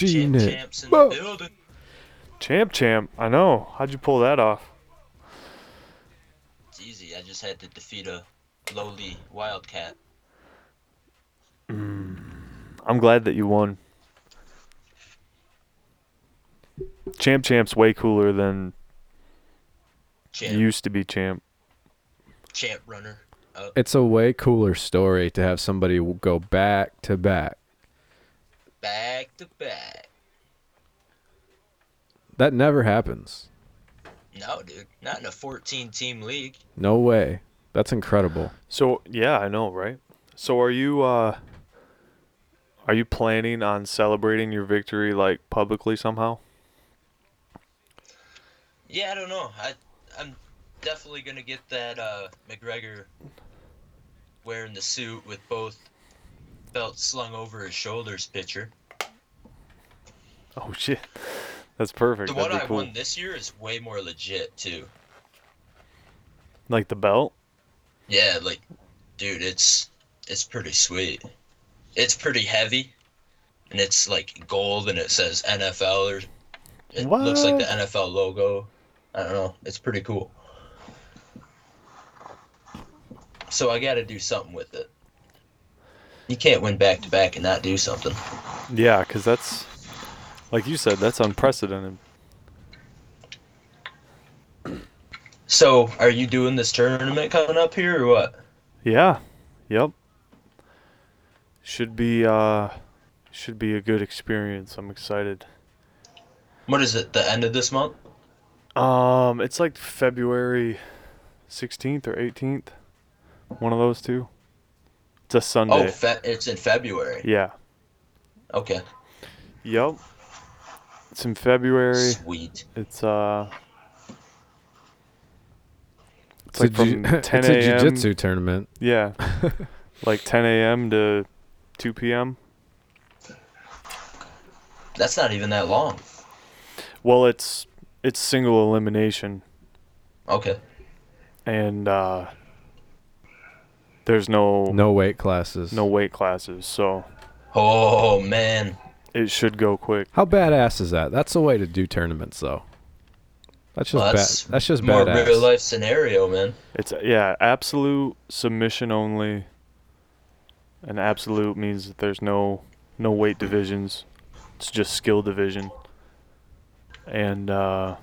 G Champ Nick. champs in the building. Champ, champ. I know. How'd you pull that off? It's easy. I just had to defeat a lowly wildcat. Hmm. I'm glad that you won. Champ, champ's way cooler than Champ, used to be champ. champ runner. Up. It's a way cooler story to have somebody go back to back. Back to back. That never happens. No, dude. Not in a 14 team league. No way. That's incredible. So yeah, I know, right? So are you uh are you planning on celebrating your victory like publicly somehow? Yeah, I don't know. I I'm definitely gonna get that uh McGregor wearing the suit with both belts slung over his shoulders picture. Oh shit. That's perfect. The That'd one I cool. won this year is way more legit too. Like the belt? Yeah, like, dude, it's it's pretty sweet. It's pretty heavy, and it's like gold, and it says NFL or it looks like the NFL logo. I don't know. It's pretty cool. So I got to do something with it. You can't win back to back and not do something. Yeah, cuz that's like you said, that's unprecedented. So, are you doing this tournament coming up here or what? Yeah. Yep. Should be uh should be a good experience. I'm excited. What is it? The end of this month? Um it's like February 16th or 18th. One of those two. It's a Sunday. Oh, fe- it's in February. yeah. Okay. Yep. It's in February. Sweet. It's uh it's It's, like a, from ju- 10 it's a jiu-jitsu tournament. Yeah. like 10 a.m. to 2 p.m. That's not even that long. Well, it's it's single elimination Okay. and uh there's no No weight classes. no weight classes, so Oh man. it should go quick. How badass is that? That's the way to do tournaments, though. That's just Well, bad. that's That's just more badass. real life scenario, man. It's yeah, absolute submission only. And absolute means that there's no no weight divisions. It's just skill division. And uh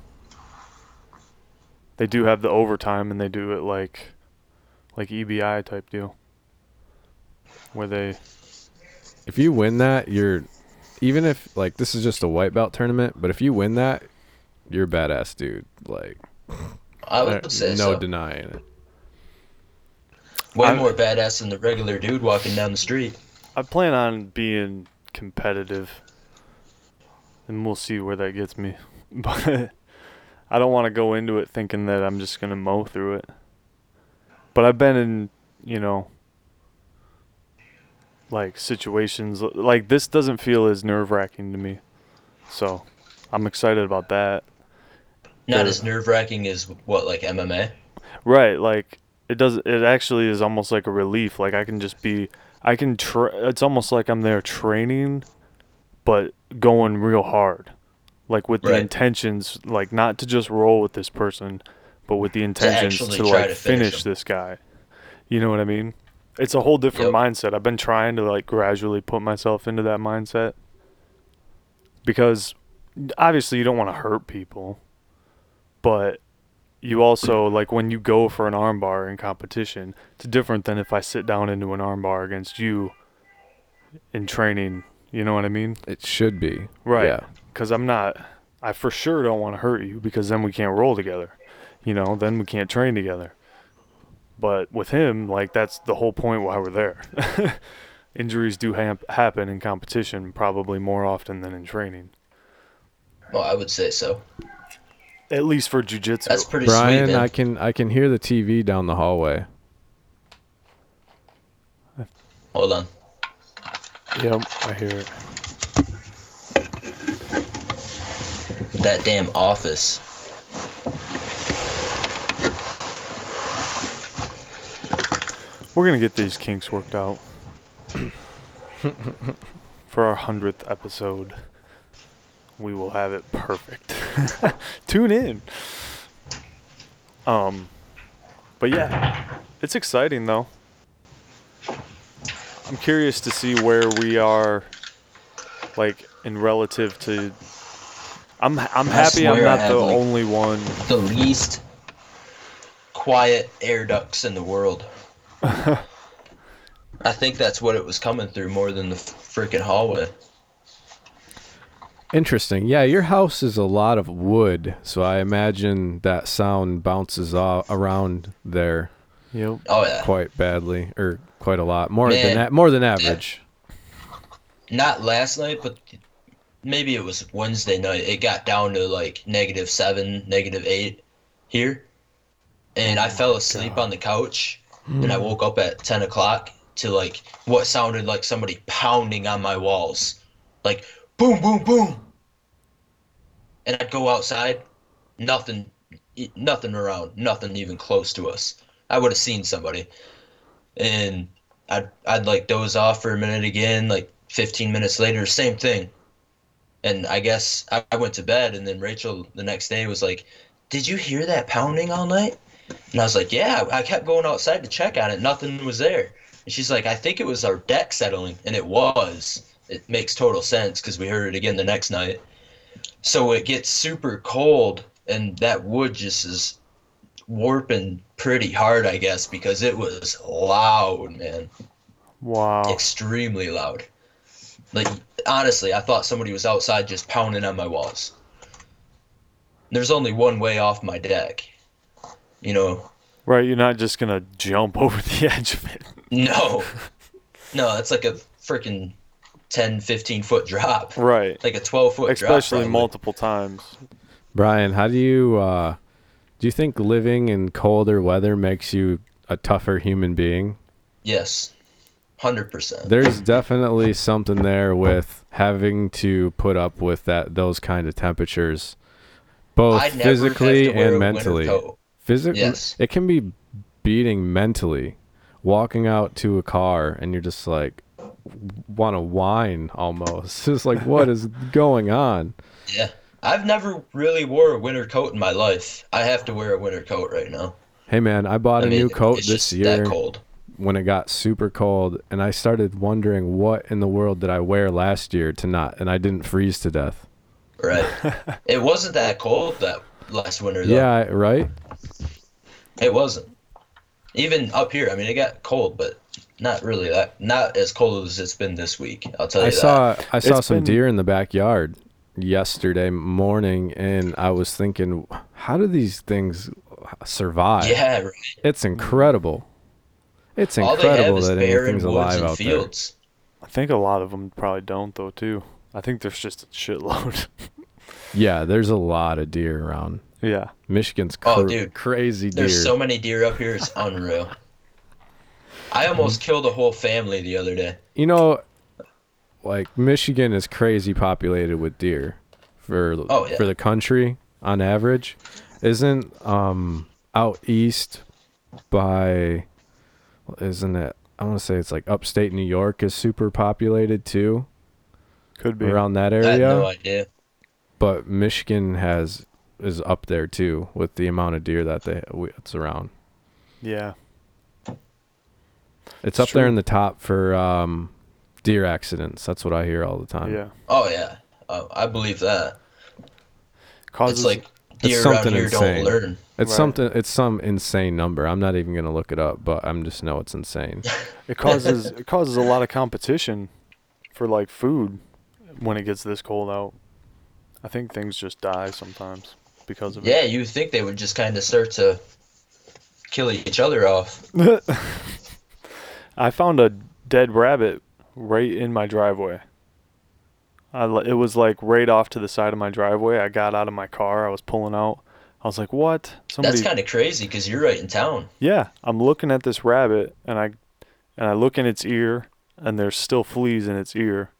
they do have the overtime and they do it like like EBI type deal. Where they If you win that, you're even if like this is just a white belt tournament, but if you win that, you're a badass dude. Like I would there- say no so. denying it. Way I- more badass than the regular dude walking down the street. I plan on being competitive, and we'll see where that gets me. But I don't want to go into it thinking that I'm just gonna mow through it. But I've been in, you know, like situations like this doesn't feel as nerve wracking to me, so I'm excited about that. Not Yeah. as nerve wracking as what, like MMA? Right, like it does. It actually is almost like a relief. Like I can just be. I can. Tra- it's almost like I'm there training, but going real hard, like with the intentions, like not to just roll with this person, but with the intentions to, actually try like to finish finish this guy. You know what I mean? It's a whole different Yep. mindset. I've been trying to like gradually put myself into that mindset because obviously you don't want to hurt people, but you also like when you go for an armbar in competition, it's different than if I sit down into an armbar against you in training. You know what I mean? It should be. Right. Yeah. Because I'm not. I for sure don't want to hurt you because then we can't roll together. You know, then we can't train together. But with him, like that's the whole point why we're there. Injuries do hap- happen in competition probably more often than in training. Well, I would say so. At least for jujitsu. That's pretty Brian, sweet, man. I can I can hear the TV down the hallway. Hold on. Yep, I hear it. That damn office. We're gonna get these kinks worked out for our hundredth episode. we will have it perfect. Tune in. Um, but yeah, it's exciting though. I'm curious to see where we are, like in relative to. I'm I'm happy I'm not the like- only one. The least quiet air ducts in the world. I think that's what it was coming through more than the freaking hallway. Interesting. Yeah, your house is a lot of wood, so I imagine that sound bounces off around there Yep. Oh yeah. quite badly, or quite a lot more Man. than a- more than average. Not last night, but maybe it was Wednesday night. It got down to like negative seven, negative eight here, and I fell asleep God. on the couch, and I hmm. woke up at ten o'clock to like what sounded like somebody pounding on my walls, like boom, boom, boom. And I'd go outside, nothing, nothing around, nothing even close to us. I would have seen somebody, and I'd I'd like doze off for a minute again, like 15 minutes later, same thing. And I guess I, I went to bed, and then Rachel the next day was like, "Did you hear that pounding all night?" And I was like, "Yeah." I kept going outside to check on it, nothing was there. And she's like, "I think it was our deck settling," and it was. It makes total sense because we heard it again the next night. So it gets super cold, and that wood just is warping pretty hard, I guess, because it was loud, man Wow. extremely loud. Like honestly, I thought somebody was outside just pounding on my walls. There's only one way off my deck. You know, Right, you're not just gonna jump over the edge of it. no. No, it's like a freaking 10, 15 foot drop. Right. Like a 12 foot. Especially probably. multiple times. Brian, how do you uh, do you think living in colder weather makes you a tougher human being? Yes. 100%. There's definitely something there with having to put up with that those kind of temperatures, both I'd never have physically and a winter mentally. Physically, Yes. it can be beating mentally. Walking out to a car and you're just like want to whine almost. It's like what is going on? Yeah. I've never really wore a winter coat in my life. I have to wear a winter coat right now. Hey man, I bought I a mean, new coat this year. that cold. when it got super cold and I started wondering what in the world did I wear last year to not and I didn't freeze to death. Right. it wasn't that cold that last winter though. Yeah, right? It wasn't. Even up here, I mean, it got cold, but not really that. Not as cold as it's been this week. I'll tell you I that. saw I saw It's some been- deer in the backyard yesterday morning and I was thinking how do these things survive? Yeah, right. It's incredible. It's All they have incredible that barren anything's alive out fields. I think a lot of them probably don't though too. I think there's just a shitload. Yeah, there's a lot of deer around. Yeah. Michigan's Oh, dude. crazy deer. There's so many deer up here, it's unreal. I almost killed a whole family the other day. You know, like Michigan is crazy populated with deer for Oh, yeah. for the country on average. Isn't um out east by isn't it I want to say it's like upstate New York is super populated too Could be. around that area. I had area, no idea. but Michigan has is up there too with the amount of deer that they it's around. Yeah. It's It's up there in the top for um deer accidents. That's what I hear all the time. Yeah. Oh yeah, oh, I believe that. Causes It's like It's deer around here insane. don't learn. It's Right. something. It's some insane number. I'm not even gonna look it up, but I'm just know it's insane. it causes it causes a lot of competition for like food when it gets this cold out. I think things just die sometimes because of Yeah, you would think they would just kind of start to kill each other off. it. I found a dead rabbit right in my driveway. I, it was like right off to the side of my driveway. I got out of my car. I was pulling out. I was like, "What? Somebody?" That's kind of crazy because you're right in town. Yeah, I'm looking at this rabbit and I and I look in its ear and there's still fleas in its ear.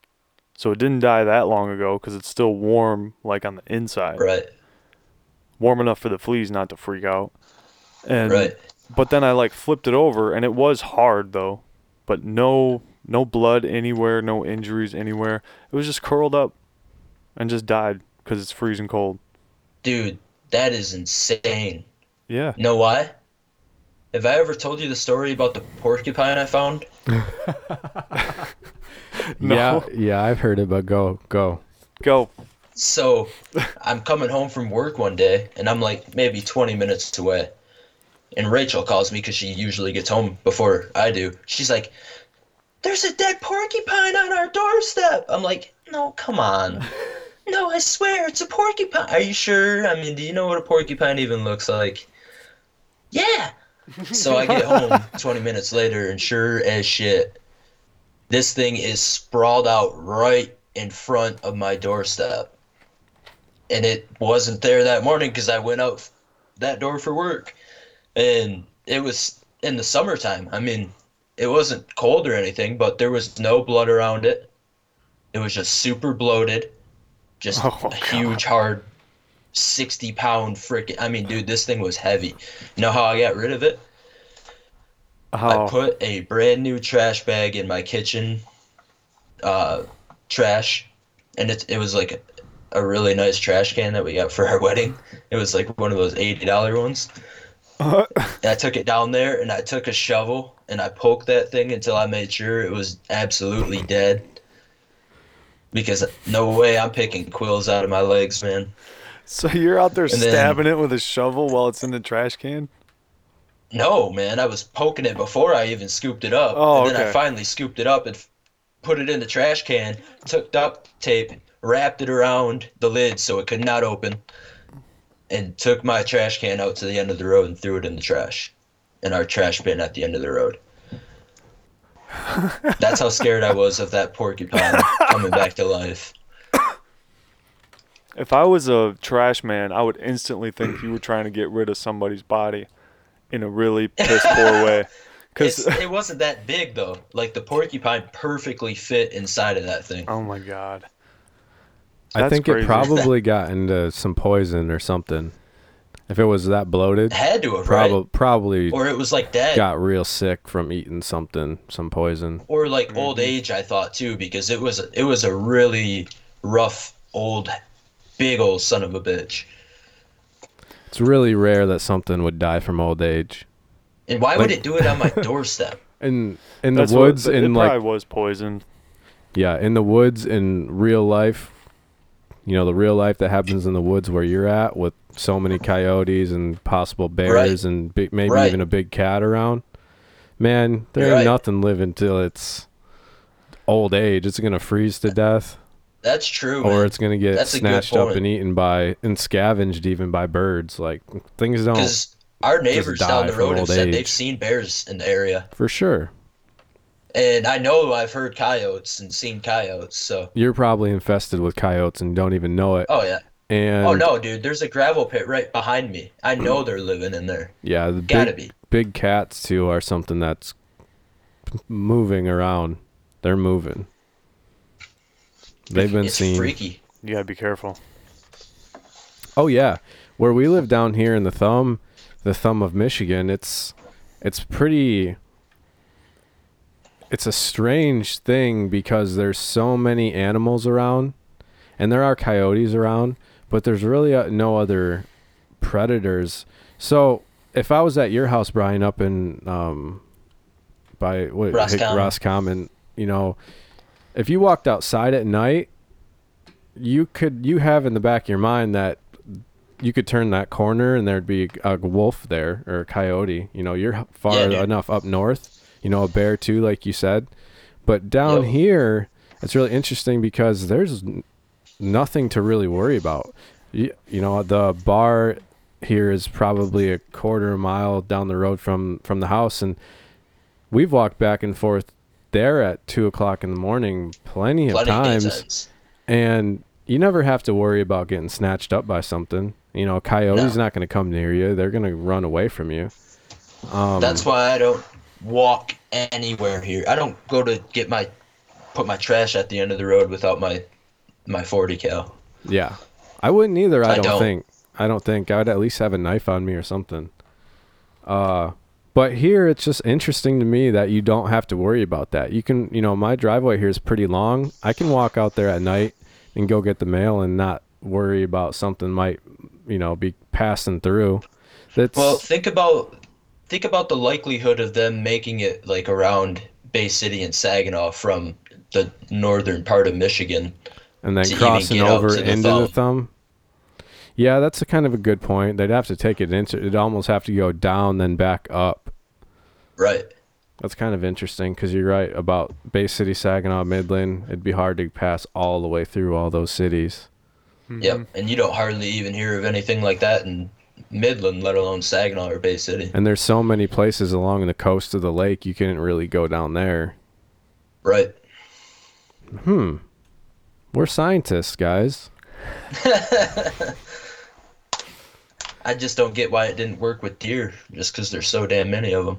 So it didn't die that long ago cuz it's still warm like on the inside. Right, Warm enough for the fleas not to freak out. And right. but then I like flipped it over and it was hard though. But no no blood anywhere, no injuries anywhere. It was just curled up and just died because it's freezing cold. Dude, that is insane. Yeah. Know why? Have I ever told you the story about the porcupine I found? No. Yeah, yeah, I've heard it, but go, go. Go. So, I'm coming home from work one day, and I'm like maybe 20 minutes away. And Rachel calls me because she usually gets home before I do. She's like, There's a dead porcupine on our doorstep. I'm like, No, come on. No, I swear, it's a porcupine. Are you sure? I mean, do you know what a porcupine even looks like? Yeah. So I get home 20 minutes later, and sure as shit, this thing is sprawled out right in front of my doorstep. And it wasn't there that morning because I went out that door for work. And it was in the summertime. I mean, it wasn't cold or anything, but there was no blood around it. It was just super bloated. Just Oh, a God. huge, hard, 60 pound freaking. I mean, dude, this thing was heavy. You know how I got rid of it? How? I put a brand new trash bag in my kitchen uh, trash, and it, it was like a, really nice trash can that we got for our wedding. It was like one of those $80 ones. Uh-huh. And I took it down there and I took a shovel and I poked that thing until I made sure it was absolutely dead. Because no way I'm picking quills out of my legs, man. so you're out there And then- stabbing it with a shovel while it's in the trash can? No, man, I was poking it before I even scooped it up. Oh, and then I finally scooped it up and put it in the trash can, took duct tape, wrapped it around the lid so it could not open, and took my trash can out to the end of the road and threw it in the trash. In our trash bin at the end of the road. That's how scared I was of that porcupine coming back to life. If I was a trash man, I would instantly think you were trying to get rid of somebody's body in a really piss poor way. It's, Because it wasn't that big though. Like the porcupine perfectly fit inside of that thing. oh my god, I think crazy. it probably got into some poison or something. If it was that bloated, It had to have, right? probably probably Or it was like dead. got real sick from eating something, some poison. or like mm-hmm. old age i thought too because it was it was a really rough old big old son of a bitch It's really rare that something would die from old age. and why would it do it on my doorstep In in the That's what- woods, it in probably like was poisoned. yeah, in the woods in real life, you know, the real life that happens in the woods where you're at with so many coyotes and possible bears and big, maybe Right. even a big cat around. Man, there You're ain't right. nothing living till it's old age. It's gonna freeze to death, that's true or man. it's gonna get That's snatched up and eaten by and scavenged even by birds. Like things don't because our neighbors down the road have said age. they've seen bears in the area for sure. And i know i've heard coyotes and seen coyotes so You're probably infested with coyotes and don't even know it. oh yeah oh, And oh no dude there's a gravel pit right behind me i know they're living in there yeah, the gotta big, be big cats too are something that's moving around. They're moving. They've been it's seen. freaky You gotta be careful. Oh yeah, where we live down here in the thumb, the thumb of Michigan, it's it's pretty. It's a strange thing because there's so many animals around, and there are coyotes around, but there's really uh, no other predators. So if I was at your house, Brian, up in um, by what Roscommon. Roscommon, you know, if you walked outside at night, you could you have in the back of your mind that you could turn that corner and there'd be a wolf there or a coyote. You know, you're far Yeah, enough up north. You know, a bear too, like you said. But down Yep. here, it's really interesting because there's nothing to really worry about. You, you know, the bar here is probably a quarter mile down the road from from the house, and we've walked back and forth there at two o'clock in the morning plenty of plenty of times times and you never have to worry about getting snatched up by something. You know, a coyote's No. not going to come near you; they're going to run away from you. Um, That's why I don't walk anywhere here. I don't go to get my put my trash at the end of the road without my my 40 cal. yeah. I wouldn't either. I, I don't, don't. think. I don't think I'd at least have a knife on me or something. Uh, but here it's just interesting to me that you don't have to worry about that. You can, you know, my driveway here is pretty long. I can walk out there at night and go get the mail and not worry about something might, you know, be passing through. That's Well, think about think about the likelihood of them making it like around Bay City and Saginaw from the northern part of Michigan. and then crossing over the into the thumb. thumb. Yeah, that's a kind of a good point. They'd have to take it into. It'd almost have to go down then back up. Right. That's kind of interesting because you're right about Bay City, Saginaw, Midland. It'd be hard to pass all the way through all those cities. Hmm. Yep. And you don't hardly even hear of anything like that in Midland, let alone Saginaw or Bay City. And there's so many places along the coast of the lake you couldn't really go down there. Right. Hmm. We're scientists, guys. I just don't get why it didn't work with deer, just because there's so damn many of them.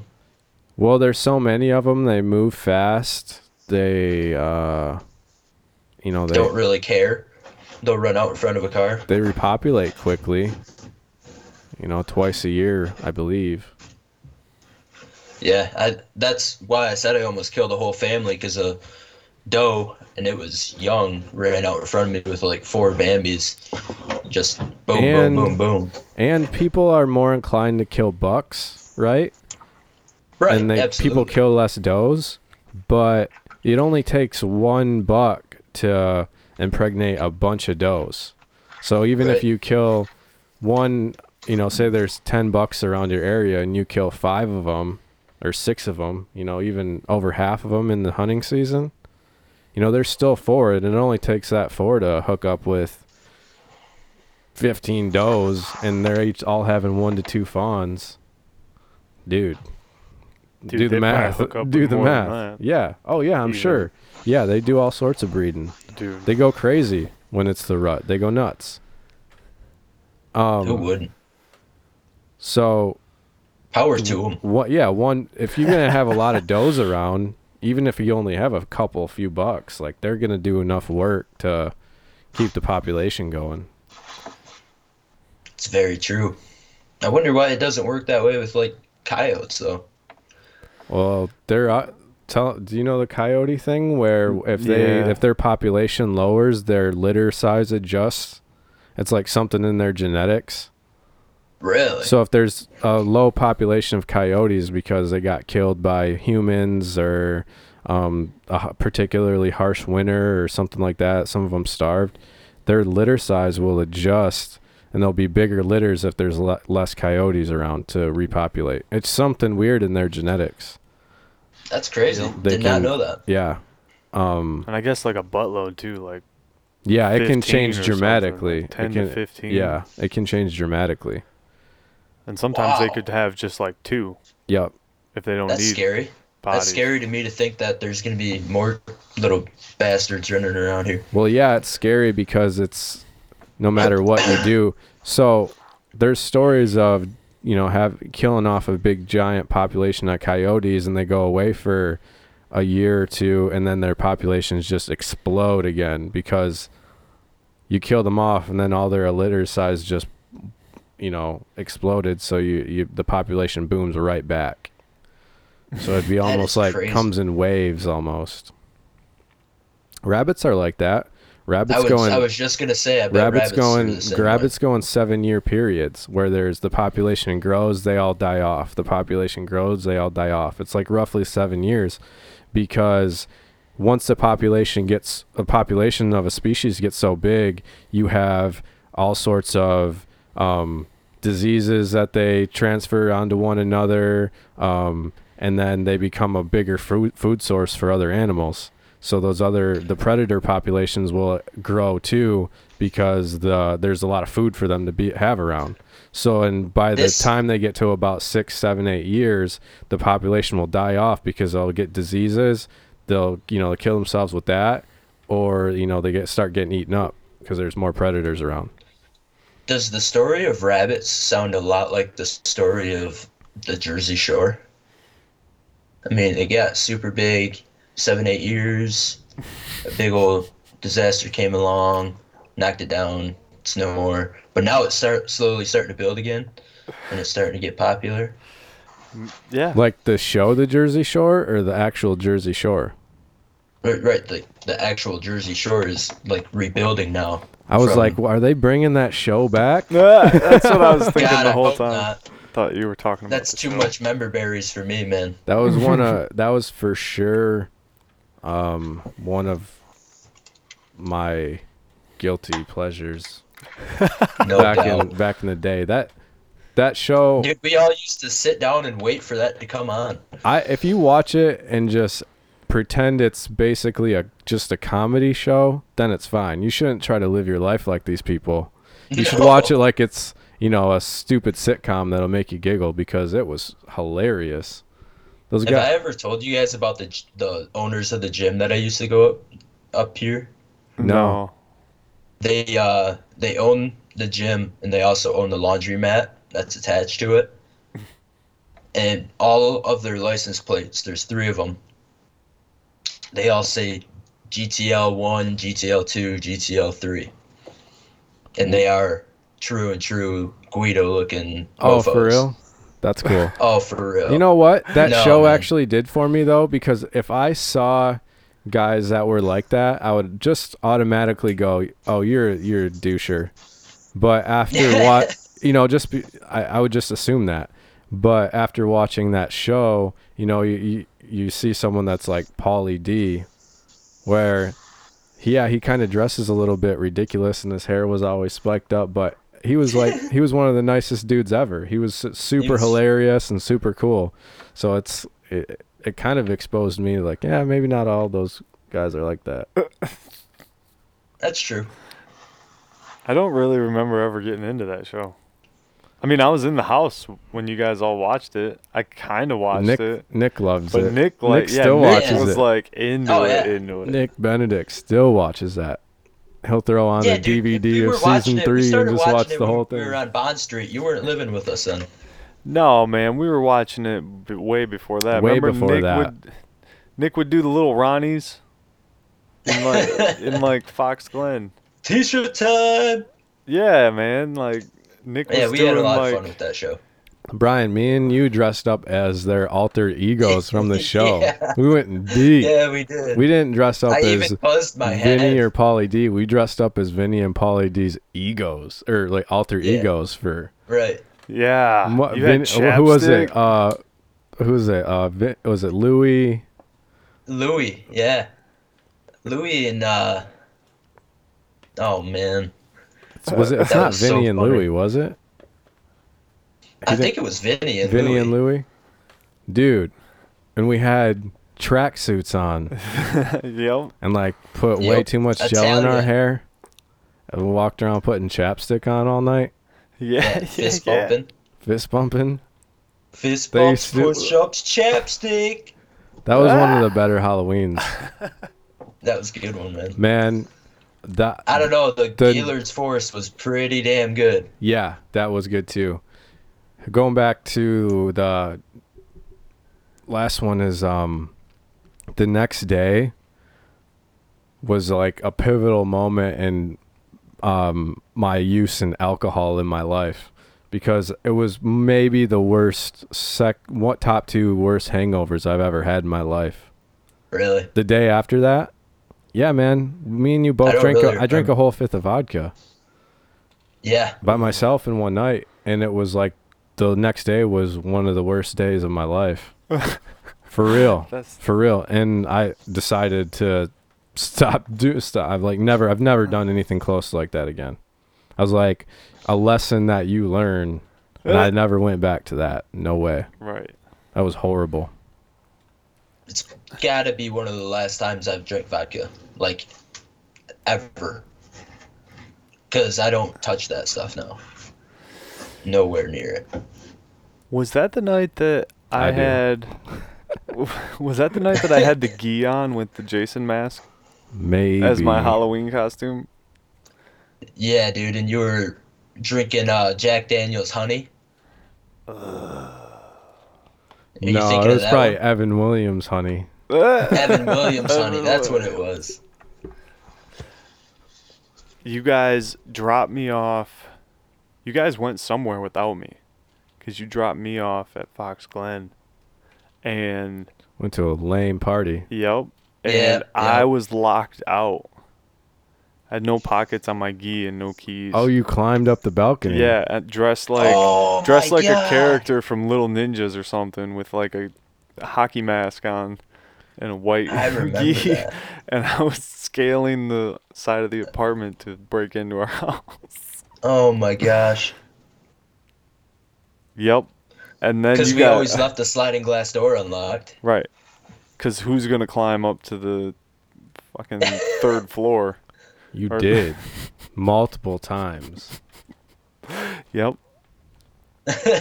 Well, there's so many of them. They move fast. They, uh, you know, they Don't really care. They'll run out in front of a car. they repopulate quickly. You know, twice a year, I believe. Yeah, I, that's why I said I almost killed a whole family because a doe, and it was young, ran out in front of me with like four Bambis. Just boom, And- boom, boom, boom. And people are more inclined to kill bucks, right? Right, and they absolutely. people kill less does, but it only takes one buck to impregnate a bunch of does. So even if you kill one, you know, say there's 10 bucks around your area and you kill 5 of them or 6 of them, you know, even over half of them in the hunting season, you know, there's still 4 and it only takes that 4 to hook up with 15 does and they're each all having 1 to 2 fawns. Dude, Dude, do the math. Do the math. Yeah. Oh yeah, I'm Easily. sure. Yeah, they do all sorts of breeding. Dude. They go crazy when it's the rut. They go nuts. Who Um. wouldn't? So Power to them. what? Yeah. One. If you're gonna have a lot of does around, even if you only have a couple, few bucks, like they're gonna do enough work to keep the population going. It's very true. I wonder why it doesn't work that way with like coyotes though. Well, they're. Uh, tell. Do you know the coyote thing where if they Yeah. if their population lowers, their litter size adjusts? It's like something in their genetics. Really? So if there's a low population of coyotes because they got killed by humans or um, a h- particularly harsh winter or something like that, some of them starved, their litter size will adjust and there'll be bigger litters if there's le- less coyotes around to repopulate. It's something weird in their genetics. That's crazy. They Did not know that. Yeah. Um, And I guess like a buttload too, like yeah, it can change dramatically. like It 10 to 15. Yeah, it can change dramatically. And sometimes they could have just like two Yep. if they don't That's need scary. bodies. That's scary to me to think that there's gonna be more little bastards running around here. Well, yeah, it's scary because it's no matter what you do. So there's stories of you know have killing off a big giant population of coyotes, and they go away for a year or two, and then their populations just explode again because you kill them off, and then all their litter size just you know exploded. So you, you the population booms right back. So it'd be almost like crazy. comes in waves almost. Rabbits are like that. Rabbits I was going I was just gonna say rabbits, rabbits, going same way. rabbits going seven year periods where there's the population grows they all die off the population grows they all die off it's like roughly seven years because once the population gets a population of a species gets so big you have all sorts of um, diseases that they transfer onto one another um, and then they become a bigger food food source for other animals. So those other the predator populations will grow too because the there's a lot of food for them to be have around. So and by the This- time they get to about six seven eight years the population will die off because they'll get diseases. They'll you know kill themselves with that or you know they get start getting eaten up because there's more predators around Does the story of rabbits sound a lot like the story of the Jersey Shore? I mean, it got super big, seven, eight years. A big old disaster came along, knocked it down. It's no more. But now it's start slowly starting to build again, and it's starting to get popular. Yeah. like the show the jersey shore or the actual jersey shore Right, right. The the actual Jersey Shore is like rebuilding now. I was From- like, are they bringing that show back? That's what I was thinking God, the I whole hope time. not. Thought you were talking about. That's the too show. much member berries for me, man. That was one of that was for sure um one of my guilty pleasures No back doubt. in back in the day. That that show Dude, we all used to sit down and wait for that to come on. I if you watch it and just pretend it's basically a just a comedy show, then it's fine. You shouldn't try to live your life like these people. You should watch it like it's, you know, a stupid sitcom that'll make you giggle because it was hilarious. Those Have I ever told you guys about the the owners of the gym that I used to go up up here? No. They uh they own the gym and they also own the laundromat that's attached to it. And all of their license plates, there's three of them. They all say GTL one, GTL two, GTL three, and they are true and true Guido looking. Oh, for real? That's cool. Oh, for real. You know what? That No, show man. actually did for me though, because if I saw guys that were like that, I would just automatically go, "Oh, you're you're a doucher." But after what, you know, just be, I, I would just assume that. But after watching that show, you know, you you, you see someone that's like Pauly D, where, yeah, he kind of dresses a little bit ridiculous, and his hair was always spiked up, but he was like he was one of the nicest dudes ever. He was su- super was- hilarious and super cool. So it's it, it kind of exposed me like, yeah, maybe not all those guys are like that. That's true. I don't really remember ever getting into that show. I mean, I was in the house when you guys all watched it. I kind of watched Nick it, Nick loves but it. Nick like Nick yeah, still Nick watches was it. Was like into Oh, it, yeah. into it. Nick Benedict still watches that. He'll throw on yeah, the dude, DVD we of season it- three and just watch the when whole We thing. were on Bond Street. You weren't living with us then. No, man, we were watching it b- way before that. Way Remember before Nick that. Would, Nick would do the little Ronnies in like in like Fox Glen. T-shirt time. Yeah, man, like Nick was Yeah, we doing had a lot like of fun with that show. Brian, me and you dressed up as their alter egos from the show. Yeah. We went deep. Yeah, we did. We didn't dress up I as even buzzed my Vinny or Pauly D. We dressed up as Vinny and Pauly D's egos or like alter Yeah. egos for Right. yeah. what, you had Vin- who was it? Uh, who was it? Uh, Vin, was it Louis? Louis, yeah. Louis and uh Oh man. Was it? It's That not was so Vinny and funny. Louis, was it? I think it was Vinny and Vinny Louis. and Louis, dude. And we had tracksuits on yep. and like put way too much gel in our hair. And we walked around putting chapstick on all night, Yeah. Yeah, yeah, fist yeah. bumping. fist bumping. Fist They bumps, used to- push-ups, chapstick. That was one of Ah. the better Halloweens, That was a good one, man. man. That I don't know, the, The- Gaylord's Forest was pretty damn good. Yeah, that was good too. Going back to the last one is um the next day was like a pivotal moment in um my use in alcohol in my life because it was maybe the worst sec what top two worst hangovers I've ever had in my life. Really. The day after that, yeah, man, me and you both don't drank. really a, I drank a whole fifth of vodka. Yeah. by myself in one night and it was like the next day was one of the worst days of my life. For real. That's for real. And i decided to stop do stop i've like never i've never done anything close like that again. I was like a lesson that you learn and i eh. never went back to that. No way. Right. that was horrible. It's gotta be one of the last times I've drank vodka. Like ever. Cause I don't touch that stuff now. Nowhere near it. Was that the night that I, I had? was that the night that I had the gi on with the Jason mask maybe as my Halloween costume? Yeah, dude, and you were drinking uh, Jack Daniels honey. Are no it was probably one? evan williams honey Evan Williams honey. That's what it was. You guys dropped me off. You guys went somewhere without me, cause you dropped me off at Fox Glen, and went to a lame party yep, and Yeah, I yeah. was locked out. I had no pockets on my gi and no keys. Oh, you climbed up the balcony. yeah, uh, dressed like oh, dressed like God. a character from Little Ninjas or something with like a, a hockey mask on and a white I remember gi. that. And I was scaling the side of the apartment to break into our house. Oh my gosh. Yep. And then Because you we got always left the sliding glass door unlocked. right. Cause who's gonna climb up to the fucking third floor? You Or- did multiple times. Yep.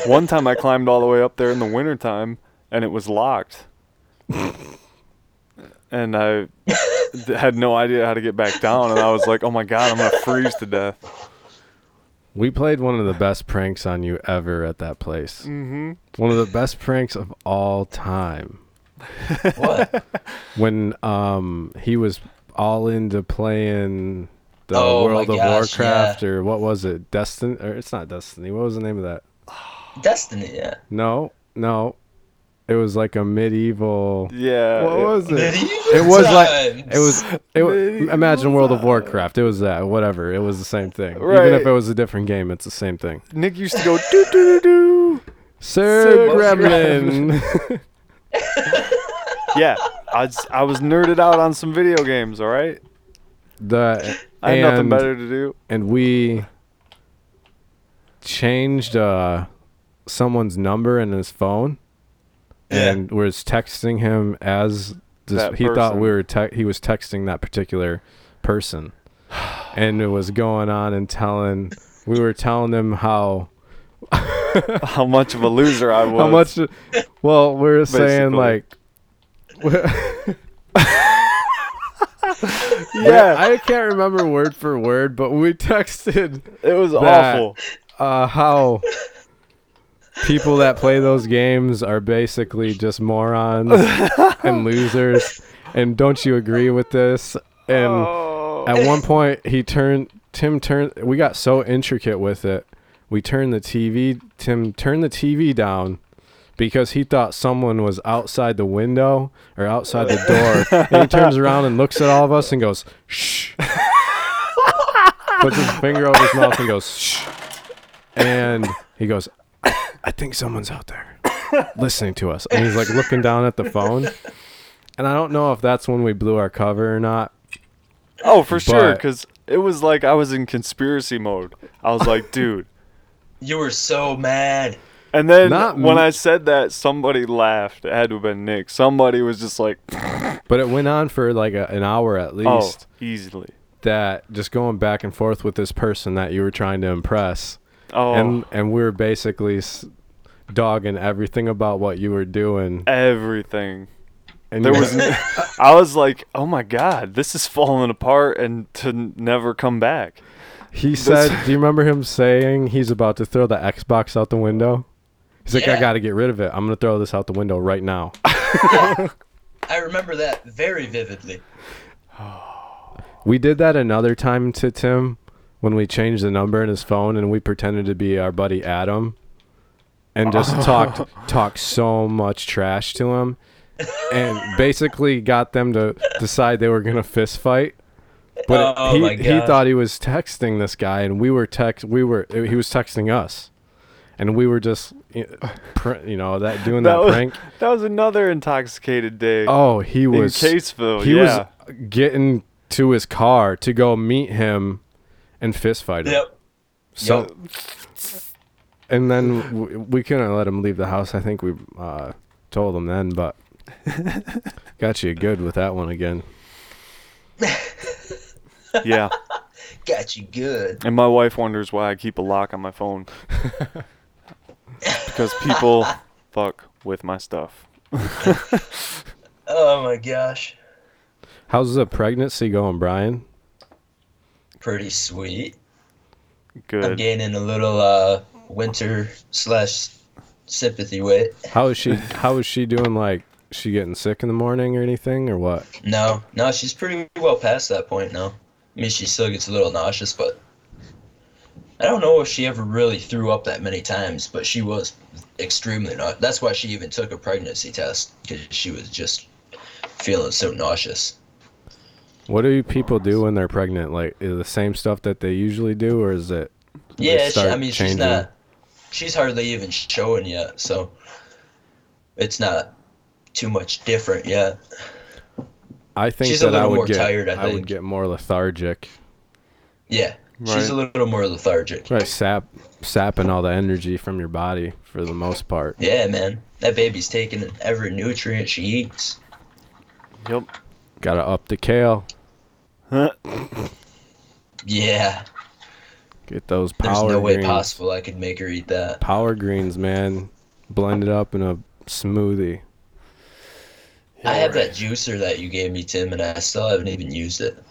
One time I climbed all the way up there in the wintertime and it was locked. And I had no idea how to get back down and I was like, "Oh my god, I'm going to freeze to death." We played one of the best pranks on you ever at that place. Mhm. One of the best pranks of all time. What? When um he was all into playing the Oh World of gosh, Warcraft or what was it? Destiny or it's not Destiny. What was the name of that? Destiny, yeah. No, no. It was like a medieval Yeah. What was it? Medieval It was like it was it Medieval imagine World of. Warcraft. It was that, whatever. It was the same thing. Even if it was a different game, it's the same thing. Nick used to go do do do doo. Sir Sir Gremlin. Yeah. I was, I was nerded out on some video games, all right? the I had nothing better to do. and we changed uh someone's number in his phone Yeah. and was texting him as this, he thought we were te- he was texting that particular person and it was going on and telling we were telling him how How much of a loser I was. how much well we were saying Basically. like Yeah. I can't remember word for word, but we texted It was that- awful. uh, how people that play those games are basically just morons and losers. And don't you agree with this? And Oh. at one point, he turned Tim turned. We got so intricate with it. We turned the TV. Tim turned the TV down because he thought someone was outside the window or outside the door. and he turns around and looks at all of us and goes, "Shh." Puts his finger over his mouth and goes, "Shh." And he goes, I, I think someone's out there listening to us. And he's like looking down at the phone. And I don't know if that's when we blew our cover or not. Oh, for sure, But- because it was like I was in conspiracy mode. I was like, dude. You were so mad. And then Not when me. I said that, somebody laughed. It had to have been Nick. Somebody was just like, But it went on for like a, an hour at oh, least. easily. That just going back and forth with this person that you were trying to impress. Oh, And and we were basically s- dogging everything about what you were doing. everything. And There was, I was like, oh my god, this is falling apart and to n- never come back. He said, "Do you remember him saying he's about to throw the Xbox out the window?" He's like, "I got to get rid of it. I'm gonna throw this out the window right now." I remember that very vividly. We did that another time to Tim when we changed the number in his phone and we pretended to be our buddy Adam and just oh. talked talked so much trash to him and basically got them to decide they were gonna fist fight. But Oh he he thought he was texting this guy and we were text we were he was texting us. And we were just you know, pr- you know that doing that, That was- prank. That was another intoxicated day Oh, he was in Caseville. he yeah. was getting to his car to go meet him and fist fight him. Yep. So, Yep. And then w- we couldn't let him leave the house. I think we uh, told him then, but got you good with that one again. yeah. Got you good. And my wife wonders why I keep a lock on my phone. because people fuck with my stuff. Oh my gosh. How's the pregnancy going, Brian? Pretty sweet. Good. I'm Good. gaining a little uh winter slash sympathy weight. How is she? How is she doing? Like, she getting sick in the morning or anything, or what? No, no, she's pretty well past that point now. I mean, she still gets a little nauseous, but I don't know if she ever really threw up that many times, but she was extremely nauseous. That's why she even took a pregnancy test because she was just feeling so nauseous. What do people do when they're pregnant? Like, is it the same stuff that they usually do, or is it? Yeah, she, I mean, she's not. She's hardly even showing yet, so it's not too much different yet. I think She's a that I little would more get. tired, I would think. get more lethargic. Yeah, she's a little more lethargic. Right, sap, sapping all the energy from your body for the most part. Yeah, man, that baby's taking every nutrient she eats. Yep. Gotta up the kale. Yeah, Get those power. there's power no way greens. possible I could make her eat that. Power greens, man. Blend it up in a smoothie. I have that juicer that you gave me, Tim, and I still haven't even used it.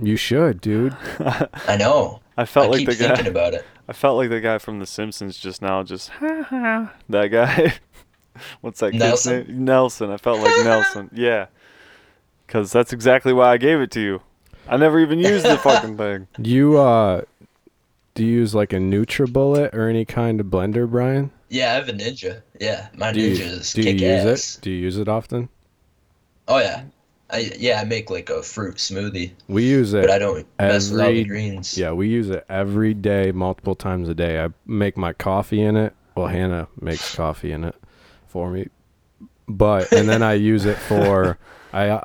You should, dude. I know. I felt I like keep the thinking guy. about it. I felt like the guy from The Simpsons just now. Just ha ha. That guy. What's that kid's Nelson? name? Nelson. I felt like Nelson. Yeah. Because that's exactly why I gave it to you. I never even used the fucking thing. You uh, do you use like a NutriBullet or any kind of blender, Brian? Yeah, I have a Ninja. Yeah, my Do you, Ninja is do you use ass. it? Do you use it often? Oh yeah, I yeah I make like a fruit smoothie, We use it. but I don't mess with all the greens. Yeah, we use it every day, multiple times a day. I make my coffee in it. Well, Hannah makes coffee in it for me. But and then I use it for I uh,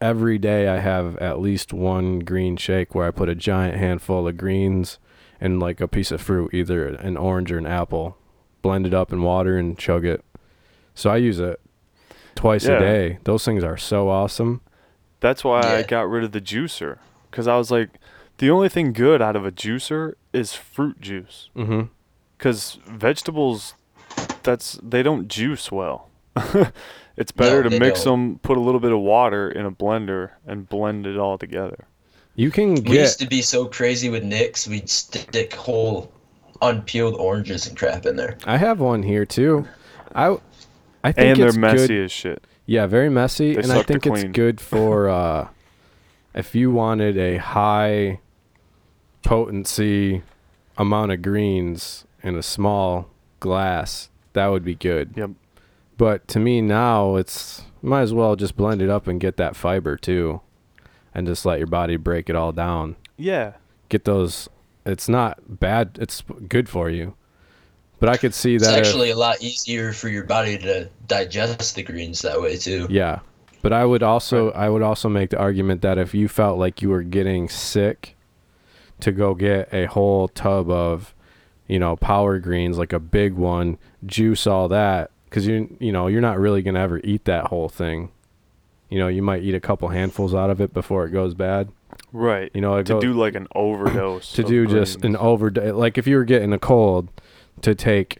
every day I have at least one green shake where I put a giant handful of greens and like a piece of fruit, either an orange or an apple, blend it up in water and chug it. So I use it twice Yeah. a day. Those things are so awesome. That's why I got rid of the juicer. Because I was like, the only thing good out of a juicer is fruit juice. Mm-hmm. Because vegetables, that's they don't juice well. it's better to mix don't. them, put a little bit of water in a blender, and blend it all together. You can We used to be so crazy with Nicks, we'd stick whole unpeeled oranges and crap in there. I have one here too. I I think And they're it's messy good. as shit. Yeah, very messy, They and I think it's good for uh, if you wanted a high potency amount of greens in a small glass. That would be good. Yep. But to me now, it's might as well just blend it up and get that fiber too, and just let your body break it all down. Yeah. Get those. It's not bad. It's good for you. But I could see It's that. if- actually a lot easier for your body to digest the greens that way too. Yeah. But I would also I would also make the argument that if you felt like you were getting sick to go get a whole tub of you know power greens like a big one, juice all that cuz you you know, you're not really going to ever eat that whole thing. You know, you might eat a couple handfuls out of it before it goes bad. Right. You know, to go- do like an overdose. to of do just an overdose. like if you were getting a cold to take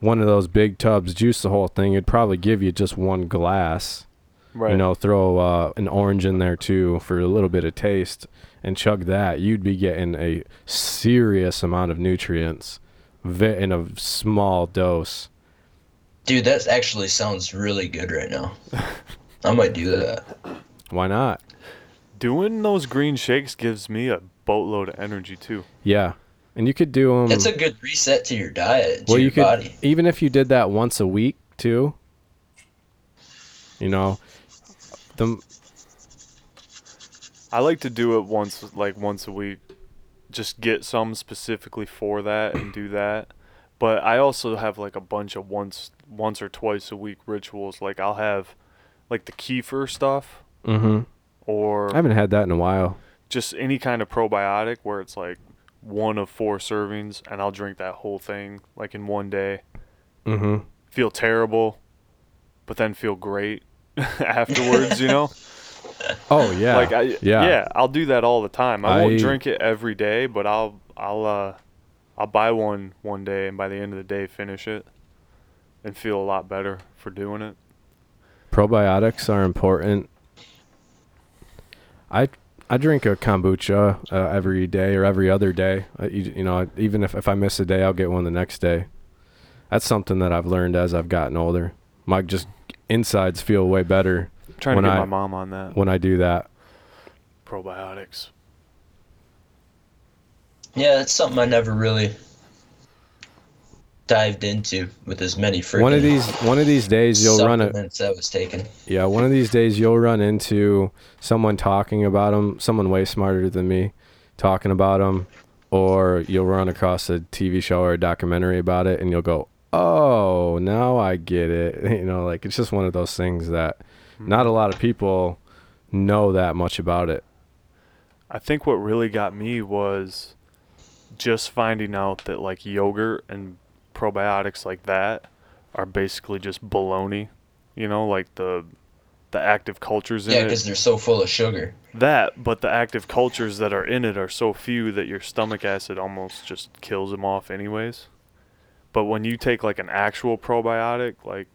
one of those big tubs juice the whole thing it'd probably give you just one glass right. you know throw uh, an orange in there too for a little bit of taste and chug that you'd be getting a serious amount of nutrients in a small dose Dude, that actually sounds really good right now. I might do that. why not Doing those green shakes gives me a boatload of energy too. yeah and you could do them It's a good reset to your diet, to well your you could body. even if you did that once a week too you know the I like to do it once, like once a week. Just get some specifically for that and do that. But I also have like a bunch of once, once or twice a week rituals. Like I'll have, like the kefir stuff, mhm or I haven't had that in a while just any kind of probiotic where it's like one of four servings, and I'll drink that whole thing like in one day. mhm Feel terrible, but then feel great afterwards. you know. oh yeah Like I, yeah yeah, I'll do that all the time. I, I- won't drink it every day, but I'll I'll uh I'll buy one one day and by the end of the day finish it and feel a lot better for doing it. Probiotics are important. I I drink a kombucha uh, every day or every other day. Uh, you, you know, even if, if I miss a day, I'll get one the next day. That's something that I've learned as I've gotten older. My just insides feel way better I'm trying When to get I- my mom on that when I do that. probiotics. Yeah, that's something I never really dived into with as many freaking One of these one of these days you'll run a supplements I was taking. yeah, one of these days you'll run into someone talking about them, someone way smarter than me talking about them or you'll run across a TV show or a documentary about it and you'll go, "Oh, now I get it." You know, like it's just one of those things that not a lot of people know that much about it. I think what really got me was just finding out that like yogurt and probiotics like that are basically just baloney. You know, like the the active cultures in Yeah, it. because they're so full of sugar. That, but the active cultures that are in it are so few that your stomach acid almost just kills them off anyways. But when you take like an actual probiotic, like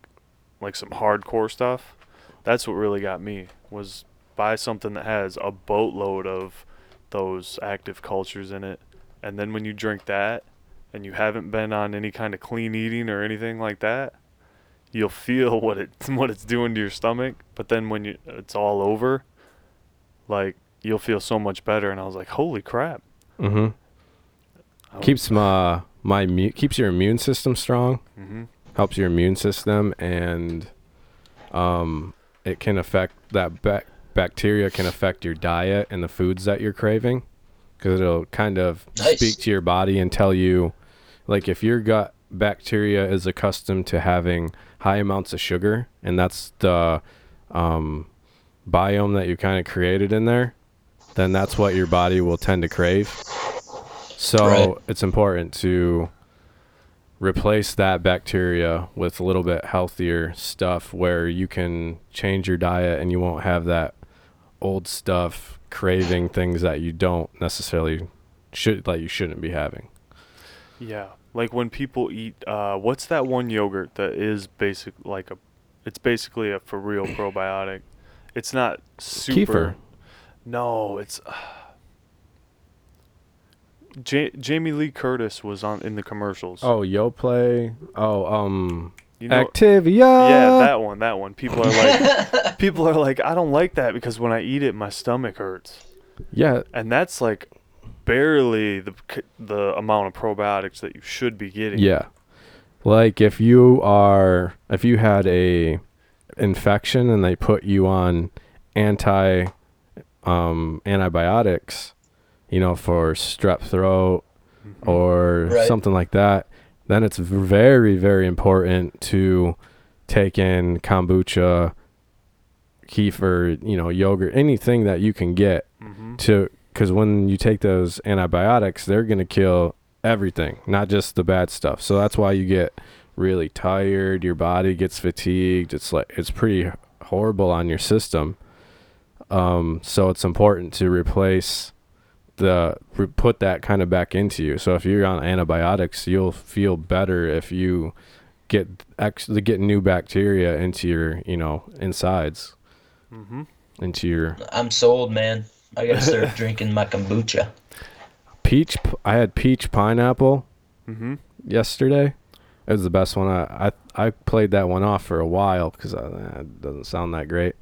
like some hardcore stuff, that's what really got me was buy something that has a boatload of those active cultures in it. And then when you drink that and you haven't been on any kind of clean eating or anything like that, you'll feel what it what it's doing to your stomach. But then when you it's all over, like you'll feel so much better. And I was like, holy crap! Mhm. Oh. Keeps my my immu- keeps your immune system strong. hmm helps your immune system and um, it can affect that bac- bacteria can affect your diet and the foods that you're craving because it'll kind of Nice. speak to your body and tell you like if your gut bacteria is accustomed to having high amounts of sugar and that's the um, biome that you kind of created in there then that's what your body will tend to crave so Right. it's important to replace that bacteria with a little bit healthier stuff where you can change your diet and you won't have that old stuff craving things that you don't necessarily should that you shouldn't be having. Yeah, like when people eat, uh, what's that one yogurt that is basic like a, it's basically a for real probiotic. It's not super. Kefir. No, it's. Ja- Jamie Lee Curtis was on in the commercials. Oh, Yoplait. Oh, um you know, Activia. yeah, that one, that one. People are like, people are like, I don't like that because when I eat it, my stomach hurts, yeah, and that's like barely the the amount of probiotics that you should be getting. Yeah. Like if you are if you had a infection and they put you on anti um antibiotics, you know, for strep throat Mhm. or Right. something like that, then it's very very important to take in kombucha, kefir, you know, yogurt, anything that you can get Mhm. to because when you take those antibiotics, they're gonna kill everything, not just the bad stuff. So that's why you get really tired. Your body gets fatigued. It's like it's pretty horrible on your system. Um, so it's important to replace the re- put that kind of back into you. So if you're on antibiotics, you'll feel better if you get actually get new bacteria into your you know insides Mhm. into your I'm sold, man. I gotta start drinking my kombucha. peach I had peach pineapple Mhm. yesterday it was the best one i i, I played that one off for a while because it doesn't sound that great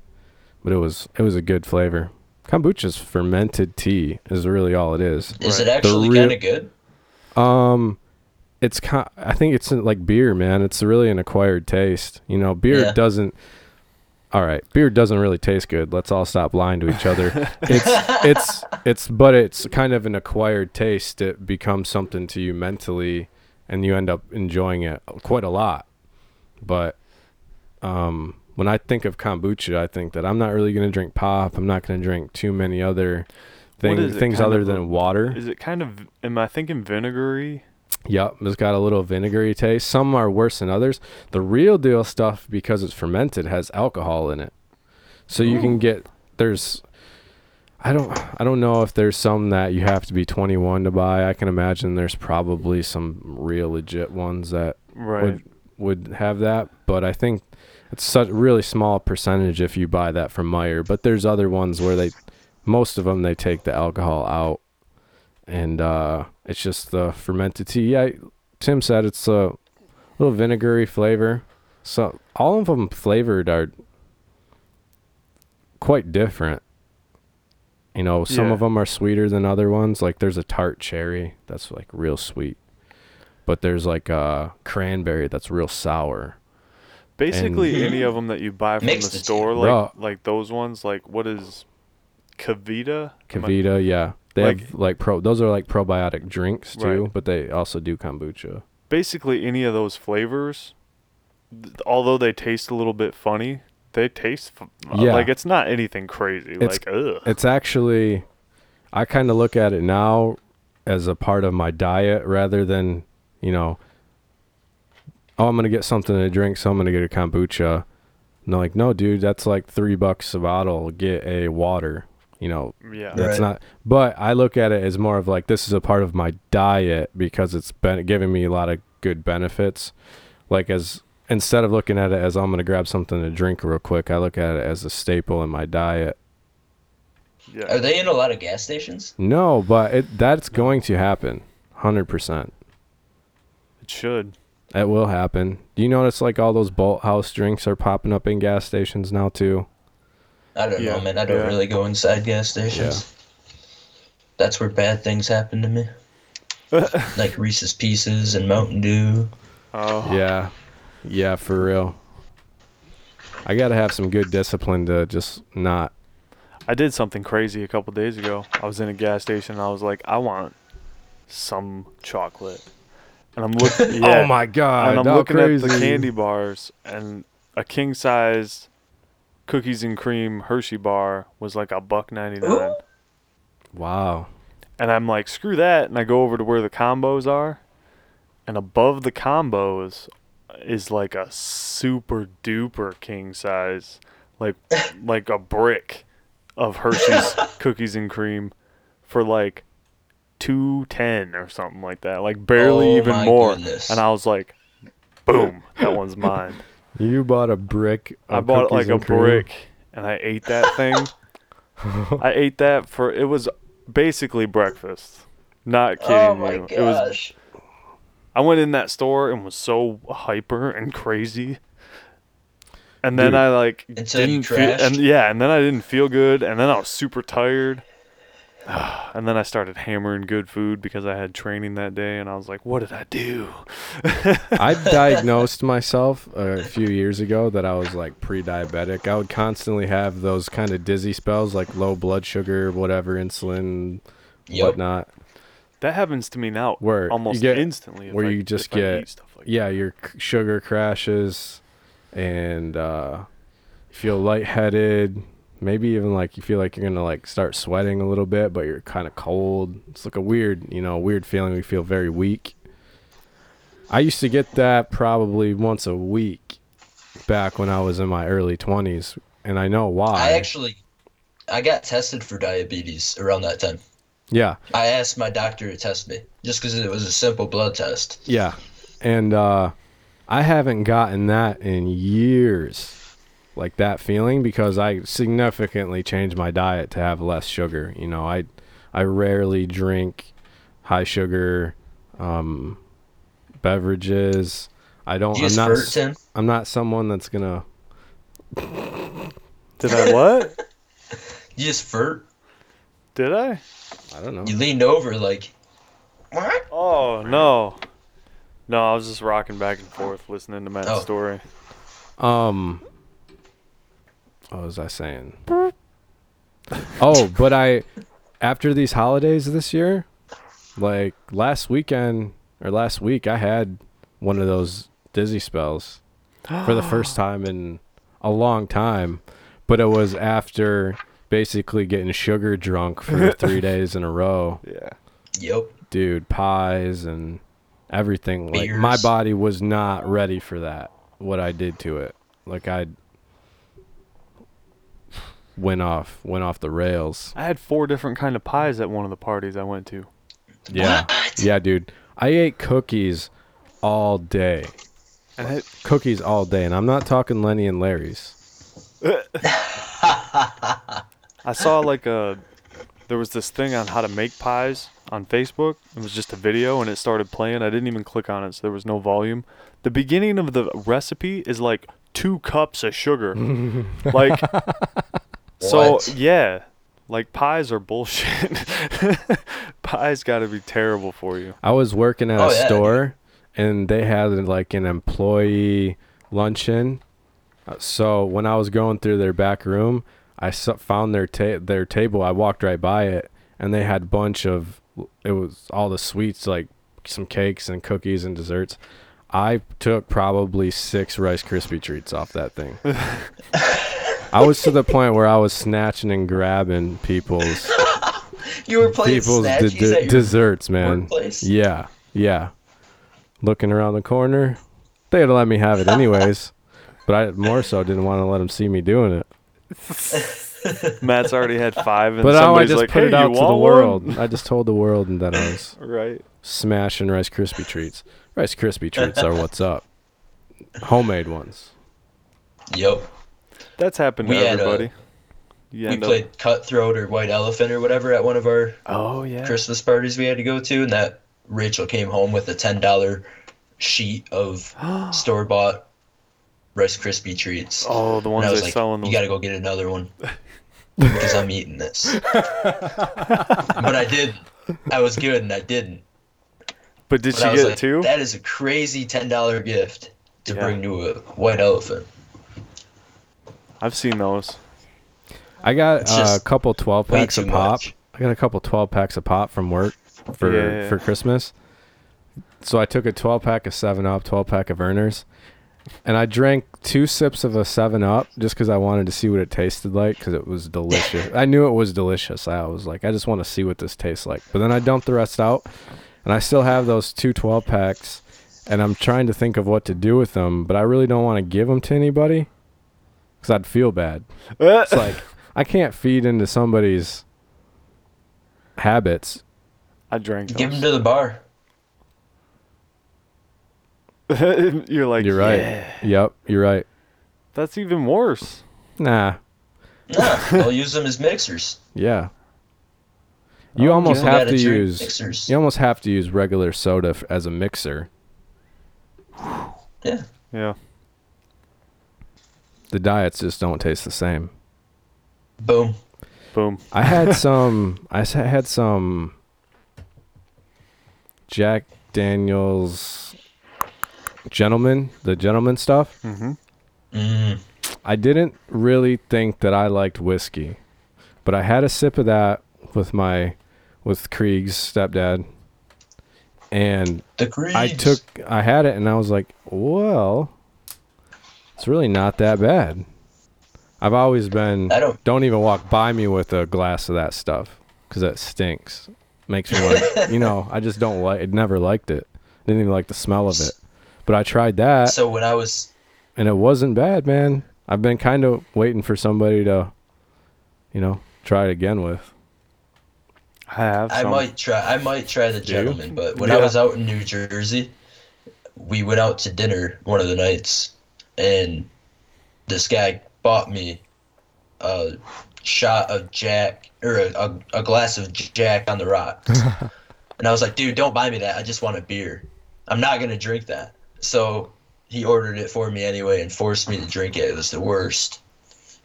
but it was it was a good flavor kombucha's fermented tea is really all it is Is Right. it actually real- kind of good? um it's kind i think it's like beer man it's really an acquired taste you know beer Yeah. doesn't all right beer doesn't really taste good. Let's all stop lying to each other. It's it's it's but it's kind of an acquired taste. It becomes something to you mentally and you end up enjoying it quite a lot. But um when i think of kombucha i think that i'm not really going to drink pop. I'm not going to drink too many other What things things other a- than water. Is it kind of? Am I thinking vinegary? Yep, it's got a little vinegary taste. Some are worse than others. The real deal stuff, because it's fermented, has alcohol in it. So you can get there's I don't I don't know if there's some that you have to be 21 to buy. I can imagine there's probably some real legit ones that Right. would would have that, but I think it's such a really small percentage if you buy that from Meijer. But there's other ones where they most of them they take the alcohol out and uh it's just the fermented tea. Yeah, Tim said it's a little vinegary flavor. So all of them flavored are quite different. You know, some Yeah. of them are sweeter than other ones. Like there's a tart cherry that's like real sweet. but there's like a cranberry that's real sour. Basically, any of them that you buy from Mix the the store, like Bro. like those ones, like what is KeVita? Am I- yeah. They Like- have like pro those are like probiotic drinks too, Right. but they also do kombucha. Basically, any of those flavors, th- although they taste a little bit funny, they taste f- uh, Yeah. like it's not anything crazy. It's- like ugh. It's actually I kind of look at it now as a part of my diet rather than, you know, oh, I'm going to get something to drink, so I'm going to get a kombucha. No, like, no, dude, that's like 3 bucks a bottle. Get a water. You know, yeah. That's Right. not. But I look at it as more of like this is a part of my diet because it's been giving me a lot of good benefits. Like as instead of looking at it as I'm gonna grab something to drink real quick, I look at it as a staple in my diet. Yeah. Are they in a lot of gas stations? No, but it that's going to happen, hundred percent. It should. It will happen. Do you notice like all those Bolthouse drinks are popping up in gas stations now too? I don't Yeah, know, man. I don't yeah. really go inside gas stations. That's where bad things happen to me. like Reese's Pieces and Mountain Dew. Oh. Yeah, yeah, for real. I gotta have some good discipline to just not I did something crazy a couple days ago. I was in a gas station. and I was like, I want some chocolate, and I'm looking. Oh yeah, oh my god! and I'm how looking at the candy bars, and a king size cookies and cream Hershey bar was like a buck ninety nine. Wow. And I'm like, screw that, and I go over to where the combos are, and above the combos is like a super duper king size, like like a brick of Hershey's cookies and cream for like two ten or something like that, like barely Oh even my more. goodness. And I was like, boom, that one's mine. You bought a brick. I bought like a cream? brick, and I ate that thing. I ate that for it was basically breakfast. Not oh kidding Oh my you. It was gosh. I went in that store and was so hyper and crazy. And then Dude. I like Until you didn't feel and yeah, and then I didn't feel good and then I was super tired. and then I started hammering good food because I had training that day and I was like, what did I do? I diagnosed myself a few years ago that I was like pre-diabetic. I would constantly have those kind of dizzy spells, like low blood sugar, whatever, insulin, Yep. whatnot. That happens to me now Where you almost get- instantly. where I- you just get- stuff like Yeah, your sugar crashes, and uh, you feel lightheaded. Maybe even like you feel like you're gonna like start sweating a little bit, but you're kind of cold. It's like a weird, you know, weird feeling. You feel very weak. I used to get that probably once a week back when I was in my early 20s, and I know why. I actually, I got tested for diabetes around that time. yeah, I asked my doctor to test me just because it was a simple blood test. yeah, and uh, I haven't gotten that in years, like that feeling, because I significantly changed my diet to have less sugar. You know, I I rarely drink high sugar um, beverages. I don't. Do I'm not. s- I'm not someone that's gonna. Did I what? You just Fert? Did I? I don't know. You leaned over like, what? Oh no. No, I was just rocking back and forth listening to Matt's Oh. story. Um, what was I saying? oh, but I, after these holidays this year, like last weekend or last week, I had one of those dizzy spells for the first time in a long time. But it was after basically getting sugar drunk for three days in a row. Yeah. Yep. Dude, pies and everything. Like my body was not ready for that. What I did to it. Like I went off went off the rails. I had four different kind of pies at one of the parties I went to. Yeah. What? Yeah, dude. I ate cookies all day. And it, Cookies all day, and I'm not talking Lenny and Larry's. I saw like a there was this thing on how to make pies on Facebook. It was just a video and it started playing. I didn't even click on it, so there was no volume. The beginning of the recipe is like two cups of sugar. like so What? yeah. Like pies are bullshit. pies got to be terrible for you. I was working at Oh, a yeah, store and they had like an employee luncheon. Uh, So when I was going through their back room, I found their ta- their table. I walked right by it, and they had a bunch of it was all the sweets like some cakes and cookies and desserts. I took probably six Rice Krispie treats off that thing. I was to the point where I was snatching and grabbing people's You were playing people's de- de- at desserts, man. workplace? Yeah, yeah. Looking around the corner, they'd let me have it anyways, but I more so didn't want to let them see me doing it. Matt's already had five, and But now I just like, put "Hey, it out to the want world. one?" I just told the world that I was Right. smashing Rice Krispie treats. Rice Krispie treats are what's up. Homemade ones. Yep. That's happened to a- everybody. You We up- played Cutthroat or White Elephant or whatever at one of our Oh yeah. Christmas parties we had to go to, and that Rachel came home with a ten dollar sheet of store bought Rice Krispie treats. oh, the and ones I they was like, sell in you gotta go get another one because I'm eating this. but I did. I was good, and I didn't. But did But she get like, it too? That is a crazy ten dollar gift to Yeah. bring to a white elephant. I've seen those. I got uh, a couple 12 packs of pop. much. I got a couple 12 packs of pop from work for Yeah. for Christmas. So I took a 12 pack of 7 Up, 12 pack of Vernors, and I drank two sips of a 7 Up just because I wanted to see what it tasted like because it was delicious. I knew it was delicious. I was like, I just want to see what this tastes like. But then I dumped the rest out, and I still have those two 12 packs, and I'm trying to think of what to do with them, but I really don't want to give them to anybody because I'd feel bad. Uh. It's like I can't feed into somebody's habits. I drank Give them to the bar. You're like, You're right. "Yeah." Yep, you're right. That's even worse. Nah, Nah, they'll use them as mixers. yeah. You Oh, almost People have gotta use mixers. you almost have to use regular soda f- as a mixer. Yeah. Yeah. The diets just don't taste the same. Boom. Boom. I had some. I had some Jack Daniels gentleman, the gentleman stuff. Mm-hmm. Mm. I didn't really think that I liked whiskey, but I had a sip of that with my with Krieg's stepdad, and The Creeds. I took I had it and I was like, well, it's really not that bad. I've always been I don't. don't even walk by me with a glass of that stuff because that stinks. Makes me like you know I just don't like. it. Never liked it. Didn't even like the smell of it. But I tried that So when I was and it wasn't bad, man. I've been kind of waiting for somebody to, you know, try it again with. I have. I might try. I might try the gentleman, but when Yeah. I was out in New Jersey, we went out to dinner one of the nights, and this guy bought me a shot of Jack or a, a, a glass of Jack on the rocks, and I was like, "Dude, don't buy me that. I just want a beer. I'm not gonna drink that." So he ordered it for me anyway and forced me to drink it. It was the worst.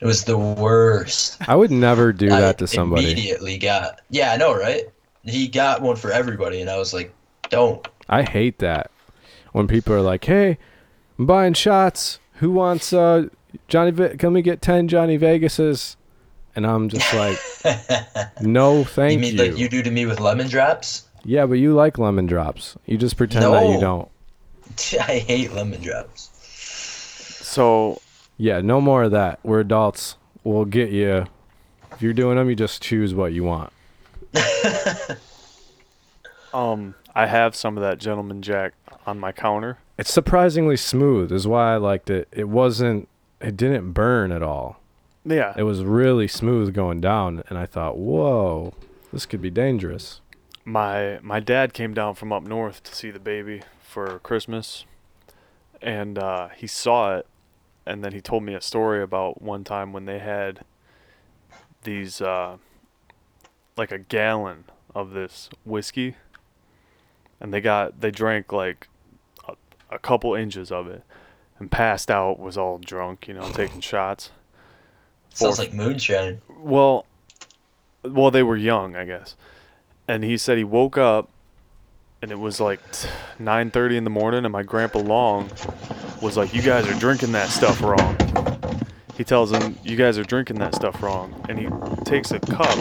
It was the worst. I would never do I that to somebody. Immediately got yeah, I know, right? He got one for everybody, and I was like, "Don't." I hate that when people are like, "Hey, I'm buying shots. Who wants uh Johnny? Ve- can we get ten Johnny Vegases?" And I'm just like, "No, thank you you." mean like you do to me with lemon drops? Yeah, but you like lemon drops. You just pretend that you don't. I hate lemon drops. So Yeah, no more of that. We're adults. We'll get you. If you're doing them, you just choose what you want. um, I have some of that gentleman Jack on my counter. It's surprisingly smooth, is why I liked it. It wasn't. It didn't burn at all. Yeah. It was really smooth going down, and I thought, "Whoa, this could be dangerous." my my dad came down from up north to see the baby for Christmas, and uh, he saw it, and then he told me a story about one time when they had these uh, like a gallon of this whiskey, and they got they drank like a, couple inches of it, and passed out, was all drunk, you know, taking shots. Sounds Four- like moonshine. well, well, they were young, I guess. And he said he woke up and it was like 9:30 in the morning, and my grandpa Long was like, "You guys are drinking that stuff wrong." He tells him, "You guys are drinking that stuff wrong," and he takes a cup,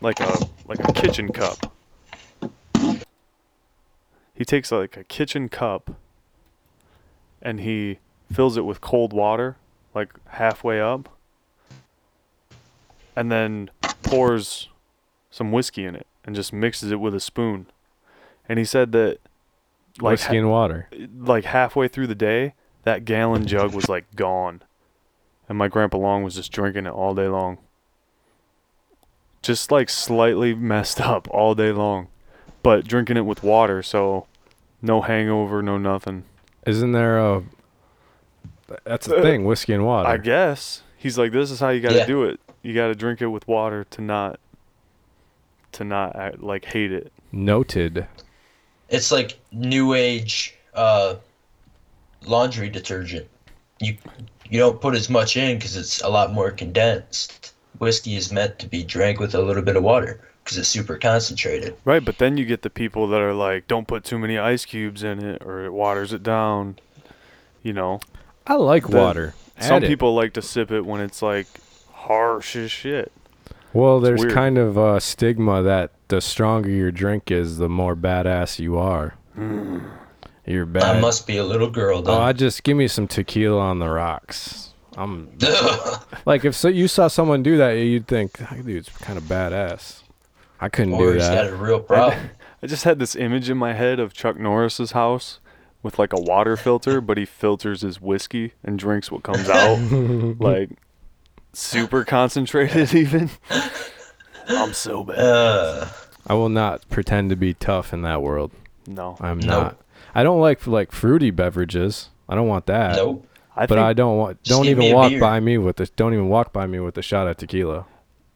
like a like a kitchen cup. He takes like a kitchen cup, and he fills it with cold water, like halfway up, and then pours some whiskey in it and just mixes it with a spoon. And he said that like Whiskey and water. like halfway through the day, that gallon jug was like gone. And my grandpa Long was just drinking it all day long. Just like slightly messed up all day long. But drinking it with water, so no hangover, no nothing. Isn't there a? That's the Uh, thing, whiskey and water. I guess. He's like, this is how you gotta Yeah. do it. You gotta drink it with water to not to not act, like hate it. Noted. It's like new age uh, laundry detergent. You you don't put as much in because it's a lot more condensed. Whiskey is meant to be drank with a little bit of water because it's super concentrated. Right, but then you get the people that are like, don't put too many ice cubes in it or it waters it down. You know. I like The- water. Some Add it. people like to sip it when it's like harsh as shit. Well, it's there's weird. kind of a stigma that the stronger your drink is, the more badass you are. Mm. You're bad. I must be a little girl though. oh. I just give me some tequila on the rocks. I'm like, if so, you saw someone do that, you'd think, that dude's kind of badass. I couldn't or do he's got that. a real problem. I just had this image in my head of Chuck Norris's house with like a water filter, but he filters his whiskey and drinks what comes out. like super concentrated even. I'm so bad. Uh, I will not pretend to be tough in that world. No. I'm Nope. not. I don't like like fruity beverages. I don't want that. nope. I But think I don't want. Don't even walk beer. by me with the. Don't even walk by me with a shot of tequila.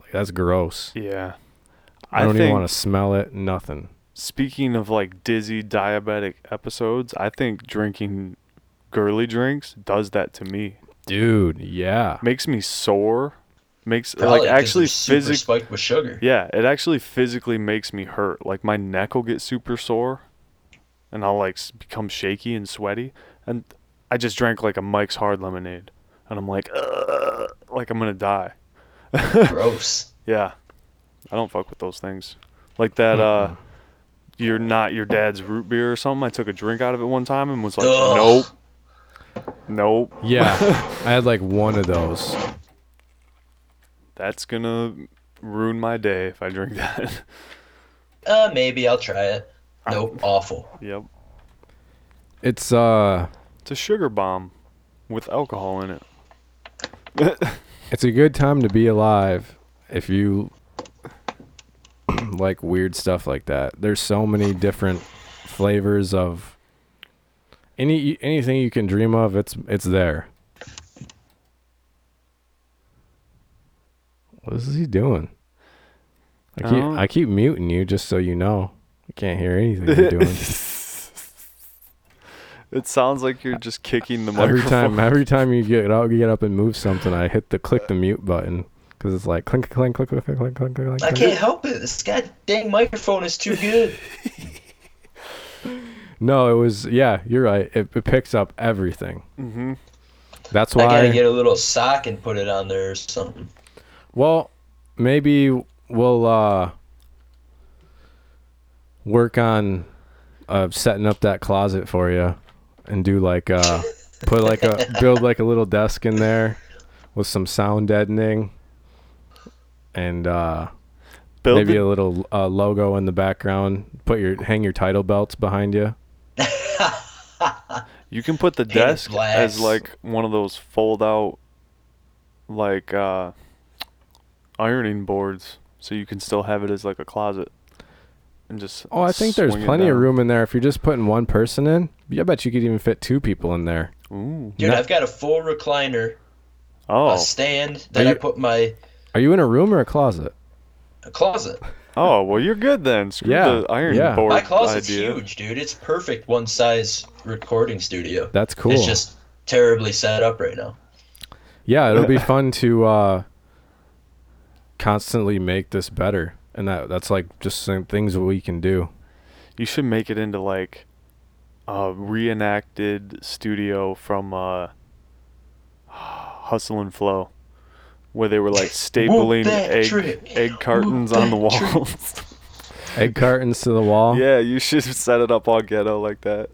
Like that's gross. yeah. I, don't even want to smell it. Nothing. speaking of like dizzy diabetic episodes, I think drinking girly drinks does that to me. Dude, yeah. Makes me sore. Makes Probably like 'cause actually physically spiked with sugar. Yeah, it actually physically makes me hurt. Like my neck will get super sore, and I'll like become shaky and sweaty. And I just drank like a Mike's Hard Lemonade, and I'm like, Ugh, like I'm gonna die. Gross. Yeah, I don't fuck with those things. Like that. uh You're not your dad's root beer or something. I took a drink out of it one time and was like, Ugh. nope, nope. Yeah. I had like one of those. That's gonna ruin my day if I drink that. Uh, maybe I'll try it. Nope. Awful. yep. It's uh It's a sugar bomb with alcohol in it. it's a good time to be alive if you like weird stuff like that. There's so many different flavors of any anything you can dream of, it's it's there. What is he doing? I keep Oh. I keep muting you just so you know. I can't hear anything you're doing. It sounds like you're just kicking the microphone. every time every time you get out get up and move something, I hit the click the mute button because it's like clink, clink, clink, clink, clink, clink, clink, clink. I can't help it. This god dang microphone is too good. no, it was yeah. You're right. It, it picks up everything. Mm-hmm. That's why I gotta get a little sock and put it on there or something. Well, maybe we'll uh, work on uh, setting up that closet for you, and do like uh, put like a build like a little desk in there with some sound deadening and uh Build maybe it- a little uh, logo in the background. Put your hang your title belts behind you. you can put the Paint desk black. as like one of those fold out like uh ironing boards so you can still have it as like a closet and just Oh, I think there's plenty of room in there if you're just putting one person in. I bet you could even fit two people in there. Ooh. Dude, No- I've got a full recliner, Oh. a stand that Are I put my Are you in a room or a closet? A closet. Oh, well you're good then. Screw Yeah, the iron yeah. board My closet's idea. huge, dude. It's perfect one size recording studio. That's cool. It's just terribly set up right now. yeah, it'll be fun to uh, constantly make this better, and that that's like just some things that we can do. You should make it into like a reenacted studio from uh, Hustle and Flow, where they were like stapling egg trick. egg cartons on the that walls. Egg cartons to the wall. yeah, you should set it up all ghetto like that.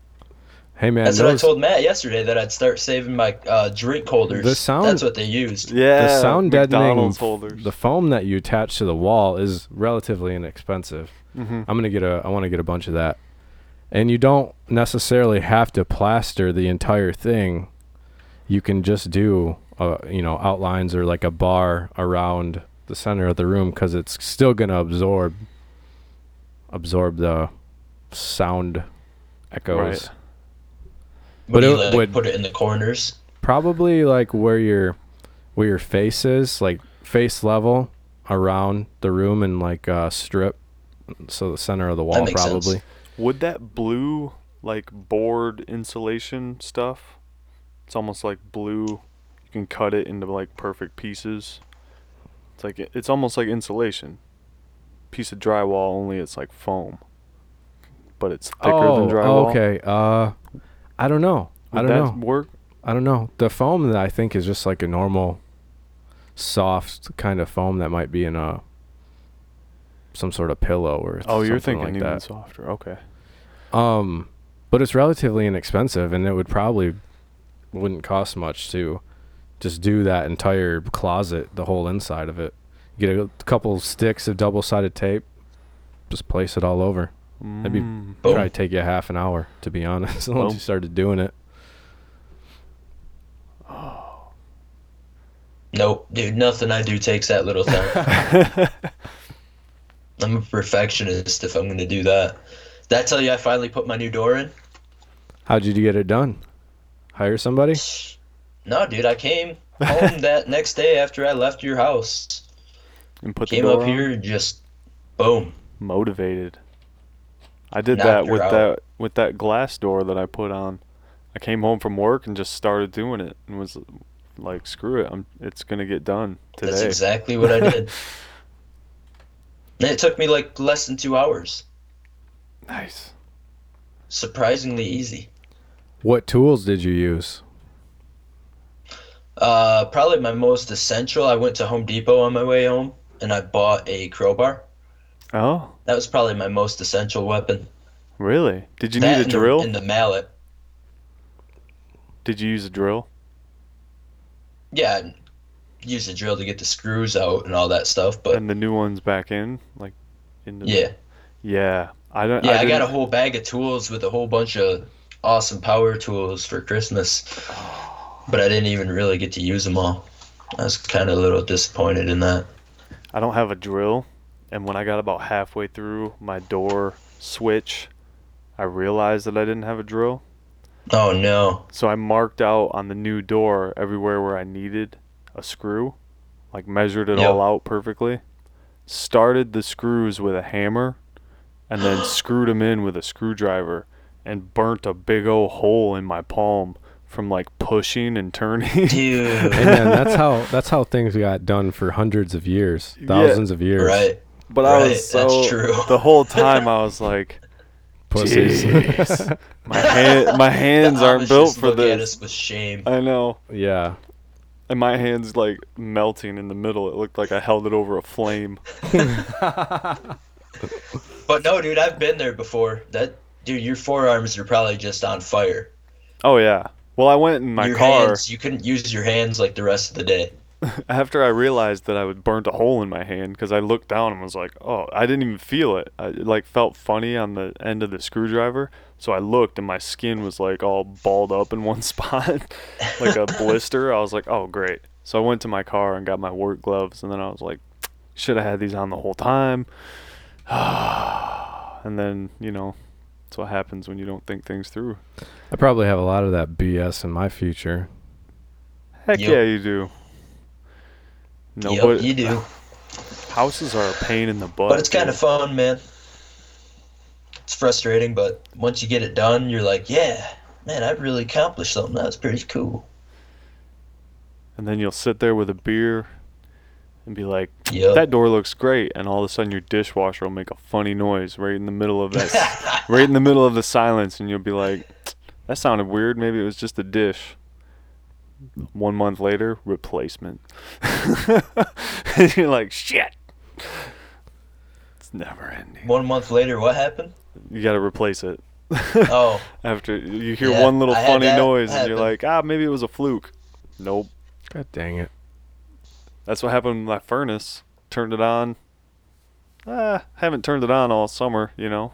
Hey man, That's what I told Matt yesterday that I'd start saving my uh, drink holders. The sound- That's what they used. Yeah, the sound deadening McDonald's holders. the foam that you attach to the wall is relatively inexpensive. hmm I'm gonna get a I want to get a bunch of that, and you don't necessarily have to plaster the entire thing. You can just do uh, you know outlines or like a bar around the center of the room because it's still gonna absorb absorb the sound echoes. Right. But But it like, would- put it in the corners. Probably like where your where your face is, like face level around the room and like uh strip. So the center of the wall makes sense. probably. Would that blue like board insulation stuff? It's almost like blue. Can cut it into like perfect pieces. It's like it's almost like insulation. Piece of drywall, only it's like foam, but it's thicker oh, than drywall. okay. Uh, I don't know. I don't that know. work? I don't know. The foam that I think is just like a normal, soft kind of foam that might be in a some sort of pillow or. Oh, you're thinking like even that. softer. Okay. Um, but it's relatively inexpensive, and it would probably wouldn't cost much to just do that entire closet, the whole inside of it. Get a couple sticks of double-sided tape, just place it all over. That'd be Mm. Boom. Probably take you a half an hour, to be honest, once Boom. you started doing it. Nope, dude. Nothing I do takes that little time. I'm a perfectionist if I'm going to do that. Did I tell you I finally put my new door in? How'd you get it done? Hire somebody? No, dude. I came home that next day after I left your house. and put the Came door up on? here just boom. motivated. I did Knocked that with out. that with that glass door that I put on. I came home from work and just started doing it and was like, "Screw it, I'm it's gonna get done today." That's exactly what I did. and it took me like less than two hours. nice. Surprisingly easy. What tools did you use? Uh, probably my most essential. I went to Home Depot on my way home and I bought a crowbar. Oh, That was probably my most essential weapon. really? Did you that need a and the- drill? and the mallet. Did you use a drill? Yeah, I used a drill to get the screws out and all that stuff. But and the new ones back in, like, into the- yeah, yeah. I don't. yeah, I, got a whole bag of tools with a whole bunch of awesome power tools for Christmas. But I didn't even really get to use them all. I was kind of a little disappointed in that. I don't have a drill, and when I got about halfway through my door switch, I realized that I didn't have a drill. Oh no. So I marked out on the new door everywhere where I needed a screw, like measured it Yep. all out perfectly. Started the screws with a hammer, and then screwed them in with a screwdriver, and burnt a big old hole in my palm from like pushing and turning. Dude. Hey man, that's how that's how things got done for hundreds of years, Yeah. thousands of years. right. but I was so that's true. the whole time I was like, Pussies. Jeez. my hand, my hands The aren't Amish built for look at this. us with shame. I know. yeah. And my hands like melting in the middle. It looked like I held it over a flame. But no, dude, I've been there before. That dude, your forearms are probably just on fire. Oh yeah. Well, I went in my your car hands, you couldn't use your hands like the rest of the day. after I realized that I would burnt a hole in my hand because I looked down and was like, "Oh, I didn't even feel it. I, it like felt funny on the end of the screwdriver." So I looked and my skin was like all balled up in one spot, like a blister. I was like, "Oh, great." So I went to my car and got my work gloves, and then I was like, "Should have had these on the whole time." and then you know, that's what happens when you don't think things through. I probably have a lot of that BS in my future. Heck Yep. yeah, you do. Yep, Nobody, you do. Houses are a pain in the butt. But it's kind dude. of fun, man. It's frustrating, but once you get it done, you're like, yeah, man, I really accomplished something. That was pretty cool. And then you'll sit there with a beer and be like, Yep. "That door looks great," and all of a sudden your dishwasher will make a funny noise right in the middle of that, right in the middle of the silence, and you'll be like, "That sounded weird. Maybe it was just a dish." One month later, replacement. and you're like, "Shit." It's never ending. One month later, what happened? You gotta replace it. Oh, After you hear Yeah, one little I funny that noise, and you're like, "Ah, maybe it was a fluke." Nope. God dang it. That's what happened with my furnace. Turned it on. Ah, haven't turned it on all summer, you know.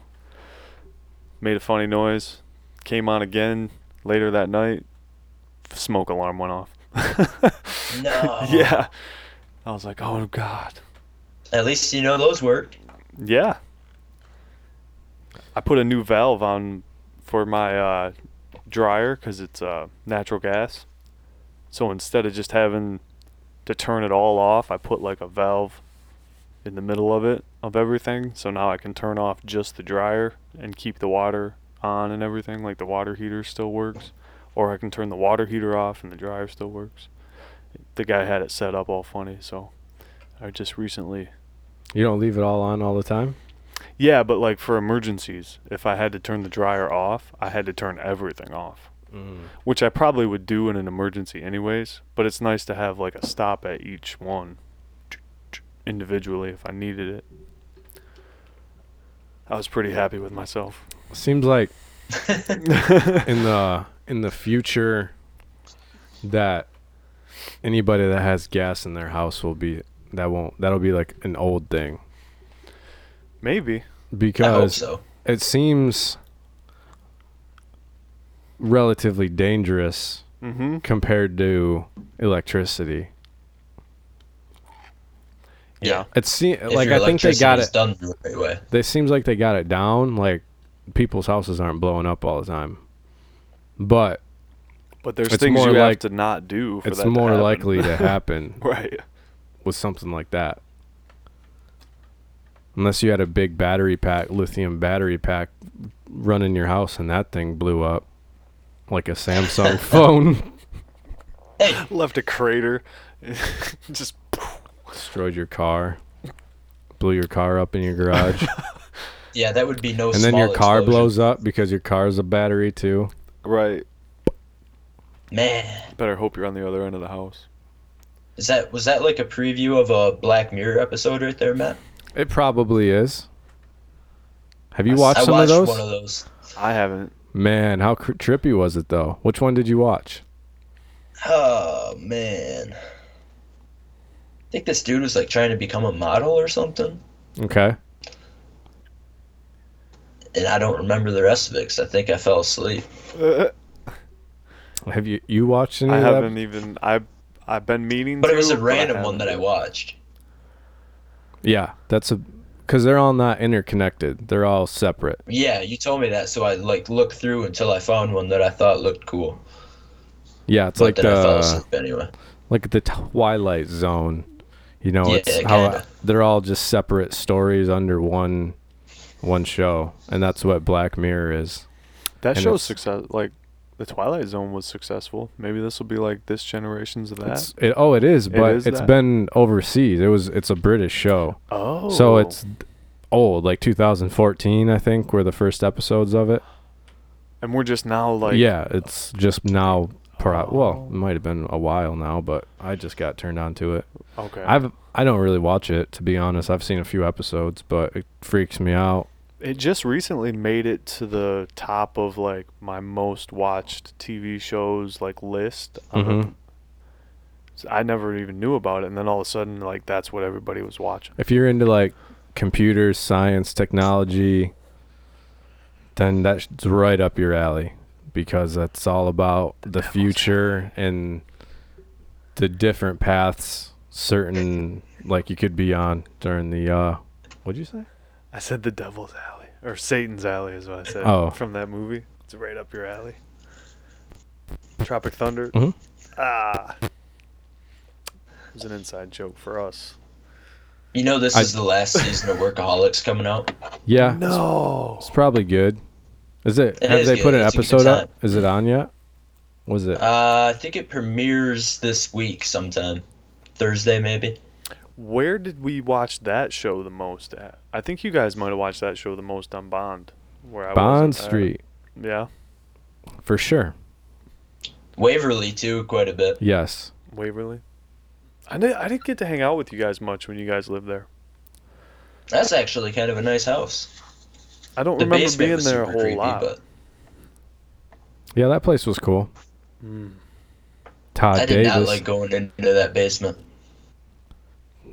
Made a funny noise. Came on again later that night. Smoke alarm went off. no. yeah. I was like, oh god. At least you know those work. Yeah. I put a new valve on for my uh, dryer because it's uh, natural gas. So instead of just having to turn it all off, I put like a valve in the middle of it, of everything. So now I can turn off just the dryer and keep the water on and everything. Like the water heater still works. Or I can turn the water heater off and the dryer still works. The guy had it set up all funny, so I just recently You don't leave it all on all the time? yeah, but like for emergencies, if I had to turn the dryer off, I had to turn everything off, Mm-hmm. which I probably would do in an emergency anyways. But it's nice to have like a stop at each one individually if I needed it. I was pretty happy with myself. Seems like in the in the future that anybody that has gas in their house will be that won't that'll be like an old thing Maybe. I hope because so. it seems relatively dangerous Mm-hmm. compared to electricity. Yeah. It seems like I think they got it. done the right way. It seems like they got it down. Like people's houses aren't blowing up all the time, but But there's things more you like- have to not do for it's that to more happen. likely to happen right. with something like that. Unless you had a big battery pack, lithium battery pack running your house and that thing blew up like a Samsung phone. Hey, Left a crater. just Destroyed your car. Blew your car up in your garage. yeah, that would be no. and then your car explosion. blows up because your car's a battery too. right. Man, Better hope you're on the other end of the house. is that was that like a preview of a Black Mirror episode right there, Matt? It probably is. Have you watched I some watched of those? one of those. I haven't. Man, how cr- trippy was it though? Which one did you watch? Oh man. I think this dude was like trying to become a model or something, Okay. and I don't remember the rest of it because I think I fell asleep. Have you you watched any I of haven't even. I I've been meaning. But to, it was a random one that I watched. Yeah, that's a because they're all not interconnected. They're all separate. Yeah, you told me that, so I like looked through until I found one that I thought looked cool. Yeah, it's but like then I fell the asleep anyway. like the Twilight Zone. You know, Yeah, it's how kinda. they're all just separate stories under one one show, and that's what Black Mirror is. That and show's success. Like the Twilight Zone was successful. Maybe this will be like this generation's of that. It's, it, oh, it is, but is it's that? been overseas. It was it's a British show, oh. so it's old, like 2014, I think, were the first episodes of it. And we're just now like. yeah, it's just now. Pro- well, Oh. it might have been a while now, but I just got turned on to it. Okay. I've I don't really watch it to be honest. I've seen a few episodes, but it freaks me out. It just recently made it to the top of like my most watched TV shows like list. the- Mhm. So I never even knew about it, and then all of a sudden, like that's what everybody was watching. If you're into like computers, science, technology, then that's right up your alley because that's all about the devil's future and the different paths certain like you could be on during the uh what'd you say? I said the Devil's Alley or Satan's Alley is what I said Oh. from that movie. It's right up your alley. Tropic Thunder. Mhm. Ah, it was an inside joke for us. You know, this I- is the last season of Workaholics coming out. Yeah. No. It's probably good. Is it? It have is they good. put an It's episode up? Is it on yet? Was it? Uh, I think it premieres this week sometime, Thursday maybe. Where did we watch that show the most at? I think you guys might have watched that show the most on Bond. Where I Bond wasn't at. Street, Yeah. for sure. Waverly too, quite a bit. Yes. Waverly. I didn't, I didn't get to hang out with you guys much when you guys lived there. That's actually kind of a nice house. I don't The remember being there a whole creepy, lot. but Yeah, that place was cool. Mm. Todd I did Davis. not like going into that basement.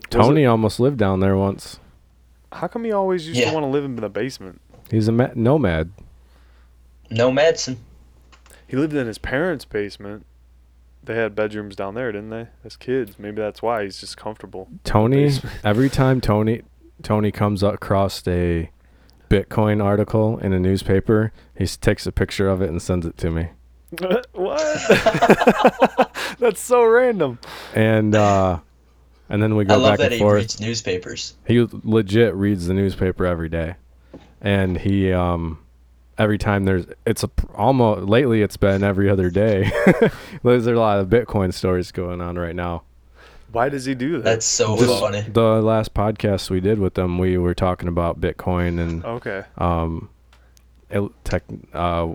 Tony almost lived down there once. How come you always used to want to live in the basement? He's a ma- nomad. Nomadson. He lived in his parents' basement. They had bedrooms down there, didn't they? As kids, maybe that's why he's just comfortable. Tony, every time Tony Tony comes across a Bitcoin article in a newspaper, he takes a picture of it and sends it to me. what? that's so random. And uh and then we go I go love back that and he forth. reads newspapers. He legit reads the newspaper every day, and he um every time there's it's a almost lately it's been every other day. there's a lot of Bitcoin stories going on right now. Why does he do that? That's so Just funny. The last podcast we did with them, we were talking about Bitcoin and okay. um el- tech uh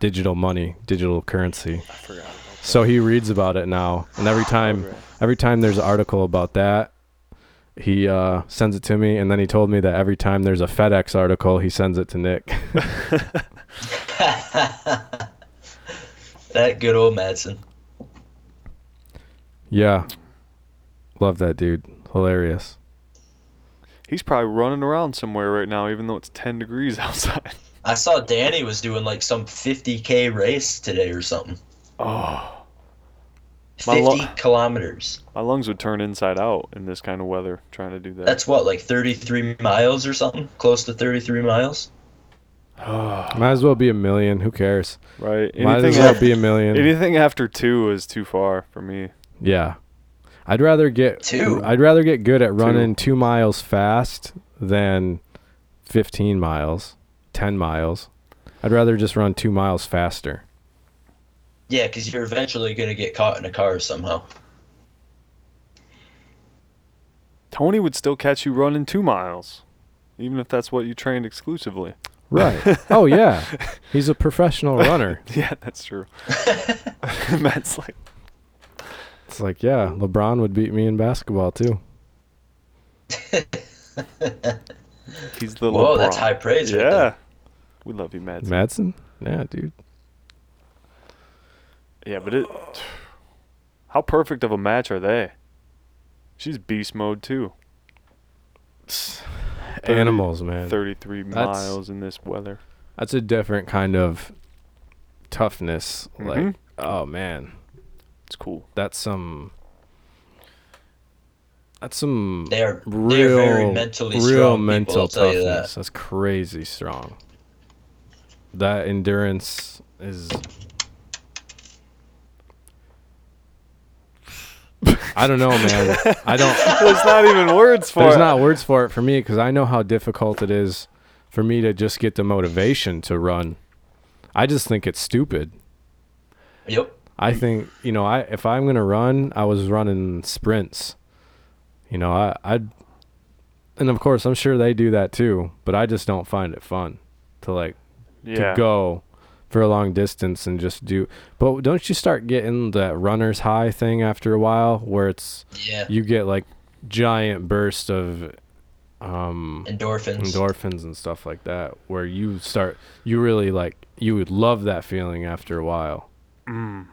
digital money, digital currency. I forgot about So he reads about it now, and every time Okay. Every time there's an article about that, he uh, sends it to me, and then he told me that every time there's a FedEx article, he sends it to Nick. that good old Madsen. yeah, love that dude, hilarious. He's probably running around somewhere right now, even though it's 10 degrees outside. I saw Danny was doing like some 50k race today or something. Oh, 50 My lo- kilometers. my lungs would turn inside out in this kind of weather trying to do that. That's what, like 33 miles or something? Close to 33 miles? Might as well be a million. Who cares? right. Might Anything, as well af- be a million. anything after two is too far for me. Yeah, I'd rather get Two? I'd rather get good at running two miles fast than fifteen miles, ten miles. I'd rather just run two miles faster. Yeah, because you're eventually going to get caught in a car somehow. Tony would still catch you running two miles, even if that's what you trained exclusively. Right. oh yeah. He's a professional runner. Yeah, that's true. Matt's like, It's like, yeah, LeBron would beat me in basketball too. he's the Whoa, that's high praise right Yeah. there. we love you, Matt. Madsen? Yeah, dude. Yeah, but it. How perfect of a match are they? She's beast mode too. Animals, man. 33 That's- miles in this weather. That's a different kind of toughness. Like, Mhm. oh man, It's cool. that's some. That's some They are, real, they are very mentally real strong mental people, I'll tell you toughness. that. That's crazy strong. That endurance is. I don't know, man. I don't. There's not even words for it. There's it. not words for it for me because I know how difficult it is for me to just get the motivation to run. I just think it's stupid. Yep. I think you know, I if I'm gonna run, I was running sprints. You know, I I'd, and of course I'm sure they do that too, but I just don't find it fun to like yeah. to go for a long distance and just do. But don't you start getting that runner's high thing after a while, where it's Yeah. you get like giant burst of um Endorphins. endorphins and stuff like that where you start you really like you would love that feeling after a while Mm.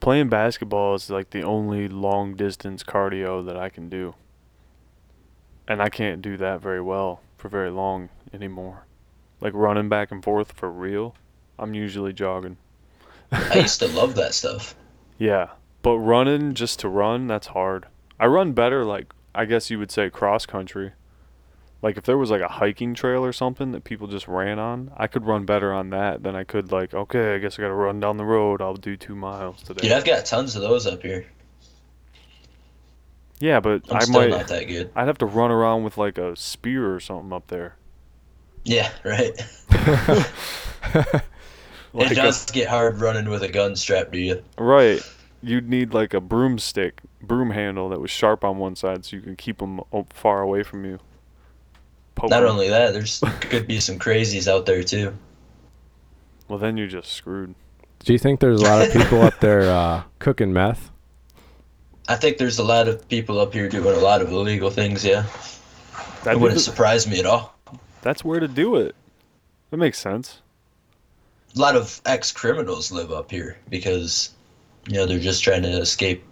Playing basketball is like the only long distance cardio that I can do. And I can't do that very well for very long anymore. Like running back and forth for real, I'm usually jogging. I used to love that stuff. Yeah, but running just to run, that's hard. I run better like I guess you would say cross country. Like if there was like a hiking trail or something that people just ran on, I could run better on that than I could like, okay, I guess I got to run down the road. I'll do 2 miles today. Dude, I've got tons of those up here. Yeah, but I'm I still might not that good. I'd have to run around with like a spear or something up there. Yeah, right. Like it a- does get hard running with a gun strapped to you. right. you'd need like a broomstick, broom handle that was sharp on one side, so you can keep them far away from you. Poke Not 'em. only that, there's could be some crazies out there too. well, then you're just screwed. Do you think there's a lot of people up there uh, cooking meth? I think there's a lot of people up here doing a lot of illegal things. Yeah, it That wouldn't surprise me at all. That's where to do it. That makes sense. A lot of ex-criminals live up here because, you know, they're just trying to escape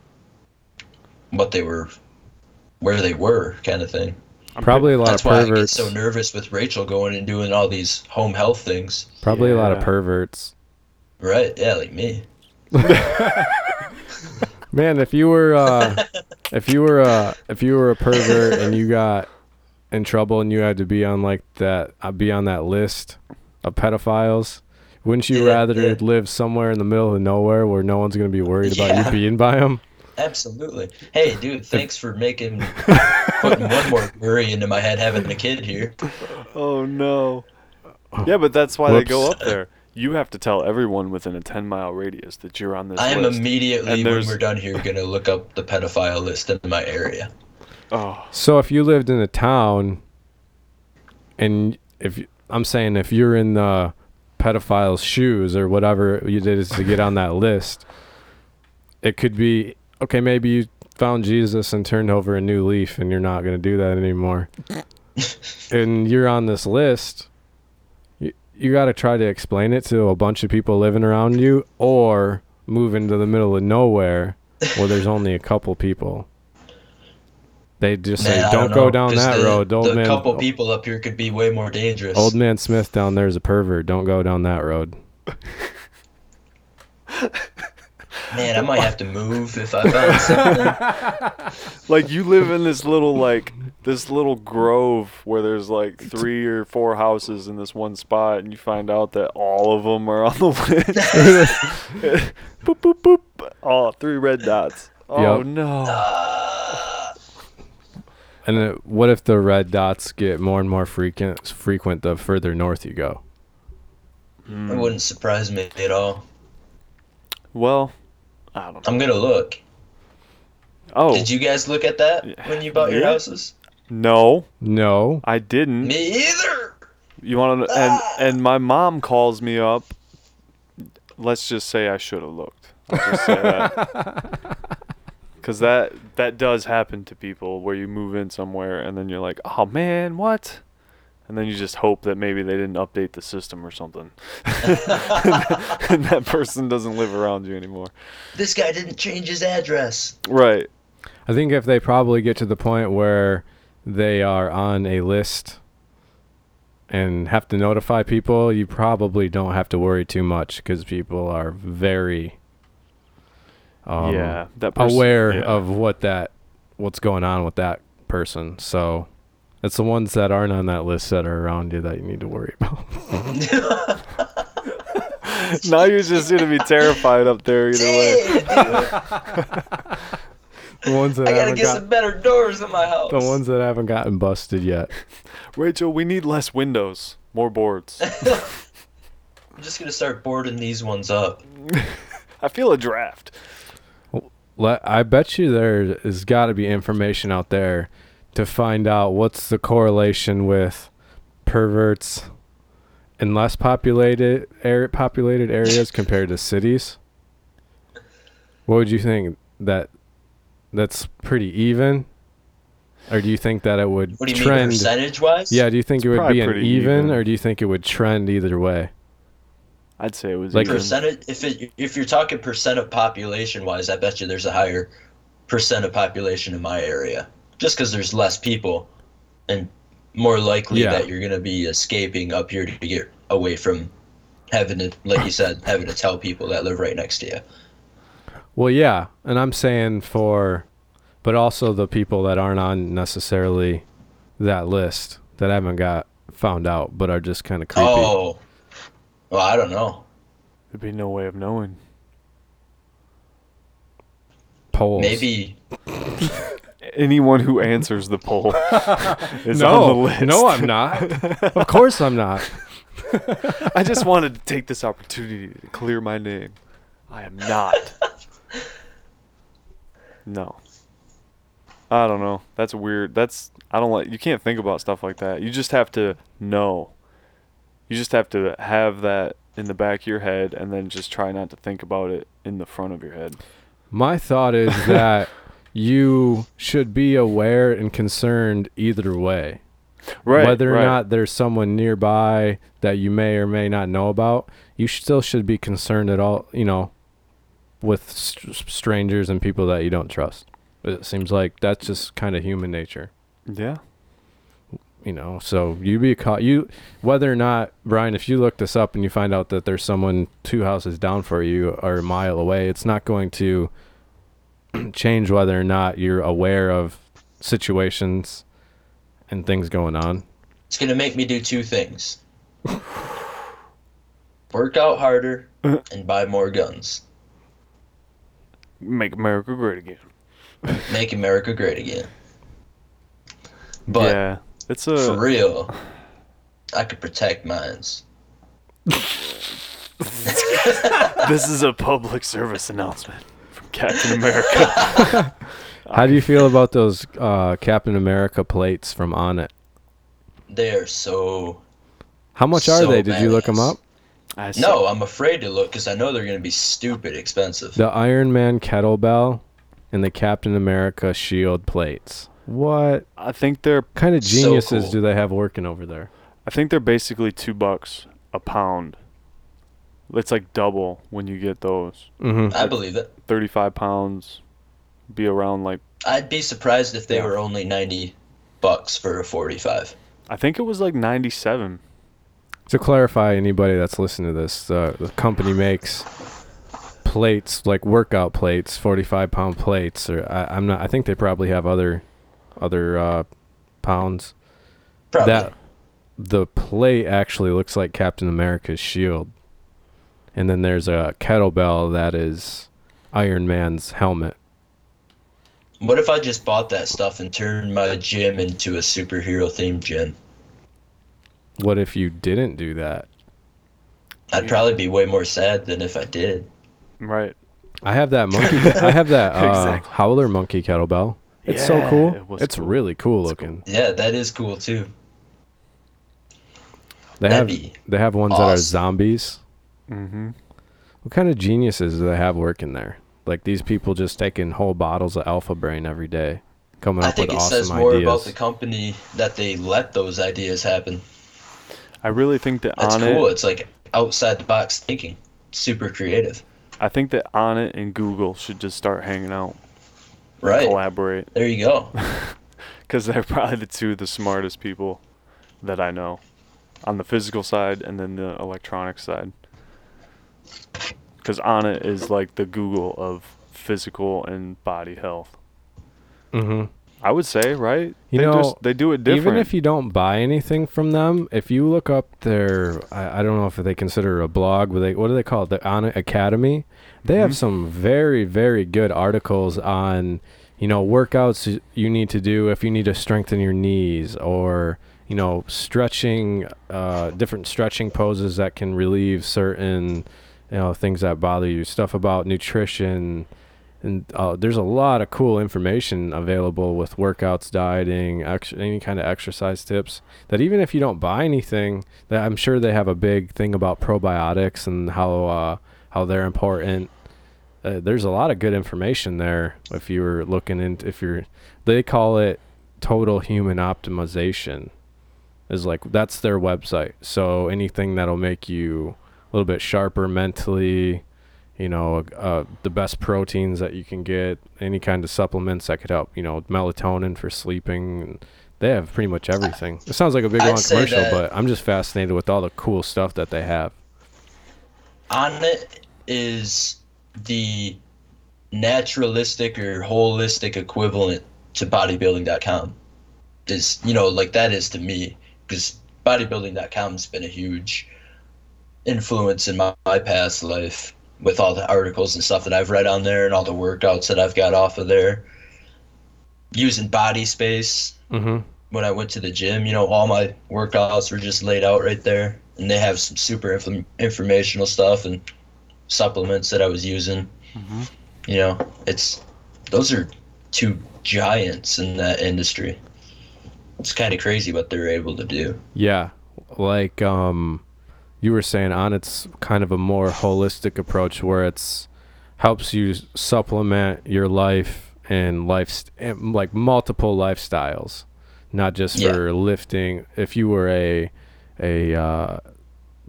what they were, where they were, kind of thing. I'm Probably a lot That's of why I get so nervous with Rachel going and doing all these home health things. Probably a lot of Yeah. perverts. Right? Yeah, like me. Man, if you were uh, if you were uh, if you were a pervert and you got in trouble and you had to be on like that uh, be on that list of pedophiles, wouldn't you Yeah, rather yeah. live somewhere in the middle of nowhere where no one's gonna be worried about Yeah. you being by them? Absolutely. Hey, dude, thanks for making putting one more worry into my head having a kid here. Oh no. Yeah, but that's why they go up there. You have to tell everyone within a 10 mile radius that you're on this I am list. immediately when we're done here gonna look up the pedophile list in my area. Oh, So if you lived in a town, and if I'm saying if you're in the pedophile's shoes or whatever you did is to get on that list, it could be okay. Maybe you found Jesus and turned over a new leaf, and you're not going to do that anymore. and you're on this list. You, you got to try to explain it to a bunch of people living around you, or move into the middle of nowhere where there's only a couple people. They just Man, say, I "Don't know, go down 'cause that the, road." Old the man, couple people up here could be way more dangerous. old man Smith down there is a pervert. Don't go down that road. Man, I might have to move if I found something. like you live in this little like this little grove where there's like three or four houses in this one spot, and you find out that all of them are on the list. boop boop boop. Oh, three red dots. Oh Yep. no. Uh, And it, what if the red dots get more and more frequent? Frequent the further north you go. Hmm. it wouldn't surprise me at all. Well, I don't know. I'm gonna look. Oh Did you guys look at that when you bought your houses? no, No, I didn't. Me either. You want to? And and my mom calls me up. Let's just say I should have looked. Let's just say that. Because that that does happen to people where you move in somewhere and then you're like, oh man, what? And then you just hope that maybe they didn't update the system or something, and that person doesn't live around you anymore. This guy didn't change his address. Right. I think if they probably get to the point where they are on a list and have to notify people, you probably don't have to worry too much because people are very um, yeah. That person, aware yeah. of what that what's going on with that person. So it's the ones that aren't on that list that are around you that you need to worry about. now you're just gonna be terrified up there either way. The ones that I gotta get got, some better doors in my house. the ones that haven't gotten busted yet. Rachel, we need less windows, more boards. I'm just gonna start boarding these ones up. I feel a draft. Let, I bet you there has got to be information out there to find out what's the correlation with perverts in less populated air, populated areas compared to cities. What would you think that that's pretty even, or do you think that it would What do you trend? percentage wise? yeah, do you think It's it would be an even, even. or do you think it would trend either way? I'd say it was Like- even. percentage. If it, if you're talking percent of population wise, I bet you there's a higher percent of population in my area, just because there's less people, and more likely Yeah. that you're gonna be escaping up here to get away from having to, like you said, having to tell people that live right next to you. Well, yeah, and I'm saying for, but also the people that aren't on necessarily that list that haven't got found out, but are just kind of creepy. Oh, well, I don't know. There'd be no way of knowing. Polls. Maybe Anyone who answers the poll is no, on the list. no, I'm not. of course, I'm not. I just wanted to take this opportunity to clear my name. I am not. No. I don't know. That's weird. That's I don't like you can't think about stuff like that. You just have to know. You just have to have that in the back of your head and then just try not to think about it in the front of your head. My thought is that you should be aware and concerned either way. Right. Whether or right. not there's someone nearby that you may or may not know about, you still should be concerned at all, you know, with str strangers and people that you don't trust. It seems like that's just kind of human nature, Yeah. You know. So you be caught you whether or not Brian, if you look this up and you find out that there's someone two houses down for you or a mile away, it's not going to change whether or not you're aware of situations and things going on. It's gonna make me do two things. Work out harder and buy more guns. Make America great again. Make America great again. But yeah. It's a for real, I could protect mines. this is a public service announcement from Captain America. How do you feel about those uh, Captain America plates from Onnit? They are so. How much are So they? Did you look them up? I No, I'm afraid to look because I know they're gonna be stupid expensive. The Iron Man kettlebell and the Captain America shield plates. What I think they're kind of So geniuses cool. do they have working over there? I think they're basically two bucks a pound. It's like double when you get those. Mm-hmm. I believe it. Thirty-five pounds, be around like I'd be surprised if they Yeah. were only 90 bucks for a 45. I think it was like ninety-seven. To clarify, anybody that's listening to this, uh, the company makes plates like workout plates, forty-five pound plates, or I, I'm not. I think they probably have other other uh, pounds. Probably. That the plate actually looks like Captain America's shield, and then there's a kettlebell that is Iron Man's helmet. What if I just bought that stuff and turned my gym into a superhero themed gym? What if you didn't do that? I'd probably be way more sad than if I did. Right. I have that monkey. I have that uh, Exactly. howler monkey kettlebell. It's so cool. it was it's cool. really cool It's looking. Yeah, that is cool too. They That'd have be they have ones that are zombies. Mm-hmm. What kind of geniuses do they have working there? Like these people just taking whole bottles of Alpha Brain every day, coming I up think with it awesome says more ideas. about the company that they let those ideas happen. I really think that That's on cool. it, It's like outside the box thinking. Super creative. I think that Onnit and Google should just start hanging out, Right. collaborate, There you go. because they're probably the two of the smartest people that I know, on the physical side and then the electronic side. Because on is like the Google of physical and body health. hmm I would say, right? You they know, just, they do it different. Even if you don't buy anything from them, if you look up their, I, I don't know if they consider it a blog, but they what do they call it? The Onnit Academy. They have Mhm. some very very good articles on, you know, workouts you need to do if you need to strengthen your knees or you know stretching, uh, different stretching poses that can relieve certain, you know, things that bother you. Stuff about nutrition and uh, there's a lot of cool information available with workouts, dieting, ex- any kind of exercise tips. That even if you don't buy anything, that I'm sure they have a big thing about probiotics and how uh, how they're important. Uh, there's a lot of good information there. If you're looking into, if you're, they call it total human optimization. Is like that's their website. So anything that'll make you a little bit sharper mentally, you know, uh, the best proteins that you can get, any kind of supplements that could help, you know, melatonin for sleeping. They have pretty much everything. It sounds like a big I'd long commercial, but I'm just fascinated with all the cool stuff that they have. On it is the naturalistic or holistic equivalent to bodybuilding.com. Is you know like that is to me because bodybuilding.com has been a huge influence in my, my past life with all the articles and stuff that I've read on there and all the workouts that I've got off of there. Using body space Mm-hmm. when I went to the gym, you know, all my workouts were just laid out right there, and they have some super inf- informational stuff and supplements that I was using. Mhm. You know, it's those are two giants in that industry. It's kind of crazy what they're able to do. Yeah, like um, you were saying, Onnit's kind of a more holistic approach where it's helps you supplement your life and life and like multiple lifestyles, not just Yeah. for lifting. If you were a a uh,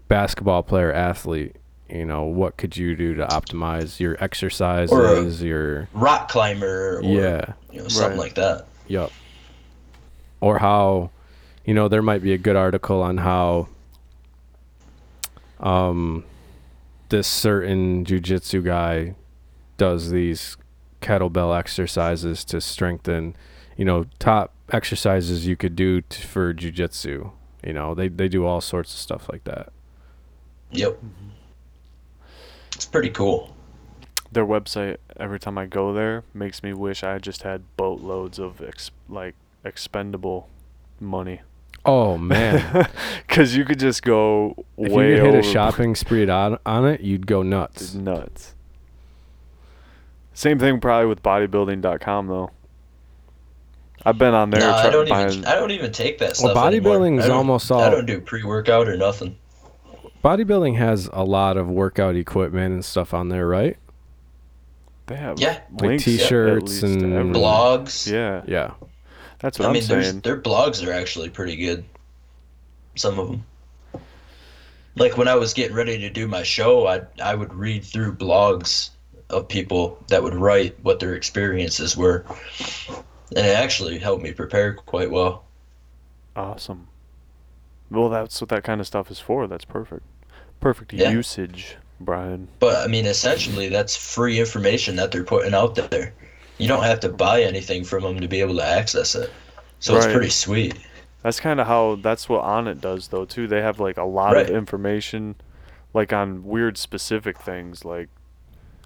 basketball player athlete, you know what could you do to optimize your exercises, your Rock climber or yeah, you know, something Right. like that. Yup. Or how, you know, there might be a good article on how um this certain jujitsu guy does these kettlebell exercises to strengthen, you know, top exercises you could do t- for jujitsu. You know, they they do all sorts of stuff like that. Yep. It's pretty cool. Their website, every time I go there, makes me wish I just had boatloads of ex- like expendable money. Oh man, Because you could just go way. if you could hit a shopping spree on Onnit, you'd go nuts. Nuts. Same thing probably with bodybuilding.com though. I've been on there No, I don't even. I don't even take that Well, stuff. anymore. bodybuilding's I don't- almost I don't do pre-workout or nothing. Bodybuilding has a lot of workout equipment and stuff on there, right? they have Yeah. Like links at t-shirts least and- everything. Blogs. Yeah, Yeah. that's what I am mean, there's, saying. their blogs are actually pretty good. Some of them. Like when I was getting ready to do my show, I I would read through blogs of people that would write what their experiences were, and it actually helped me prepare quite well. Awesome. Well, that's what that kind of stuff is for. That's perfect. Perfect Yeah. usage, Brian. But I mean, essentially, that's free information that they're putting out there. You don't have to buy anything from them to be able to access it. So it's pretty sweet. That's kind of how that's what Onnit does though too. They have like a lot Right. of information, like on weird specific things, like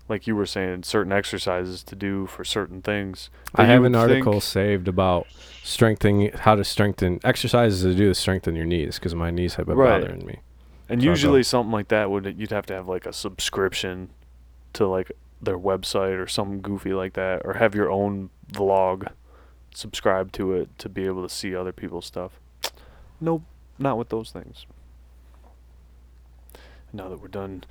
like you were saying, certain exercises to do for certain things. I have an article think- saved about strengthening how to strengthen exercises to do to strengthen your knees because my knees have been Right. bothering me. And So usually something like that would you'd have to have like a subscription to like their website or something goofy like that, or have your own vlog, subscribe to it to be able to see other people's stuff. Nope, not with those things. Now that we're done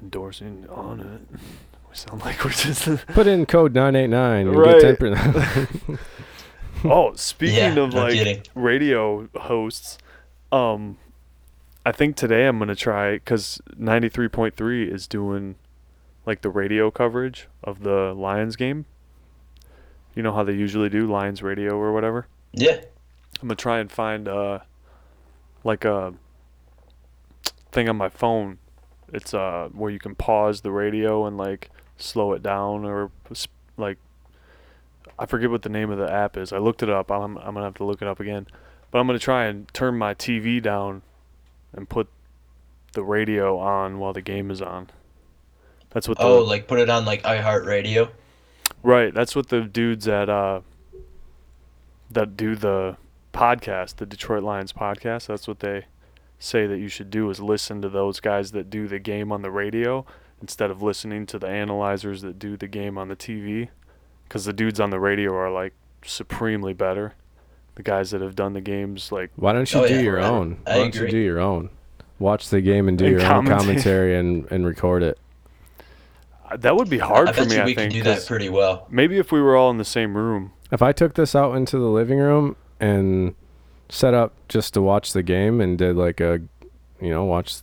endorsing Onnit, we sound like we're just. Put in code 989 and Right. get 10%. oh, speaking Yeah, of no like kidding. radio hosts, um, I think today I'm gonna try because 93.3 is doing like the radio coverage of the Lions game. You know how they usually do Lions radio or whatever. Yeah. I'm gonna try and find uh like a thing on my phone. It's uh where you can pause the radio and like slow it down or like I forget what the name of the app is. I looked it up. I'm I'm gonna have to look it up again. But I'm gonna try and turn my TV down and put the radio on while the game is on. That's what the Oh, like put it on like iHeartRadio. Right, that's what the dudes at uh that do the podcast, the Detroit Lions podcast, that's what they say that you should do is listen to those guys that do the game on the radio instead of listening to the analyzers that do the game on the TV cuz the dudes on the radio are like supremely better. The guys that have done the games like Why don't you Oh, do yeah, your I- own? I Why don't you do your own? Watch the game and do And your own commentary and, and record it. Uh, that would be hard I for me, you I we think. do that 'cause pretty well. maybe if we were all in the same room. If I took this out into the living room and set up just to watch the game and did like a, you know, watch,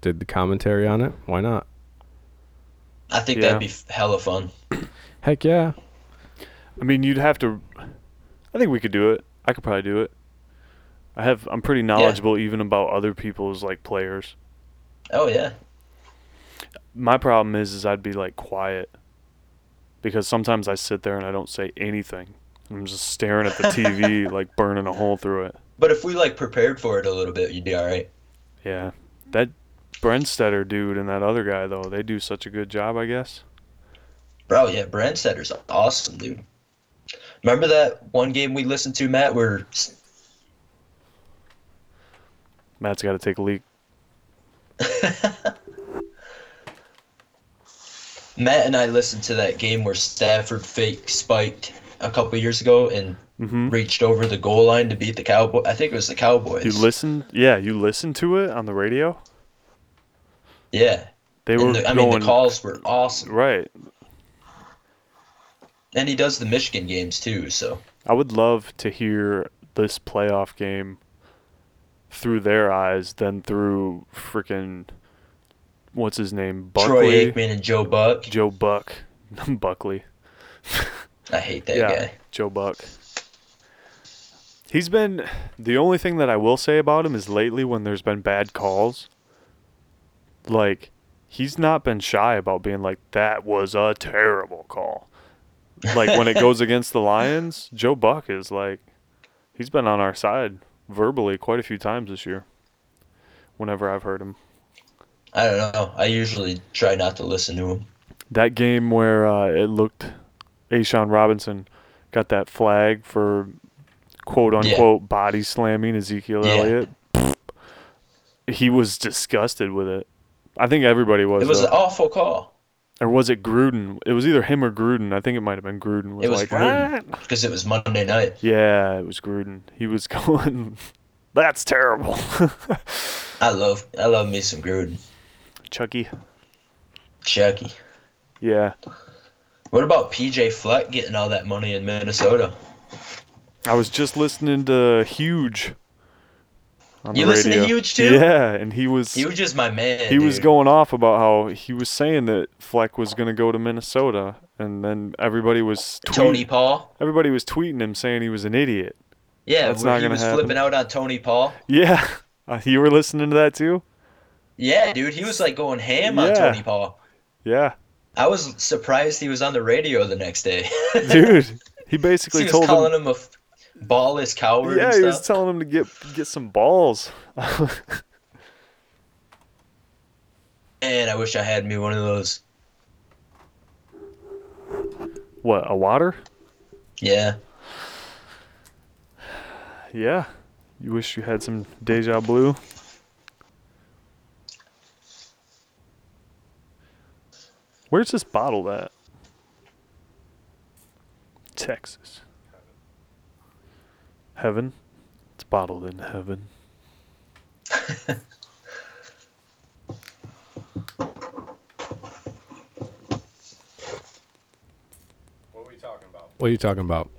did the commentary on it, why not? I think Yeah. that'd be f- hella fun. Heck yeah. I mean, you'd have to. I think we could do it. I could probably do it. I have. I'm pretty knowledgeable even about other people's like players. Oh yeah. My problem is, is I'd be like quiet because sometimes I sit there and I don't say anything. I'm just staring at the TV, like burning a hole through it. But if we like prepared for it a little bit, you'd be all right. Yeah, that Brandstatter dude and that other guy though, they do such a good job, I guess. Bro, yeah, Brandstatter's awesome, dude. Remember that one game we listened to, Matt, where Matt's got to take a leak. Matt and I listened to that game where Stafford fake spiked a couple years ago and hmm reached over the goal line to beat the Cowboy. I think it was the Cowboys. You listened? Yeah, you listened to it on the radio. Yeah. They were the, I going mean, the calls were awesome. right. And he does the Michigan games too, so. I would love to hear this playoff game through their eyes than through freaking what's his name Buckley, Troy Aikman and Joe Buck. Joe Buck, Buckley. I hate that yeah, guy. Joe Buck. He's been the only thing that I will say about him is lately when there's been bad calls, like he's not been shy about being like that was a terrible call. Like when it goes against the Lions, Joe Buck is like he's been on our side verbally quite a few times this year. Whenever I've heard him. I don't know. I usually try not to listen to him. That game where uh, it looked A'Shawn Robinson got that flag for quote unquote body slamming Ezekiel Yeah. Elliott. He was disgusted with it. I think everybody was. It was though. an awful call or was it Gruden? It was either him or Gruden. I think it might have been Gruden. Was It was like, Gruden. Because it was Monday night. Yeah, it was Gruden. He was going. That's terrible. I love, I love me some Gruden. Chucky. Chucky. Yeah, What about PJ Fleck getting all that money in Minnesota? I was just listening to Huge. On You the listen to. Huge, too? Yeah, and he was He was just my man. he was going off about how he was saying that Fleck was going to go to Minnesota, and then everybody was tweet- Tony Paul. everybody was tweeting him saying he was an idiot. Yeah, That's not he gonna was happen. flipping out on Tony Paul. Yeah, uh, you were listening to that too. Yeah, dude, he was like going ham on Tony Paul. Yeah, I was surprised he was on the radio the next day. dude, he basically he was told calling him. him a f- ballless coward Yeah, he was telling him to get get some balls. and I wish I had me one of those. what a water? Yeah. Yeah, you wish you had some deja blue. Where's this bottle at? Texas. Heaven. It's bottled in heaven. What were you talking about? What are you talking about?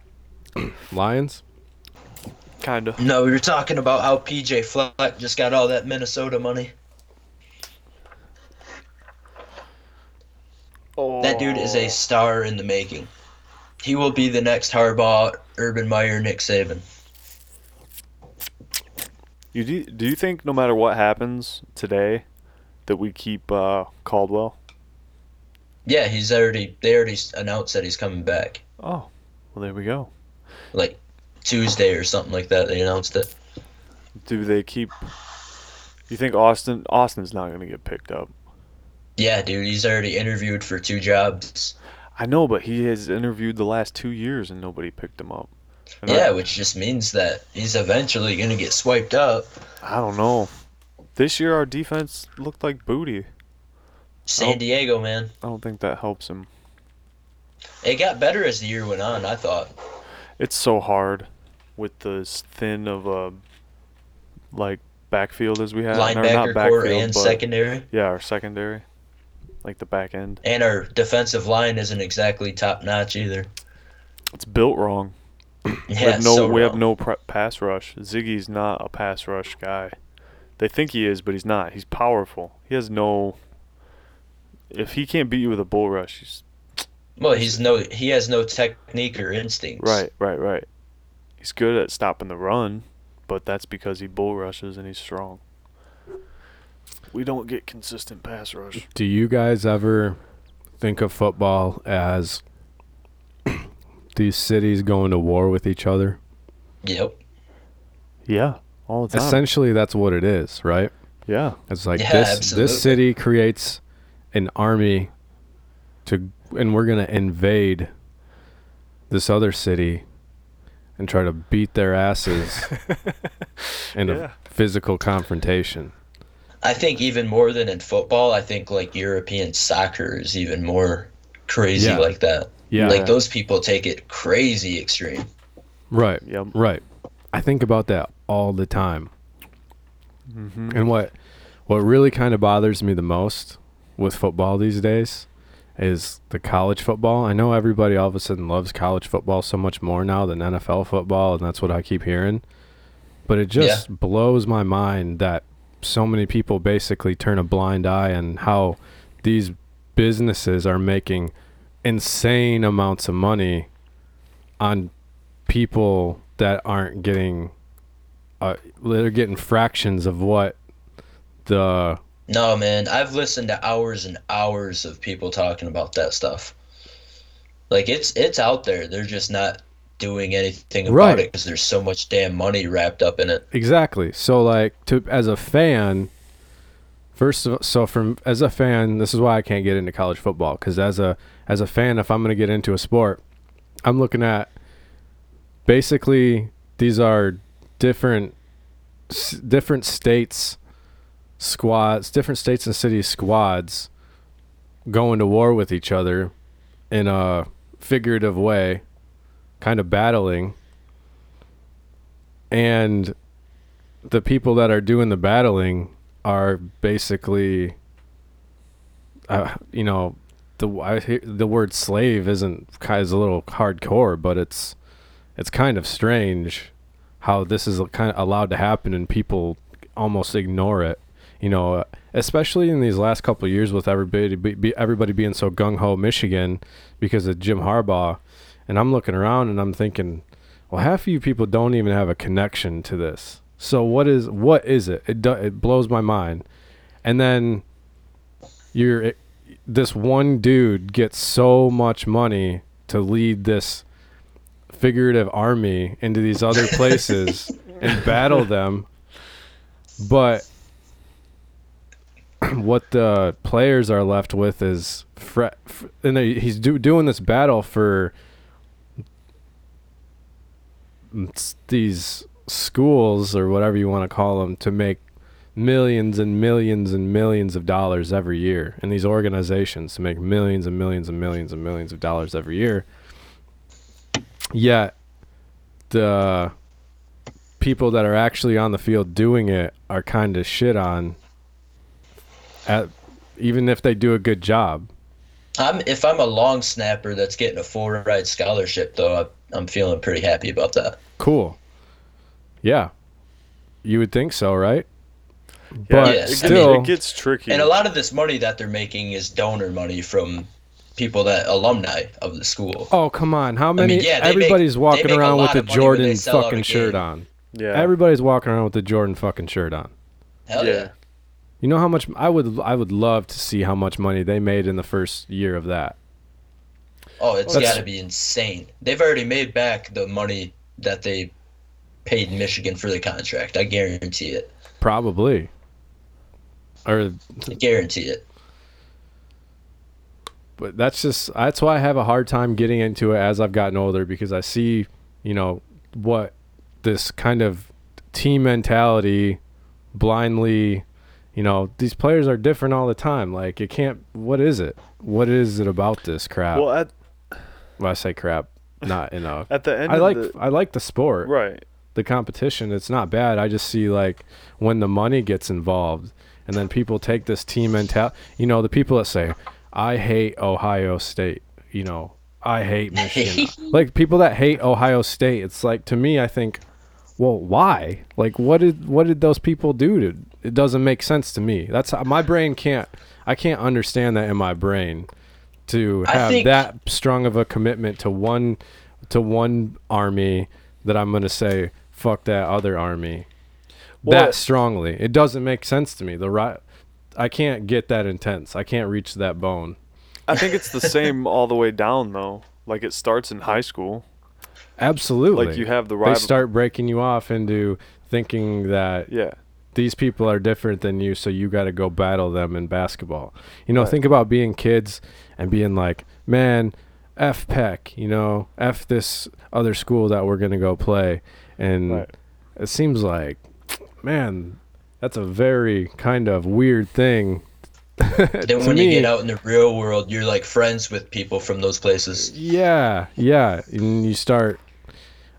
Lions? Kinda. No, we were talking about how PJ Fleck just got all that Minnesota money. Oh. That dude is a oh. star in the making. He will be the next Harbaugh, Urban Meyer, Nick Saban. You do, do you think no matter what happens today, that we keep uh, Caldwell? Yeah, he's already. They already announced that he's coming back, Oh, well there we go. like Tuesday or something like that. They announced it. Do they keep? You think Austin? Austin's not gonna get picked up. Yeah, dude, he's already interviewed for two jobs. I know, but he has interviewed the last two years and nobody picked him up. Yeah, which just means that he's eventually gonna get swiped up. I don't know. This year our defense looked like booty. San. Diego, man. I don't think that helps him. It got better as the year went on. I thought. It's so hard with this thin of a like backfield as we have. Linebacker not core and secondary, Yeah, our secondary, like the back end. and our defensive line isn't exactly top notch either. It's built wrong. Yeah, we have no so we have no pr- pass rush. Ziggy's not a pass rush guy. They think he is, but he's not. He's powerful. He has no. If he can't beat you with a bull rush, he's Well, he's no. He has no technique or instincts. right, right, right. He's good at stopping the run, but that's because he bull rushes and he's strong. We don't get consistent pass rush. Do you guys ever think of football as these cities going to war with each other? Yep. Yeah, all the time. Essentially, that's what it is, right? yeah, It's like Yeah, this absolutely. this city creates an army to and we're going to invade this other city and try to beat their asses in Yeah. a physical confrontation. I think even more than in football, I think like European soccer is even more crazy Yeah. like that. Yeah. Like those people take it crazy extreme. Right. Yep. Right. I think about that all the time. Mm-hmm. And what what really kind of bothers me the most with football these days is the college football. I know everybody all of a sudden loves college football so much more now than NFL football, and that's what I keep hearing. But it just blows my mind that so many people basically turn a blind eye on how these businesses are making insane amounts of money on people that aren't getting uh, they're getting fractions of what the No, man, I've listened to hours and hours of people talking about that stuff. Like it's it's out there. They're just not doing anything about Right. it because there's so much damn money wrapped up in it. exactly so like to as a fan first of, so from as a fan this is why I can't get into college football cuz as a as a fan if I'm going to get into a sport I'm looking at basically these are different different states squads different states and cities squads going to war with each other in a figurative way kind of battling. And the people that are doing the battling are basically uh, you know the I, the word slave isn't kind is a little hardcore but it's it's kind of strange how this is kind of allowed to happen and people almost ignore it. You know uh, especially in these last couple of years with everybody be, everybody being so gung-ho Michigan because of Jim Harbaugh. And I'm looking around and I'm thinking well half of you people don't even have a connection to this so what is what is it? It do, it blows my mind. And then you're it, this one dude gets so much money to lead this figurative army into these other places and battle them. But what the players are left with is fre- f- and they, he's do, doing this battle for mm, these schools or whatever you want to call them to make millions and millions and millions of dollars every year. And these organizations to make millions and millions and millions and millions of dollars every year yet the people that are actually on the field doing it are kind of shit on at even if they do a good job. I'm if I'm a long snapper that's getting a full ride scholarship though, I, I'm feeling pretty happy about that. cool yeah you would think so right Yeah, but Yes, it, I gets, still it gets tricky. And a lot of this money that they're making is donor money from people that alumni of the school. oh come on how many yeah, they make- everybody's they walking make a around with lot the of money when jordan they a fucking shirt on yeah. everybody's walking around with the jordan fucking shirt on Hell yeah. yeah. you know how much i would i would love to see how much money they made in the first year of that Oh, it's got to be insane. They've already made back the money that they paid in Michigan for the contract. I guarantee it. probably or I guarantee it. but that's just that's why I have a hard time getting into it as I've gotten older because I see, you know, what this kind of team mentality blindly, you know, these players are different all the time. Like it can't what is it? What is it about this crap? well, at when I say crap, not in a at the end I of like the, I like the sport. right. The competition, it's not bad. I just see like when the money gets involved and then people take this team mentality, you know, the people that say, I hate Ohio State, you know, I hate Michigan. like people that hate Ohio State, it's like to me I think, well, why? Like what did what did those people do to it doesn't make sense to me. That's how, my brain can't I can't understand that in my brain to have think- that strong of a commitment to one to one army that I'm going to say fuck that other army Well, that strongly. It doesn't make sense to me. The right I can't get that intense. I can't reach that bone. I think it's the same all the way down though. Like it starts in high school. Absolutely. Like you have the right they start breaking you off into thinking that Yeah. these people are different than you, so you got to go battle them in basketball. You know, Right. think about being kids and being like, man, F Peck, you know, F this other school that we're going to go play. And Right. it seems like, man, that's a very kind of weird thing Then to when you get out in the real world, you're like friends with people from those places. Yeah, yeah, and you start.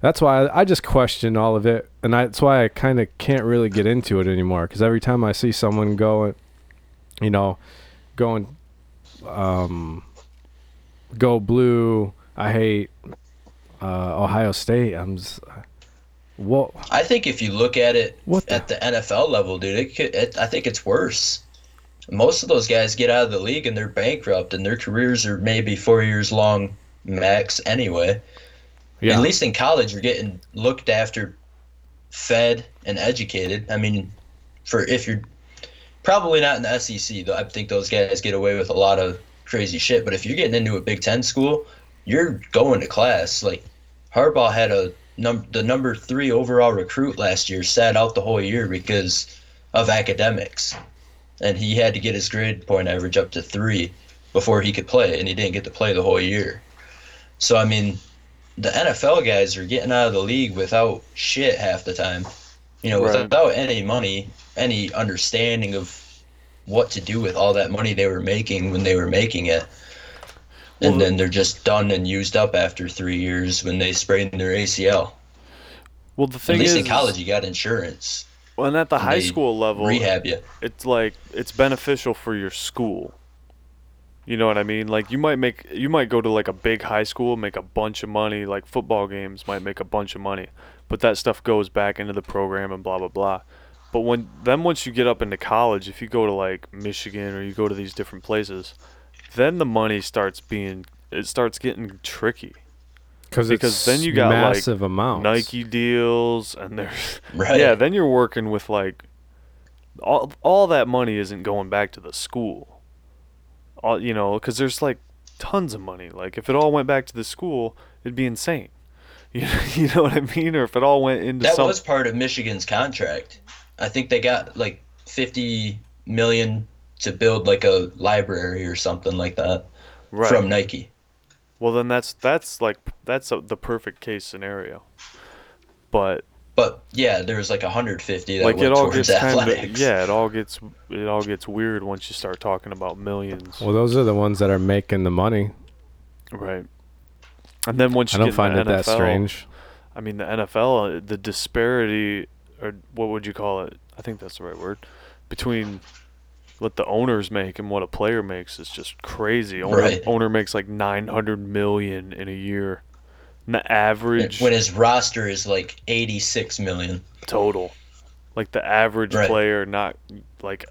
That's why I, I just question all of it, and I, that's why I kind of can't really get into it anymore. Because every time I see someone going, you know, going, um, go blue. I hate uh, Ohio State. I'm just, what? I think if you look at it the- at the NFL level, dude, it could. It, I think it's worse. Most of those guys get out of the league and they're bankrupt, and their careers are maybe four years long max anyway. Yeah, At least in college, you're getting looked after, fed, and educated. I mean, for if you're probably not in the SEC, though, I think those guys get away with a lot of crazy shit. But if you're getting into a Big Ten school, you're going to class. Like Harbaugh had a num the number three overall recruit last year, sat out the whole year because of academics, and he had to get his grade point average up to three before he could play, and he didn't get to play the whole year. So I mean, the NFL guys are getting out of the league without shit half the time. You know, Right. without any money, any understanding of what to do with all that money they were making when they were making it. And Well- then they're just done and used up after three years when they sprain their ACL. Well, the thing At least is, in college, you got insurance. well, and at the and high school level, Rehab you. it's like it's beneficial for your school. You know what I mean? Like you might make you might go to like a big high school, make a bunch of money, like football games might make a bunch of money. But that stuff goes back into the program and blah blah blah. But when then once you get up into college, if you go to like Michigan or you go to these different places, then the money starts being it starts getting tricky. because because then you got, like, massive amounts. Nike deals and there's Right. yeah, then you're working with like all all that money isn't going back to the school. All you know, because there's like tons of money. Like if it all went back to the school, it'd be insane. You you know what I mean? Or if it all went into That some was part of Michigan's contract. I think they got like 50 million to build like a library or something like that right. from Nike. well, then that's that's like that's a, the perfect case scenario. But But yeah, there's was like 150 that like went it all towards gets kind of athletics. yeah, it all gets it all gets weird once you start talking about millions. Well, those are the ones that are making the money. Right. And then once I you don't get find in it the that NFL, strange. I mean, the NFL, uh, the disparity, or what would you call it? I think that's the right word, between what the owners make and what a player makes is just crazy. Owner, Right. owner makes like 900 million in a year. And the average When his roster is like 86 million. total, like the average Right. player, not like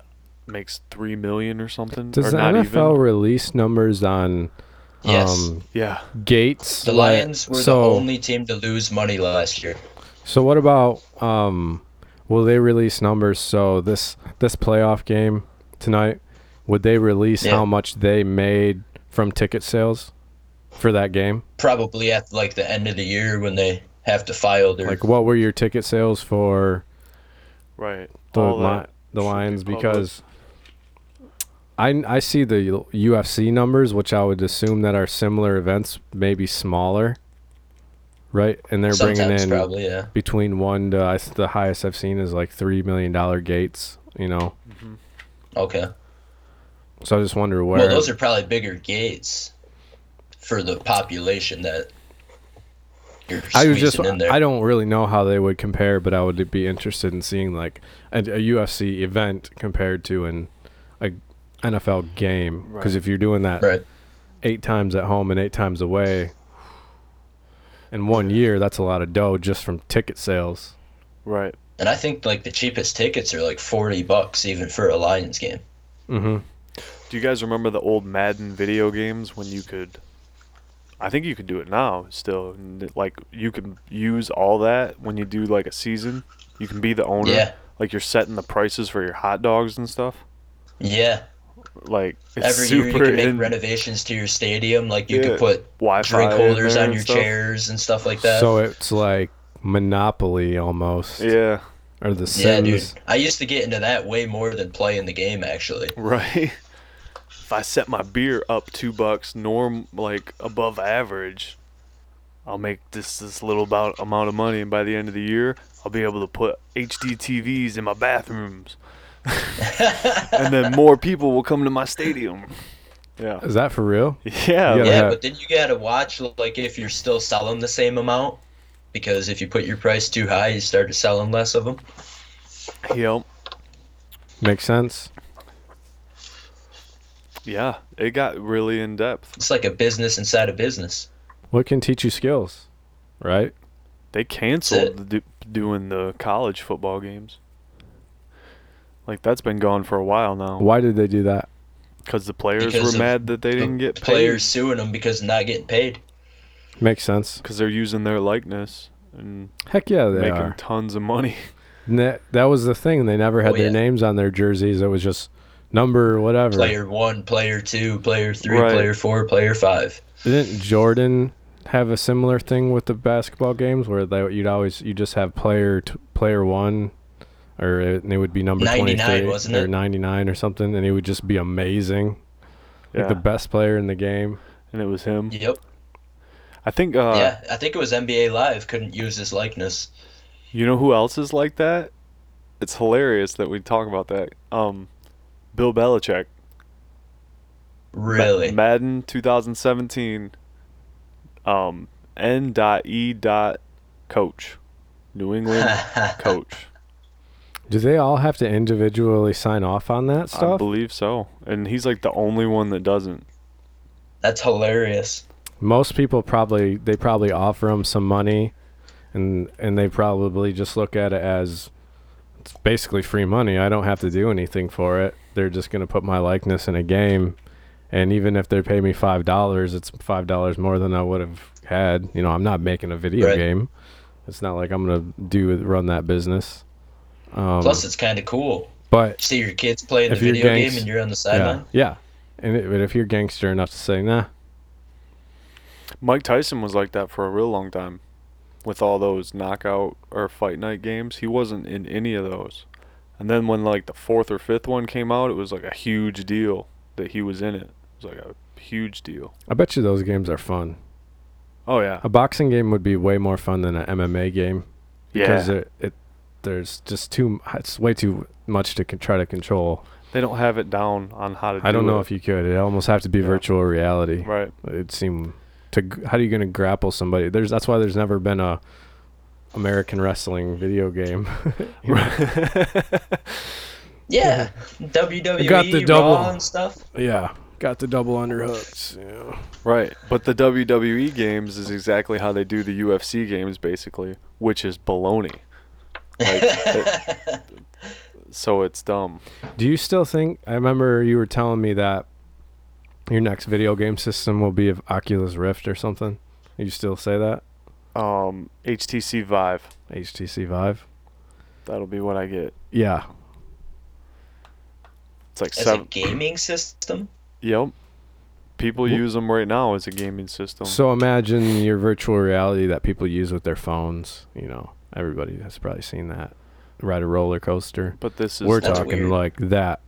makes three million or something, Does or the not NFL even. release numbers on Yes. um, Yeah, gates? the Lions were so, the only team to lose money last year. So what about um will they release numbers so this this playoff game tonight would they release Yeah. how much they made from ticket sales for that game? Probably at like the end of the year when they have to file their Like what were your ticket sales for right. the All Li- the should be Lions because I I see the UFC numbers which I would assume that are similar events maybe smaller. Right? And they're bringing in probably yeah. between 1 to I, th- the highest I've seen is like 3 million dollar gates, you know. Mm-hmm. Okay. So I just wonder where Well, those are probably bigger gates for the population that you're I was just I don't really know how they would compare, but I would be interested in seeing like a, a UFC event compared to an a NFL game because Right. if you're doing that Right. eight times at home and eight times away in one year, that's a lot of dough just from ticket sales. Right. And I think like the cheapest tickets are like 40 bucks even for a Lions game. Mm-hmm. Do you guys remember the old Madden video games when you could? I think you could do it now still. Like you can use all that when you do like a season. You can be the owner. Yeah. Like you're setting the prices for your hot dogs and stuff. Yeah. Like it's Every super year you can make in renovations to your stadium. Like you Yeah. could put Wi-Fi drink holders on your stuff. chairs and stuff like that. So it's like Monopoly almost, Yeah. Or the yeah, dude. I used to get into that way more than playing the game actually. Right. if I set my beer up two bucks, norm like above average, I'll make this this little about amount of money, and by the end of the year, I'll be able to put HD TVs in my bathrooms. and then more people will come to my stadium. Yeah. Is that for real? Yeah. Yeah. yeah, Yeah. but then you gotta watch like if you're still selling the same amount, because if you put your price too high, you start selling less of them. Yep. Makes sense. Yeah. It got really in depth. It's like a business inside a business. What can teach you skills, right? They canceled the do- doing the college football games. Like that's been gone for a while now. Why did they do that? Because the players Because were mad that they didn't get Players suing them because not getting paid. Makes sense. Because they're using their likeness and Heck yeah, they making are. tons of money. And That, that was the thing. They never had Oh, their yeah. names on their jerseys. It was just number whatever. Player one, player two, player three, Right. player four, player five. Didn't Jordan have a similar thing with the basketball games where they, you'd always you just have player t- player one, or it, and it would be number 99, wasn't or ninety nine or something, and he would just be amazing, like the best player in the game. and it was him. Yep. I think. Uh, yeah, I think it was NBA Live couldn't use his likeness. You know who else is like that? It's hilarious that we talk about that. Um, Bill Belichick. Ma- Really? Madden 2017. Um, N. E. Coach. New England coach. Do they all have to individually sign off on that stuff? I stuff? believe so, and he's like the only one that doesn't. That's hilarious. Most people probably they probably offer them some money, and and they probably just look at it as it's basically free money. I don't have to do anything for it. They're just gonna put my likeness in a game, and even if they pay me five dollars, it's five dollars more than I would have had. You know, I'm not making a video Right. game. It's not like I'm gonna do run that business. Um, Plus, it's kind of cool. but See your kids playing the video gangs- game and you're on the yeah, sideline. yeah. And it, but if you're gangster enough to say, nah, Mike Tyson was like that for a real long time, with all those knockout or fight night games. He wasn't in any of those, and then when like the fourth or fifth one came out, it was like a huge deal that he was in it. It was like a huge deal. I bet you those games are fun. Oh yeah, A boxing game would be way more fun than an MMA game because yeah. it, it there's just too it's way too much to con- try to control. They don't have it down on how to. I don't know it. if you could. It almost have to be Yeah. virtual reality. Right. It'd seem to how are you going to grapple somebody? There's that's why there's never been a American wrestling video game. You? Yeah, WWE, got the double. Raw and stuff. yeah, got the double underhooks. Yeah. right. But the WWE games is exactly how they do the UFC games, basically, which is baloney. Like, it- so it's dumb. Do you still think? I remember you were telling me that your next video game system will be of Oculus Rift or something. You still say that? Um, HTC Vive. HTC Vive. That'll be what I get. Yeah. It's like As a gaming system. Yep. People Wh- use them right now as a gaming system. So imagine your virtual reality that people use with their phones. You know, everybody has probably seen that. Ride a roller coaster. but this is We're talking weird. like that,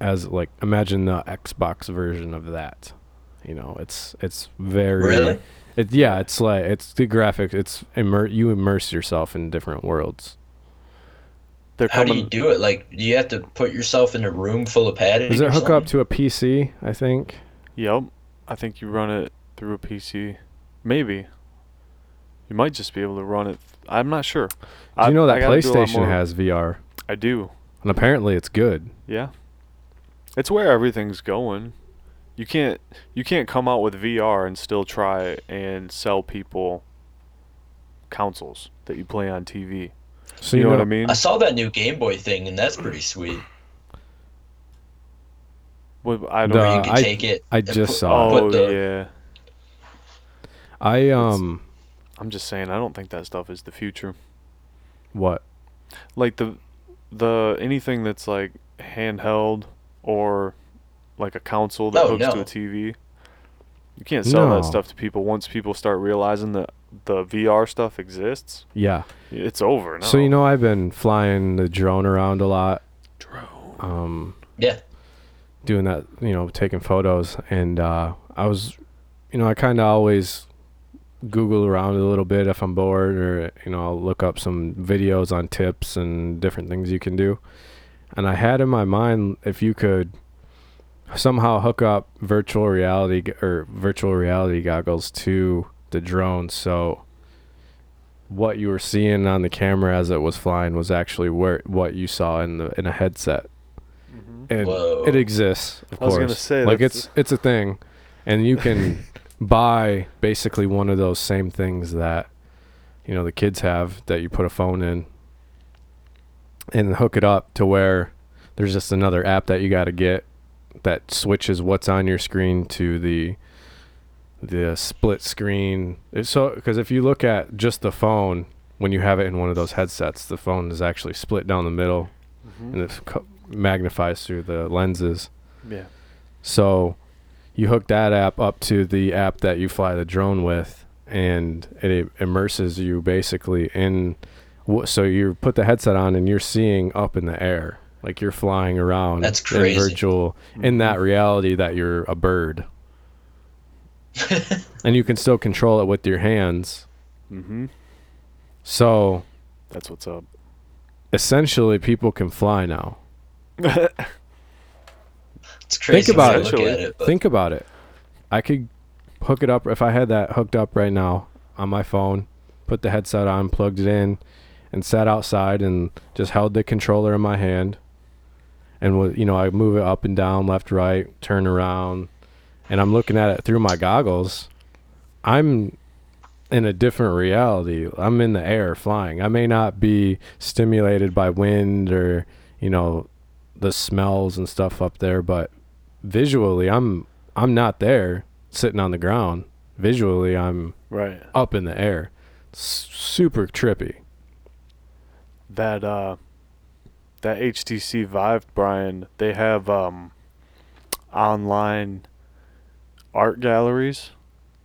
as like imagine the Xbox version of that. You know, it's it's very Really? It yeah, it's like it's the graphic. It's immer- you immerse yourself in different worlds. they're How do you do it? Like, do you have to put yourself in a room full of padding? Does it or hook up to a PC? I think. Yep. I think you run it through a PC. Maybe. You might just be able to run it. I'm not sure. Do you know that gotta do a lot PlayStation has VR, I do. and apparently it's good. Yeah. It's where everything's going. You can't you can't come out with VR and still try and sell people consoles that you play on TV. So you know, what I mean? I saw that new Game Boy thing, and that's pretty sweet. What- I don't The- you can I- take it. I just put- saw it. Oh the- yeah. I um I'm just saying I don't think that stuff is the future. what? Like the the anything that's like handheld or like a console that Oh, hooks to a TV. You can't sell No. that stuff to people once people start realizing that the VR stuff exists. Yeah. It's over now. So you know I've been flying the drone around a lot. drone. Um, Yeah. doing that, you know, taking photos, and uh, I was, you know, I kind of always Google around a little bit if I'm bored, or you know, I'll look up some videos on tips and different things you can do. And I had in my mind if you could somehow hook up virtual reality or virtual reality goggles to the drone so what you were seeing on the camera as it was flying was actually where what you saw in the in a headset. Mm-hmm. And Whoa. it exists of I was course. gonna say, like it's it's a thing. And you can buy basically one of those same things that you know the kids have that you put a phone in and hook it up to where there's just another app that you got to get that switches what's on your screen to the the split screen It's so because if you look at just the phone when you have it in one of those headsets the phone is actually split down the middle Mhm. and it co- magnifies through the lenses Yeah. so you hook that app up to the app that you fly the drone with, and it immerses you basically in. Wh- So you put the headset on and you're seeing up in the air, like you're flying around. That's In virtual, in that reality that you're a bird, and you can still control it with your hands. Mm-hmm. So That's what's up. essentially, people can fly now. It's crazy about it. look at it. Think about it. I could hook it up if I had that hooked up right now on my phone, put the headset on, plugged it in, and sat outside and just held the controller in my hand. And with you know, I move it up and down, left, right, turn around, and I'm looking at it through my goggles. I'm in a different reality. I'm in the air flying. I may not be stimulated by wind or, you know, the smells and stuff up there, but visually I'm I'm not there sitting on the ground. Visually I'm right. up in the air. Super trippy. That uh, that HTC Vive, Brian. They have um, online art galleries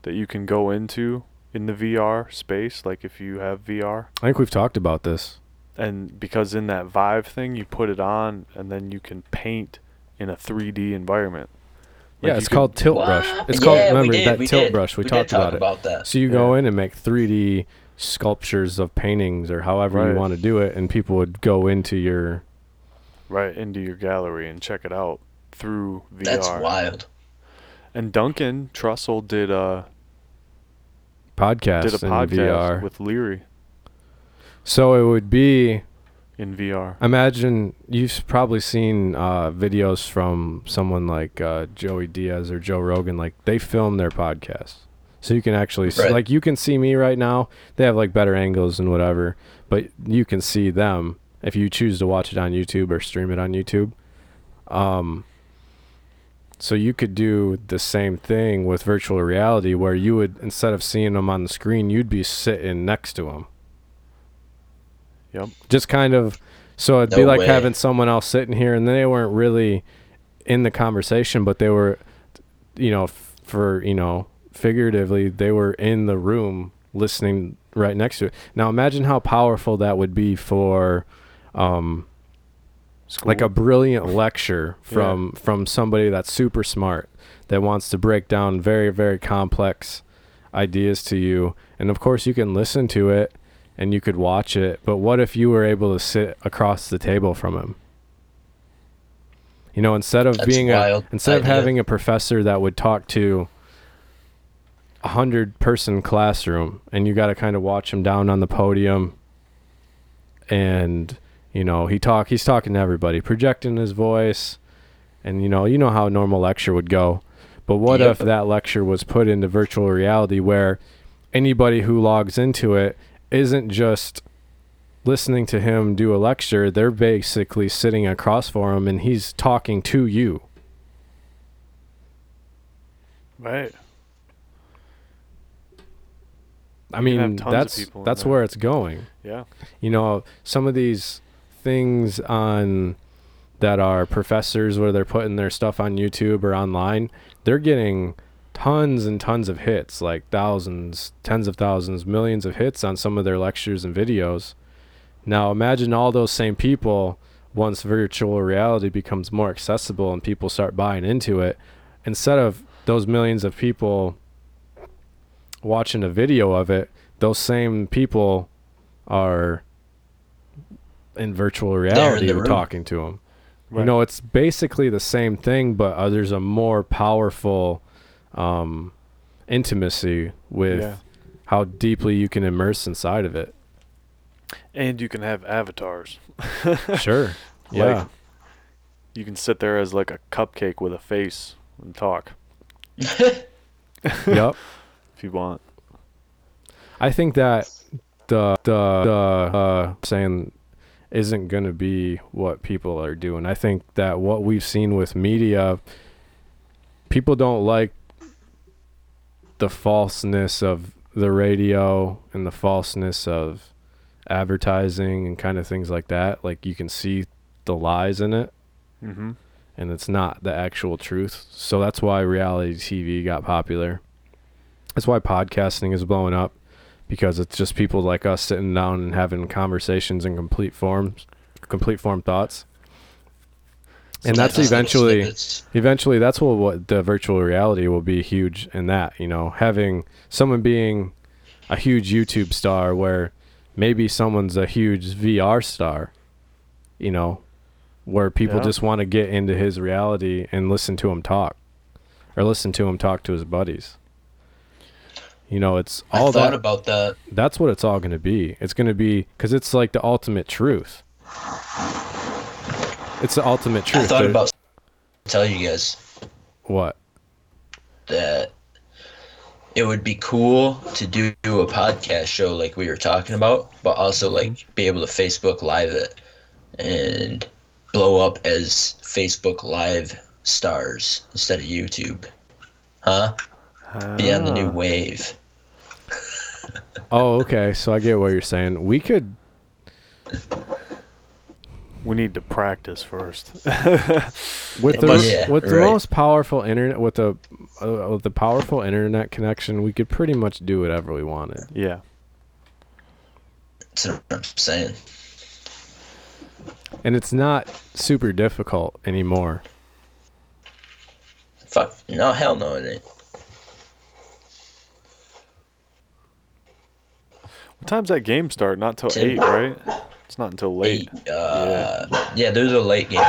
that you can go into in the VR space. Like if you have VR, I think we've talked about this. and because in that Vive thing, you put it on, and then you can paint in a 3D environment. Like yeah, you it's could- called tilt What? brush. It's Yeah, called remember did, that tilt did. brush. We, did talked talk about it. about that. So you go in and make 3D sculptures of paintings or however Right. you want to do it and people would go into your right into your gallery and check it out through VR. That's wild. And Duncan Trussell did a podcast did a in podcast VR. with Leary so it would be in VR. Imagine you've probably seen uh, videos from someone like uh, Joey Diaz or Joe Rogan. Like they film their podcasts, so you can actually see, like you can see me right now. They have like better angles and whatever, but you can see them if you choose to watch it on YouTube or stream it on YouTube. Um, so you could do the same thing with virtual reality, where you would instead of seeing them on the screen, you'd be sitting next to them Yep. just kind of so it'd be like way. having someone else sitting here and they weren't really in the conversation but they were you know f- for you know figuratively they were in the room listening right next to it. Now imagine how powerful that would be for um like a brilliant lecture from from somebody that's super smart that wants to break down very very complex ideas to you. And of course you can listen to it and you could watch it but what if you were able to sit across the table from him? You know instead of That's being a instead of having a professor that would talk to hundred person classroom and you got to kind of watch him down on the podium and you know he talk he's talking to everybody projecting his voice and you know you know how a normal lecture would go but what Yep. if that lecture was put into virtual reality where anybody who logs into it isn't just listening to him do a lecture they're basically sitting across from him and he's talking to you right. I You can have mean that's that's where it's going. Yeah. you know some of these things on that are professors where they're putting their stuff on YouTube or online they're getting tons and tons of hits like thousands tens of thousands millions of hits on some of their lectures and videos. Now imagine all those same people once virtual reality becomes more accessible and people start buying into it instead of those millions of people watching a video of it those same people are in virtual reality room. talking to them You know, it's basically the same thing, but uh, there's a more powerful um, intimacy with Yeah. how deeply you can immerse inside of it. and you can have avatars. Sure. yeah. You can sit there as like a cupcake with a face and talk yep. If you want. I think that the the the uh, saying isn't going to be what people are doing. I think that what we've seen with media, people don't like the falseness of the radio and the falseness of advertising and kind of things like that. Like you can see the lies in it Mm-hmm. and it's not the actual truth. So that's why reality TV got popular. That's why podcasting is blowing up because it's just people like us sitting down and having conversations in complete forms, complete form thoughts. And that's eventually eventually that's what, what the virtual reality will be huge in that, you know, having someone being a huge YouTube star where maybe someone's a huge VR star, you know, where people Yeah. just want to get into his reality and listen to him talk or listen to him talk to his buddies. You know, it's I all thought that about that. that's what it's all going to be. It's going to be cuz it's like the ultimate truth. It's the ultimate truth. I thought about tell you guys what? that it would be cool to do a podcast show like we were talking about, but also mm-hmm. like be able to Facebook Live it and blow up as Facebook Live stars instead of YouTube. Huh? Be on the new Ah. wave. Oh, okay. So I get what you're saying. We could We need to practice first. with the yeah, with the most powerful internet with the uh, with the powerful internet connection, we could pretty much do whatever we wanted. yeah. That's what I'm saying. And it's not super difficult anymore. Fuck. No, hell no, it ain't. What time's that game start? Not till Ten. eight, right? It's not until late. Eight, uh, yeah, there's a late game.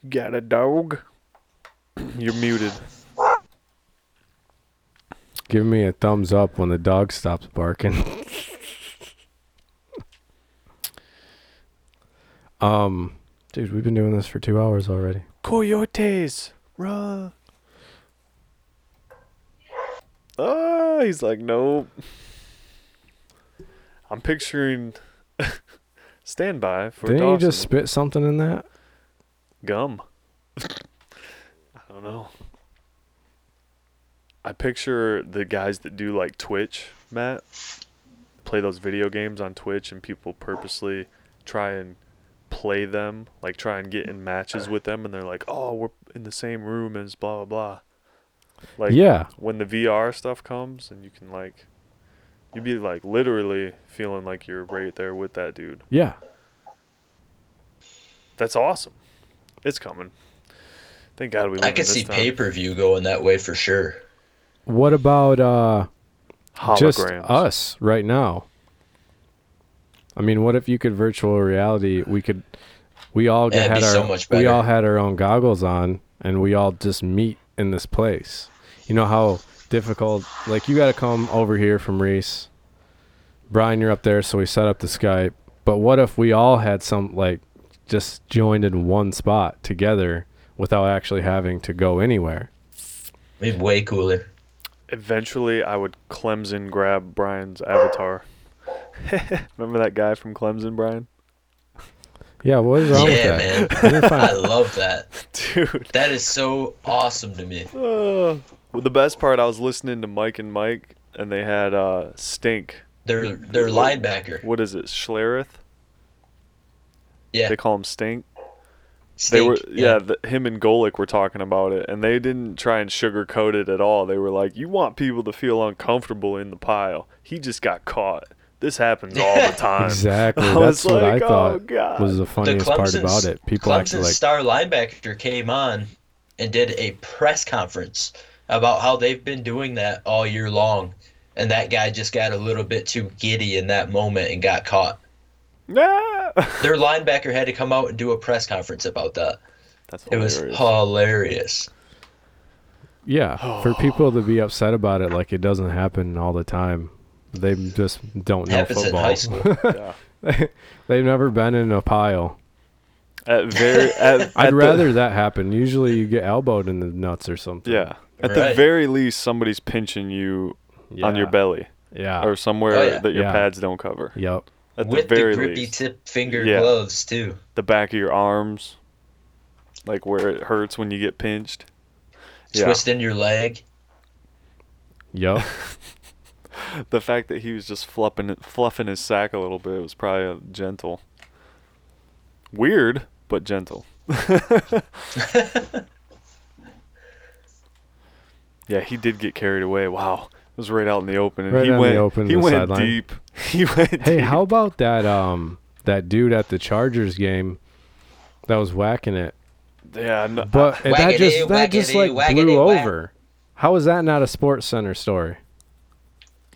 You got a dog? You're muted. Give me a thumbs up when the dog stops barking. um, dude, we've been doing this for two hours already. Coyotes, run. Oh, he's like, nope. I'm picturing standby for Didn't you Dawson. just spit something in that? gum. I don't know. I picture the guys that do like Twitch, Matt, play those video games on Twitch, and people purposely try and play them, like try and get in matches with them, and they're like, "Oh, we're in the same room as blah blah blah." Like yeah. when the VR stuff comes, and you can like, you'd be like literally feeling like you're right there with that dude. Yeah. That's awesome. It's coming. Thank God we I in could see time. pay per view going that way for sure. What about uh Holograms. just us right now? I mean, what if you could virtual reality? We could, we all That'd had our, so much we all had our own goggles on, and we all just meet in this place. You know how difficult? Like you got to come over here from Reese. Brian, you're up there, so we set up the Skype. But what if we all had some like just joined in one spot together without actually having to go anywhere? It'd be way cooler. Eventually, I would Clemson grab Brian's avatar. Remember that guy from Clemson, Brian? Yeah, what is wrong yeah, with that? man. I love that. Dude. That is so awesome to me. Uh, well, the best part, I was listening to Mike and Mike, and they had uh, Stink. Their their linebacker. What is it, Schlereth? Yeah. They call him Stink. They were, Stink, yeah, the, him and Golic were talking about it, and they didn't try and sugarcoat it at all. They were like, "You want people to feel uncomfortable in the pile. He just got caught. This happens all the time." Exactly. I That's was what I thought "Oh, God." was the The funniest part about it. People Clemson's actually like, The star linebacker came on and did a press conference about how they've been doing that all year long, and that guy just got a little bit too giddy in that moment and got caught. Their linebacker had to come out and do a press conference about that. That's hilarious. It was hilarious. hilarious. Yeah, for people to be upset about it, like it doesn't happen all the time. They just don't know Happens in football. high school. Yeah. They've never been in a pile. At very, at, I'd at the- rather that happen. Usually, you get elbowed in the nuts or something. yeah. At the very least, somebody's pinching you on your belly Yeah. or somewhere Oh, yeah. that your Yeah. pads don't cover. Yep. At With the the, grippy least, tip finger Yeah. gloves too. the back of your arms, like where it hurts when you get pinched. Yeah. Twisting your leg. Yep. The fact that he was just fluffing fluffing his sack a little bit was probably uh, gentle. Weird, but gentle. yeah, he did get carried away. Wow, it was right out in the open, and Right he in the went. open, he the went sideline. deep. He went. hey, deep. how about that um that dude at the Chargers game that was whacking it? Yeah, no, But that Waggity, just that just waggity, like waggity, blew whack. over. How is that not a Sports Center story?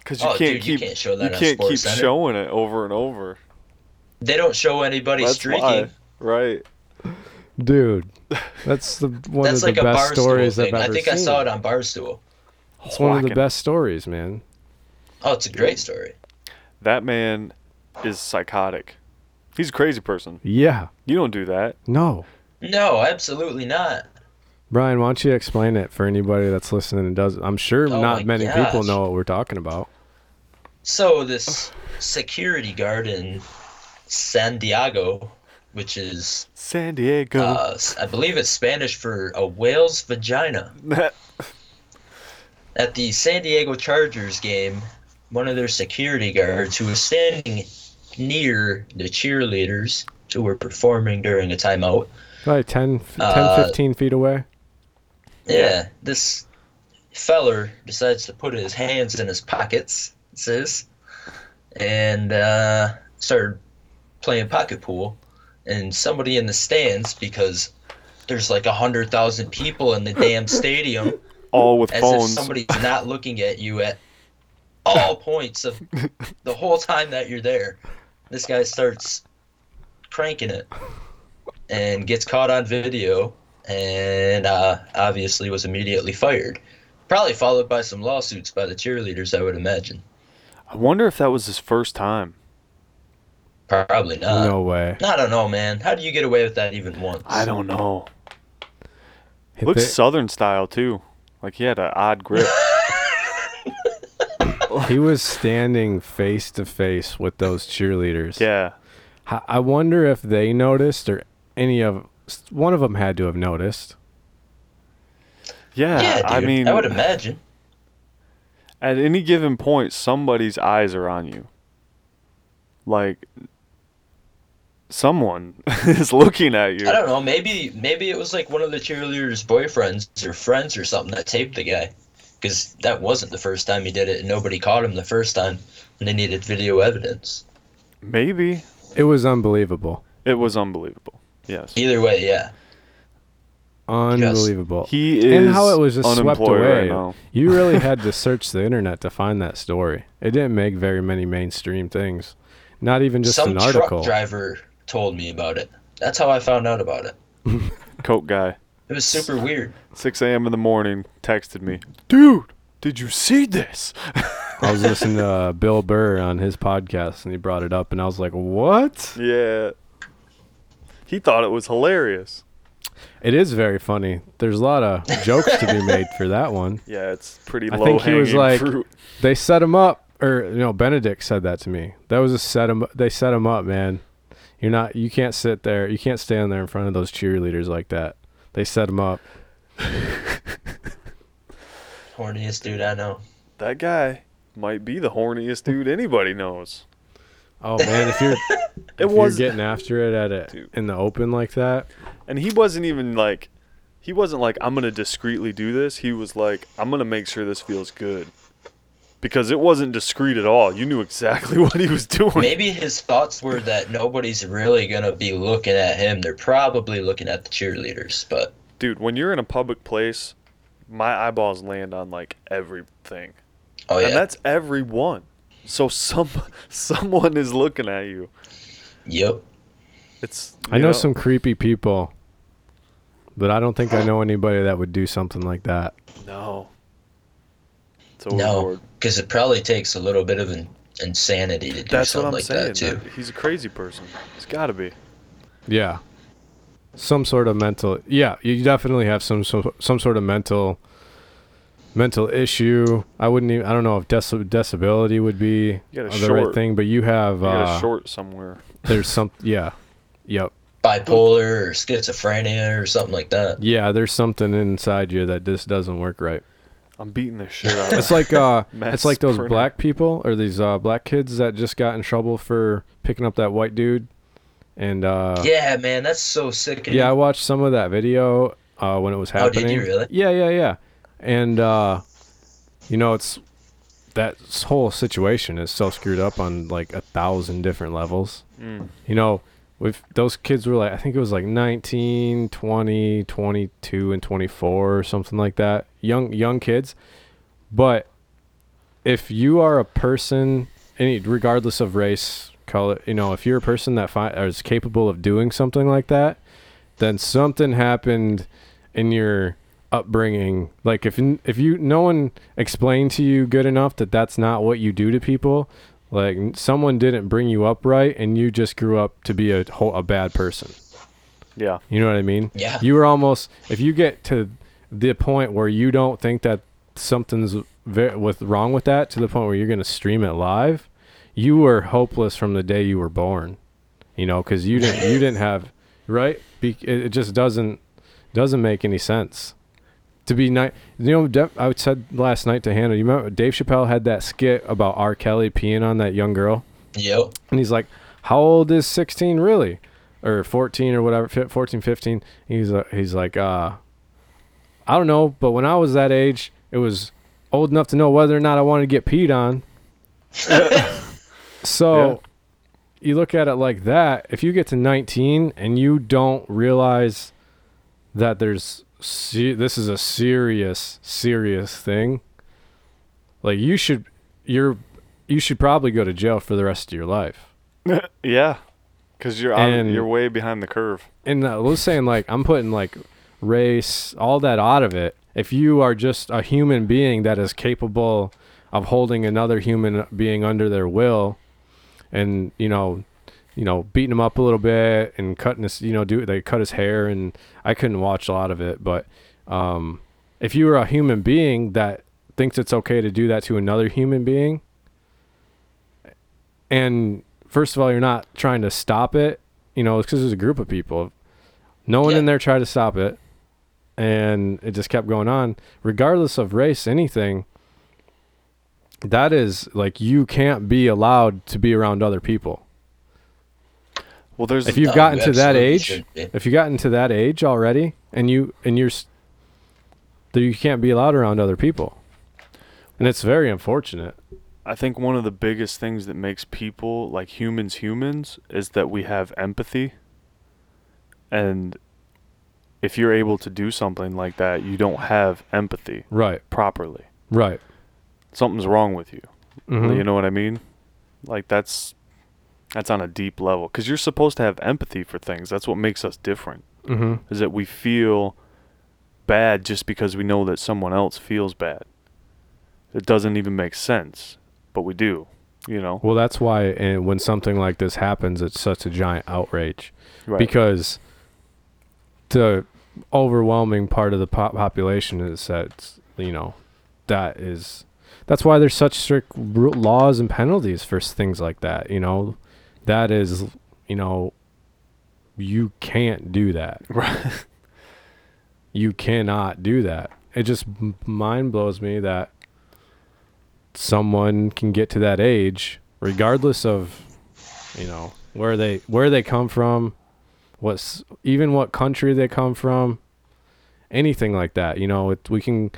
Because you Oh, can't dude, you keep can't show that you on can't keep SportsCenter. showing it over and over. They don't show anybody That's streaking. why, right? Dude, that's the one That's of like the a best barstool stories thing. I've ever I ever think seen. I saw it on Barstool. It's one of the best stories, man. Oh, it's a great story. That man is psychotic. He's a crazy person. Yeah. You don't do that. No. No, absolutely not. Brian, why don't you explain it for anybody that's listening and does I'm sure Oh not my many people know what we're talking about. So this security guard in San Diego, which is San Diego. uh, s- I believe it's Spanish for a whale's vagina. At the San Diego Chargers game, one of their security guards who was standing near the cheerleaders who were performing during a timeout. Probably 10, 10 Uh, 15 feet away. Yeah, this feller decides to put his hands in his pockets, it says, and uh, started playing pocket pool. And somebody in the stands, because there's like a hundred thousand people in the damn stadium, All with as phones. if somebody's not looking at you at all points of the whole time that you're there. This guy starts cranking it and gets caught on video and uh, obviously was immediately fired. Probably followed by some lawsuits by the cheerleaders, I would imagine. I wonder if that was his first time. Probably not. no way. I don't know, man. How do you get away with that even once? I don't know. Hit Looks the- southern style too. Like he had an odd grip. he was standing face to face with those cheerleaders. yeah. I wonder if they noticed or any of one of them had to have noticed. Yeah. yeah, dude. I mean, I would imagine. at any given point, somebody's eyes are on you. Like someone is looking at you. I don't know. Maybe maybe it was like one of the cheerleaders' boyfriends or friends or something that taped the guy, because that wasn't the first time he did it, and nobody caught him the first time, and they needed video evidence. Maybe It was unbelievable. it was unbelievable. Yes. Either way, yeah. Unbelievable. He is and how it was just swept away. right you really had to search the internet to find that story. It didn't make very many mainstream things. Not even just Some an article. truck driver told me about it. That's how I found out about it. Coke guy. It was super weird. 6 a.m. in the morning, texted me, dude. Did you see this? I was listening to uh, Bill Burr on his podcast and he brought it up and I was like, "What?" yeah. He thought it was hilarious. It is very funny. There's a lot of jokes to be made for that one. Yeah, it's pretty I think he was like- fruit. They set him up, or you know, Benedict said that to me. That was a set him. They set him up, man. You're not. You can't sit there. You can't stand there in front of those cheerleaders like that. They set him up. Horniest dude I know. That guy might be the horniest dude anybody knows. Oh man, if you're It if was you're getting after it at it Dude. in the open like that, And he wasn't even like, he wasn't like, I'm going to discreetly do this. He was like, I'm going to make sure this feels good. Because it wasn't discreet at all. You knew exactly what he was doing. Maybe his thoughts were that nobody's really gonna be looking at him. They're probably looking at the cheerleaders, but Dude, when you're in a public place, my eyeballs land on like everything. oh yeah. And that's everyone. So some someone is looking at you. Yep. It's. I you know, some creepy people, but I don't think I know anybody that would do something like that. No. No, because it probably takes a little bit of an insanity to do That's something what I'm like saying. that too. that He's a crazy person. He's got to be. Yeah. Some sort of mental Yeah, you definitely have some so, some sort of mental mental issue. I wouldn't even I don't know if deci- disability would be You got a the right thing, but you have You got uh a short somewhere. There's some yeah. Yep. Bipolar or schizophrenia or something like that. Yeah, there's something inside you that just doesn't work right. I'm beating the shit out of It's like uh Matt it's like those Sprinter. black people or these uh black kids that just got in trouble for picking up that white dude and uh yeah, man, that's so sick. Yeah, I watched some of that video uh, when it was happening. Oh, did you really? Yeah, yeah, yeah. And uh, you know, it's that whole situation is so screwed up on like a thousand different levels. Mm. You know, with those kids were like, I think it was like 19, 20, 22, and 24 or something like that. Young, young kids. But if you are a person, any regardless of race, color, you know, if you're a person that fi- is capable of doing something like that, then something happened in your upbringing. Like if if you no one explained to you good enough that that's not what you do to people, like someone didn't bring you up right, and you just grew up to be a whole, a bad person. Yeah. You know what I mean? Yeah. You were almost if you get to the point where you don't think that something's ve- with wrong with that to the point where you're going to stream it live, you were hopeless from the day you were born. You know, cuz you didn't you didn't have right? Be- it, it just doesn't doesn't make any sense. To be nice. you know, De- I said last night to Hannah. You remember Dave Chappelle had that skit about R. Kelly peeing on that young girl? Yep. And he's like, "How old is 16 really?" Or 14 or whatever, 14, 15. He's uh, he's like, uh, "I don't know, but when I was that age, it was old enough to know whether or not I wanted to get peed on." so, you look at it like that. If you get to 19 and you don't realize that there's se- this is a serious, serious thing, like you should, you're, you should probably go to jail for the rest of your life. yeah. Because you're out, And- you're way behind the curve. and uh, let's saying like I'm putting like race, all that out of it. If you are just a human being that is capable of holding another human being under their will, and you know, you know, beating him up a little bit and cutting his, you know, do they cut his hair and I couldn't watch a lot of it, but um, if you were a human being that thinks it's okay to do that to another human being, and first of all, you're not trying to stop it, you know, because there's a group of people. No one Yeah. in there tried to stop it, and it just kept going on. Regardless of race, anything, that is like you can't be allowed to be around other people. Well, there's If you've No, gotten to that age, if you've gotten to that age already, and you and you're, that you can't be allowed around other people, and it's very unfortunate. I think one of the biggest things that makes people like humans humans is that we have empathy. And if you're able to do something like that, you don't have empathy Right, properly. right. Something's wrong with you. Mhm. You know what I mean? Like that's that's on a deep level cuz you're supposed to have empathy for things. That's what makes us different. Mhm. Is that we feel bad just because we know that someone else feels bad. It doesn't even make sense, but we do, you know. Well, that's why and when something like this happens, it's such a giant outrage. Right. because the overwhelming part of the po- population is that you know that is that's why there's such strict laws and penalties for things like that you know that is you know you can't do that Right. you cannot do that it just mind blows me that someone can get to that age regardless of you know where they where they come from what's even what country they come from anything like that you know it, we can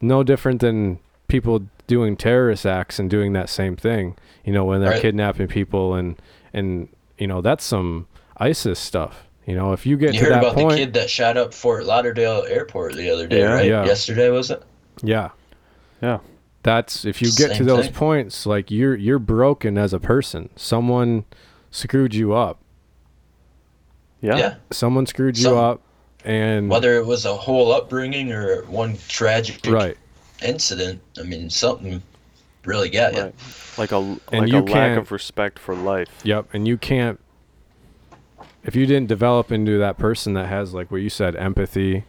no different than people doing terrorist acts and doing that same thing you know when they're Right. kidnapping people and and you know that's some isis stuff you know if you get to You to heard that about point the kid that shot up Fort Lauderdale Airport the other day, Yeah. right? Yeah. Yesterday was it? Yeah. Yeah. That's if you get to those thing. points, like you're you're broken as a person. Someone screwed you up. Yeah. Yeah. Someone screwed you Some- up, and Whether it was a whole upbringing or one tragic right, incident, I mean, something really got you. Like a And like you a lack can't- of respect for life. yep. And you can't if you didn't develop into that person that has like what you said empathy,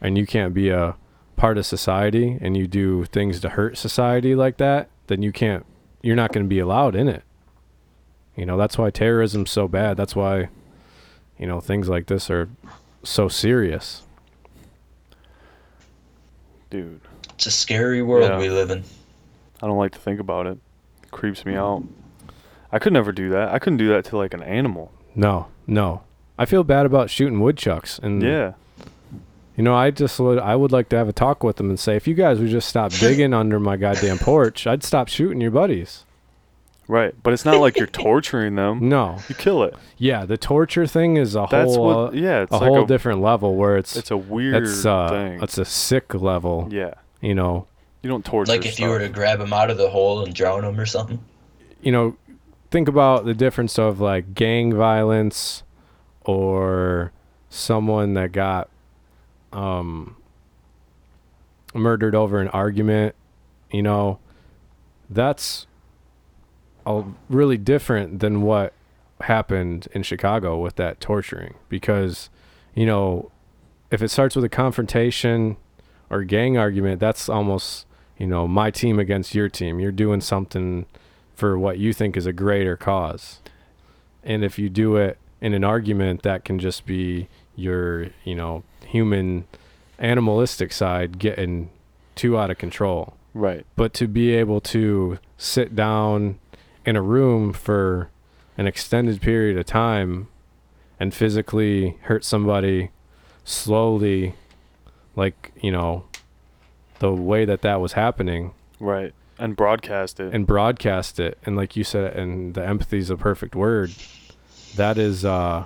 and you can't be a part of society, and you do things to hurt society like that, then you can't. You're not going to be allowed in it. You know that's why terrorism's so bad. That's why, you know, things like this are so serious. Dude, It's a scary world Yeah. we live in. I don't like to think about it. It creeps me out. I could never do that. I couldn't do that to like an animal. No, no. I feel bad about shooting woodchucks, and Yeah. You know, I just would I would like to have a talk with them and say, if you guys would just stop digging under my goddamn porch, I'd stop shooting your buddies. Right. But it's not like you're torturing them. No, You kill it. yeah, the torture thing is a That's whole what uh, yeah, it's a like whole a different level where it's it's a weird it's uh thing. it's a sick level. yeah. You know, You don't torture Like if you were to grab him out of the hole and drown him or something. you know, think about the difference of like gang violence or someone that got um murdered over an argument, you know, that's a, really different than what happened in Chicago with that torturing because you know, if it starts with a confrontation or gang argument, that's almost, you know, my team against your team. You're doing something for what you think is a greater cause. And if you do it in an argument, that can just be your, you know, human animalistic side getting too out of control. Right. But to be able to sit down in a room for an extended period of time and physically hurt somebody slowly, like, you know, the way that that was happening Right. And broadcast it. and broadcast it and like you said and the empathy is a perfect word that is uh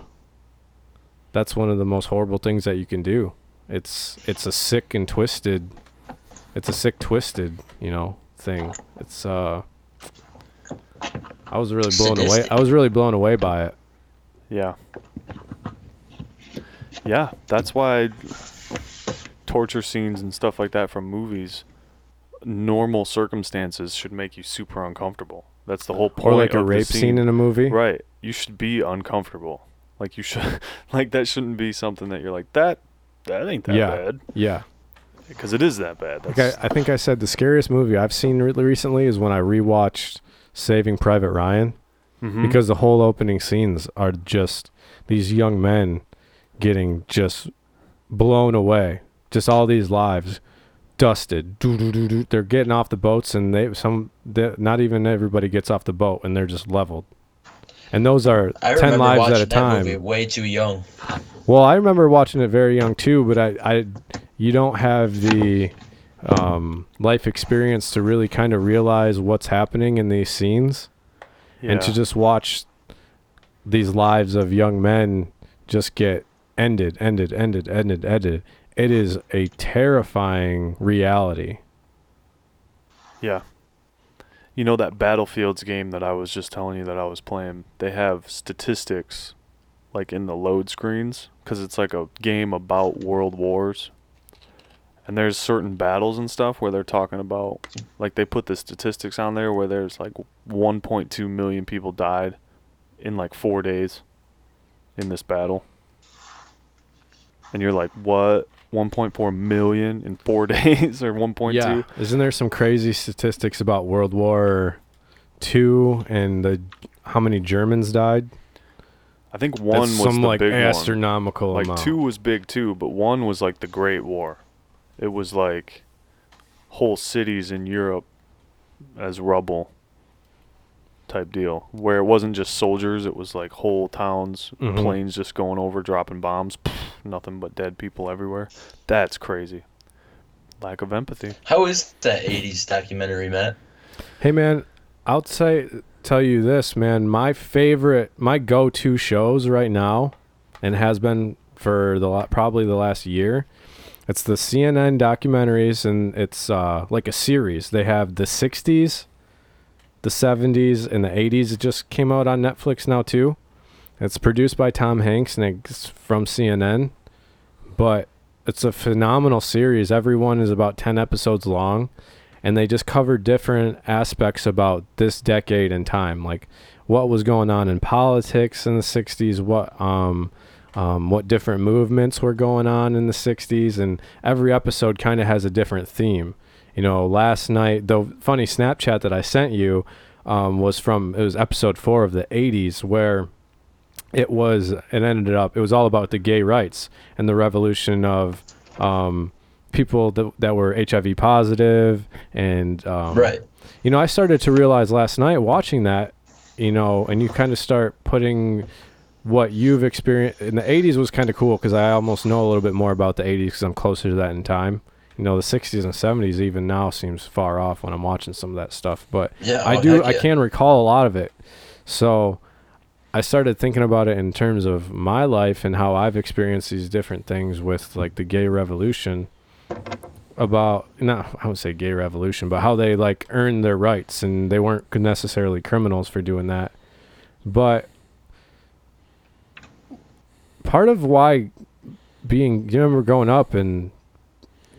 that's one of the most horrible things that you can do it's it's a sick and twisted it's a sick twisted you know thing it's uh i was really blown away i was really blown away by it Yeah. Yeah, that's why torture scenes and stuff like that from movies, normal circumstances should make you super uncomfortable. That's the whole point. or like a rape scene in a movie Right. You should be uncomfortable. Like you should like that shouldn't be something that you're like that that ain't that Yeah. bad yeah because it is that bad. That's I, I think i said the scariest movie i've seen really recently is when i rewatched saving private ryan Mhm. because the whole opening scenes are just these young men getting just blown away just all these lives dusted. They're getting off the boats and they some they, not even everybody gets off the boat and they're just leveled. And those are I 10 lives at a that time. movie way too young. well i remember watching it very young too but i, I you don't have the um, life experience to really kind of realize what's happening in these scenes. And to just watch these lives of young men just get ended, ended, ended, ended, ended. It is a terrifying reality. Yeah. You know that Battlefields game that I was just telling you that I was playing? They have statistics like in the load screens cuz it's like a game about world wars. And there's certain battles and stuff where they're talking about like they put the statistics on there where there's like 1.2 million people died in like 4 days in this battle. And you're like, "What? 1.4 million in 4 days or 1.2?" Yeah. Isn't there some crazy statistics about World War Two and the how many Germans died? I think one That's was some the like big one. astronomical Like amount. two was big too, but one was like the Great War. It was like whole cities in Europe as rubble type deal, where it wasn't just soldiers; it was like whole towns, Mhm. planes just going over, dropping bombs, nothing but dead people everywhere. That's crazy. Lack of empathy. How is that 80s documentary, Matt? Hey man, I'll say tell you this, man. My favorite, my go-to shows right now, and has been for the la- probably the last year. It's the CNN documentaries, and it's uh, like a series. They have the '60s, the 70s and the 80s. It just came out on Netflix now too. It's produced by Tom Hanks and it's from CNN, but it's a phenomenal series. Everyone is about 10 episodes long and they just cover different aspects about this decade and time, like what was going on in politics in the 60s, what um um, what different movements were going on in the 60s and every episode kind of has a different theme you know last night the funny snapchat that i sent you um, was from it was episode four of the 80s where it was it ended up it was all about the gay rights and the revolution of um, people that, that were hiv positive and um, Right. you know i started to realize last night watching that you know and you kind of start putting what you've experienced in the 80s was kind of cool because i almost know a little bit more about the 80s because i'm closer to that in time you know the 60s and 70s even now seems far off when i'm watching some of that stuff but Yeah. I oh, do. heck I can recall a lot of it. So I started thinking about it in terms of my life and how I've experienced these different things with like the gay revolution. About not I would say gay revolution, but how they like earned their rights and they weren't necessarily criminals for doing that. But part of why being you remember growing up and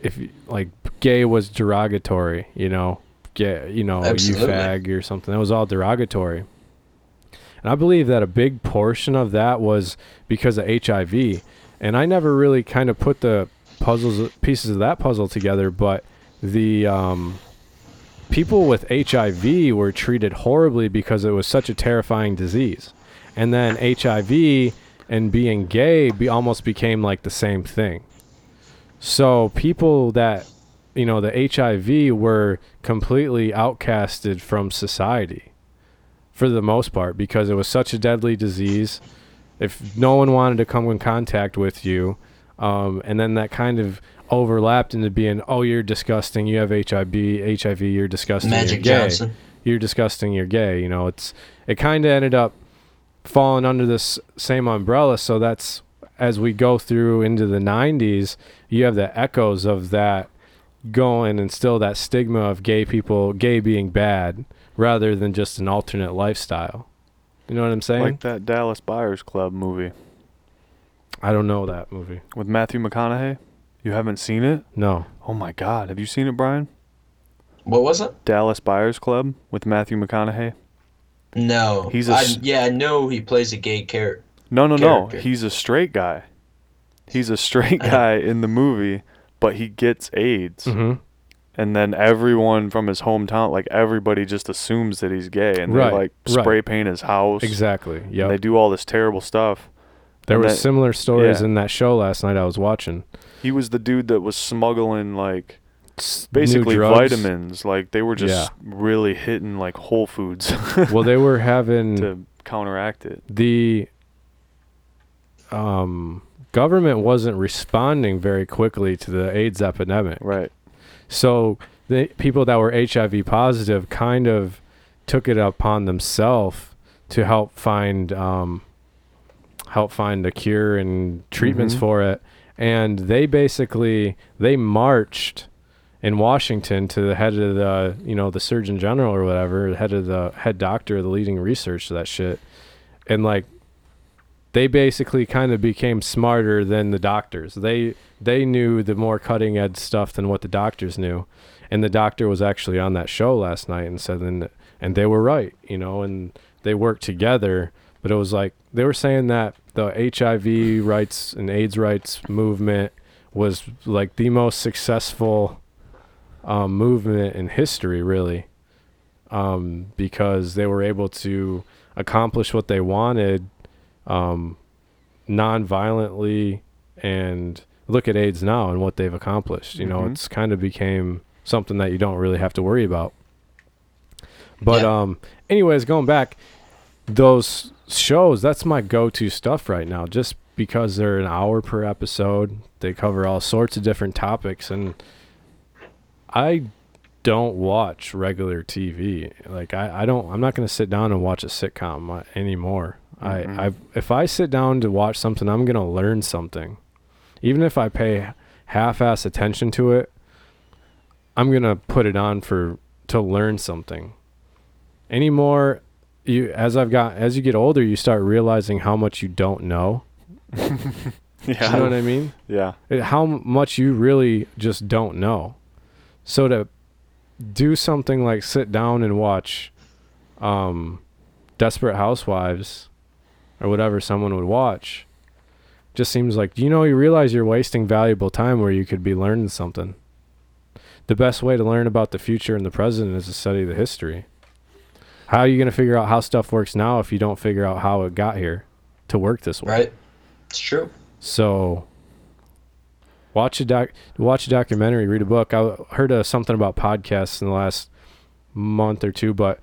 if like gay was derogatory, you know, gay, you know, Absolutely. you fag or something. That was all derogatory. And I believe that a big portion of that was because of HIV. And I never really kind of put the puzzles pieces of that puzzle together, but the um, people with HIV were treated horribly because it was such a terrifying disease. And then HIV and being gay be, almost became like the same thing. So people that you know the HIV were completely outcasted from society for the most part because it was such a deadly disease. If no one wanted to come in contact with you, um, and then that kind of overlapped into being, oh, you're disgusting. You have HIV. HIV. You're disgusting. Magic you're gay. Johnson. You're disgusting. You're gay. You know, it's it kind of ended up falling under this same umbrella. So that's as we go through into the 90s, you have the echoes of that going and still that stigma of gay people, gay being bad, rather than just an alternate lifestyle. You know what I'm saying? Like that Dallas Buyers Club movie I don't know that movie. with Matthew McConaughey. You haven't seen it? No. Oh my God! Have you seen it, Brian? What was it? Dallas Buyers Club with Matthew McConaughey. No. He's a I, s- yeah, I know he plays a gay character. No, no, no. He's a straight guy. He's a straight guy in the movie, but he gets AIDS. hmm And then everyone from his hometown, like everybody just assumes that he's gay and Right, they like right. spray paint his house. Exactly. Yeah. They do all this terrible stuff. there and were that- similar stories yeah. in that show last night I was watching. He was the dude that was smuggling like basically vitamins. Like they were just really hitting like Whole Foods well, they were having to counteract it. the um, government wasn't responding very quickly to the AIDS epidemic. Right. So the people that were HIV positive kind of took it upon themselves to help find um, help find a cure and treatments Mhm. for it. And they basically they marched in Washington to the head of the you know the Surgeon General or whatever, the head of the head doctor the leading research to that shit, and like they basically kind of became smarter than the doctors. They they knew the more cutting edge stuff than what the doctors knew, and the doctor was actually on that show last night and said and and they were right, you know, and they worked together. But it was like they were saying that the HIV rights and AIDS rights movement was like the most successful um, movement in history, really, um, because they were able to accomplish what they wanted um, non-violently and look at AIDS now and what they've accomplished. You know, Mhm. it's kind of became something that you don't really have to worry about. But Yeah. um, anyways, going back, those shows that's my go-to stuff right now. Just because they're an hour per episode, they cover all sorts of different topics, and I don't watch regular TV. Like I, I don't. I'm not going to sit down and watch a sitcom uh, anymore. I, I, if I sit down to watch something, I'm going to learn something. Even if I pay half-ass attention to it, I'm going to put it on for to learn something. anymore you as I've got as you get older you start realizing how much you don't know. yeah. You know what I mean? Yeah. It- How much you really just don't know. So to do something like sit down and watch um Desperate Housewives or whatever someone would watch just seems like you know you realize you're wasting valuable time where you could be learning something. The best way to learn about the future and the present is to study the history. How are you going to figure out how stuff works now if you don't figure out how it got here to work this way? Right? It's true. So watch a doc, watch a documentary, read a book. I heard uh, something about podcasts in the last month or two, but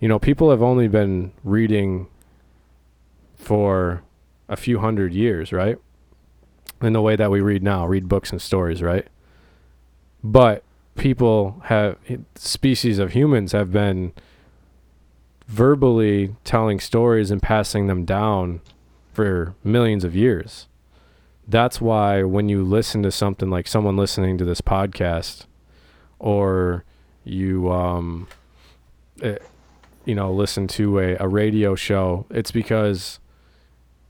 you know, people have only been reading for a few hundred years, right? In the way that we read now, read books and stories, right? But people have species of humans have been verbally telling stories and passing them down for millions of years. That's why when you listen to something like someone listening to this podcast, or you, um, eh, you know, listen to a, a radio show, it's because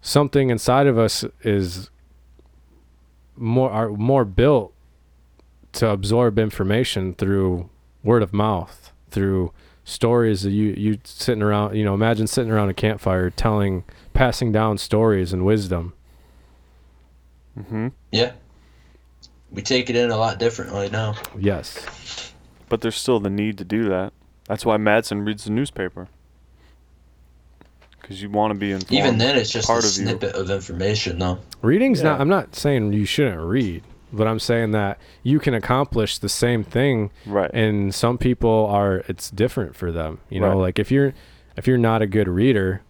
something inside of us is more are more built to absorb information through word of mouth, through stories that you you sitting around, you know, imagine sitting around a campfire telling passing down stories and wisdom. hmm Yeah. We take it in a lot differently now. Yes. But there's still the need to do that. That's why Madsen reads the newspaper. Because you want to be informed. Even then, it's just a part of you. snippet of information, though. Reading's not I'm not saying you shouldn't read, but I'm saying that you can accomplish the same thing Right. and some people are it's different for them. You know, Right. like if you're if you're not a good reader,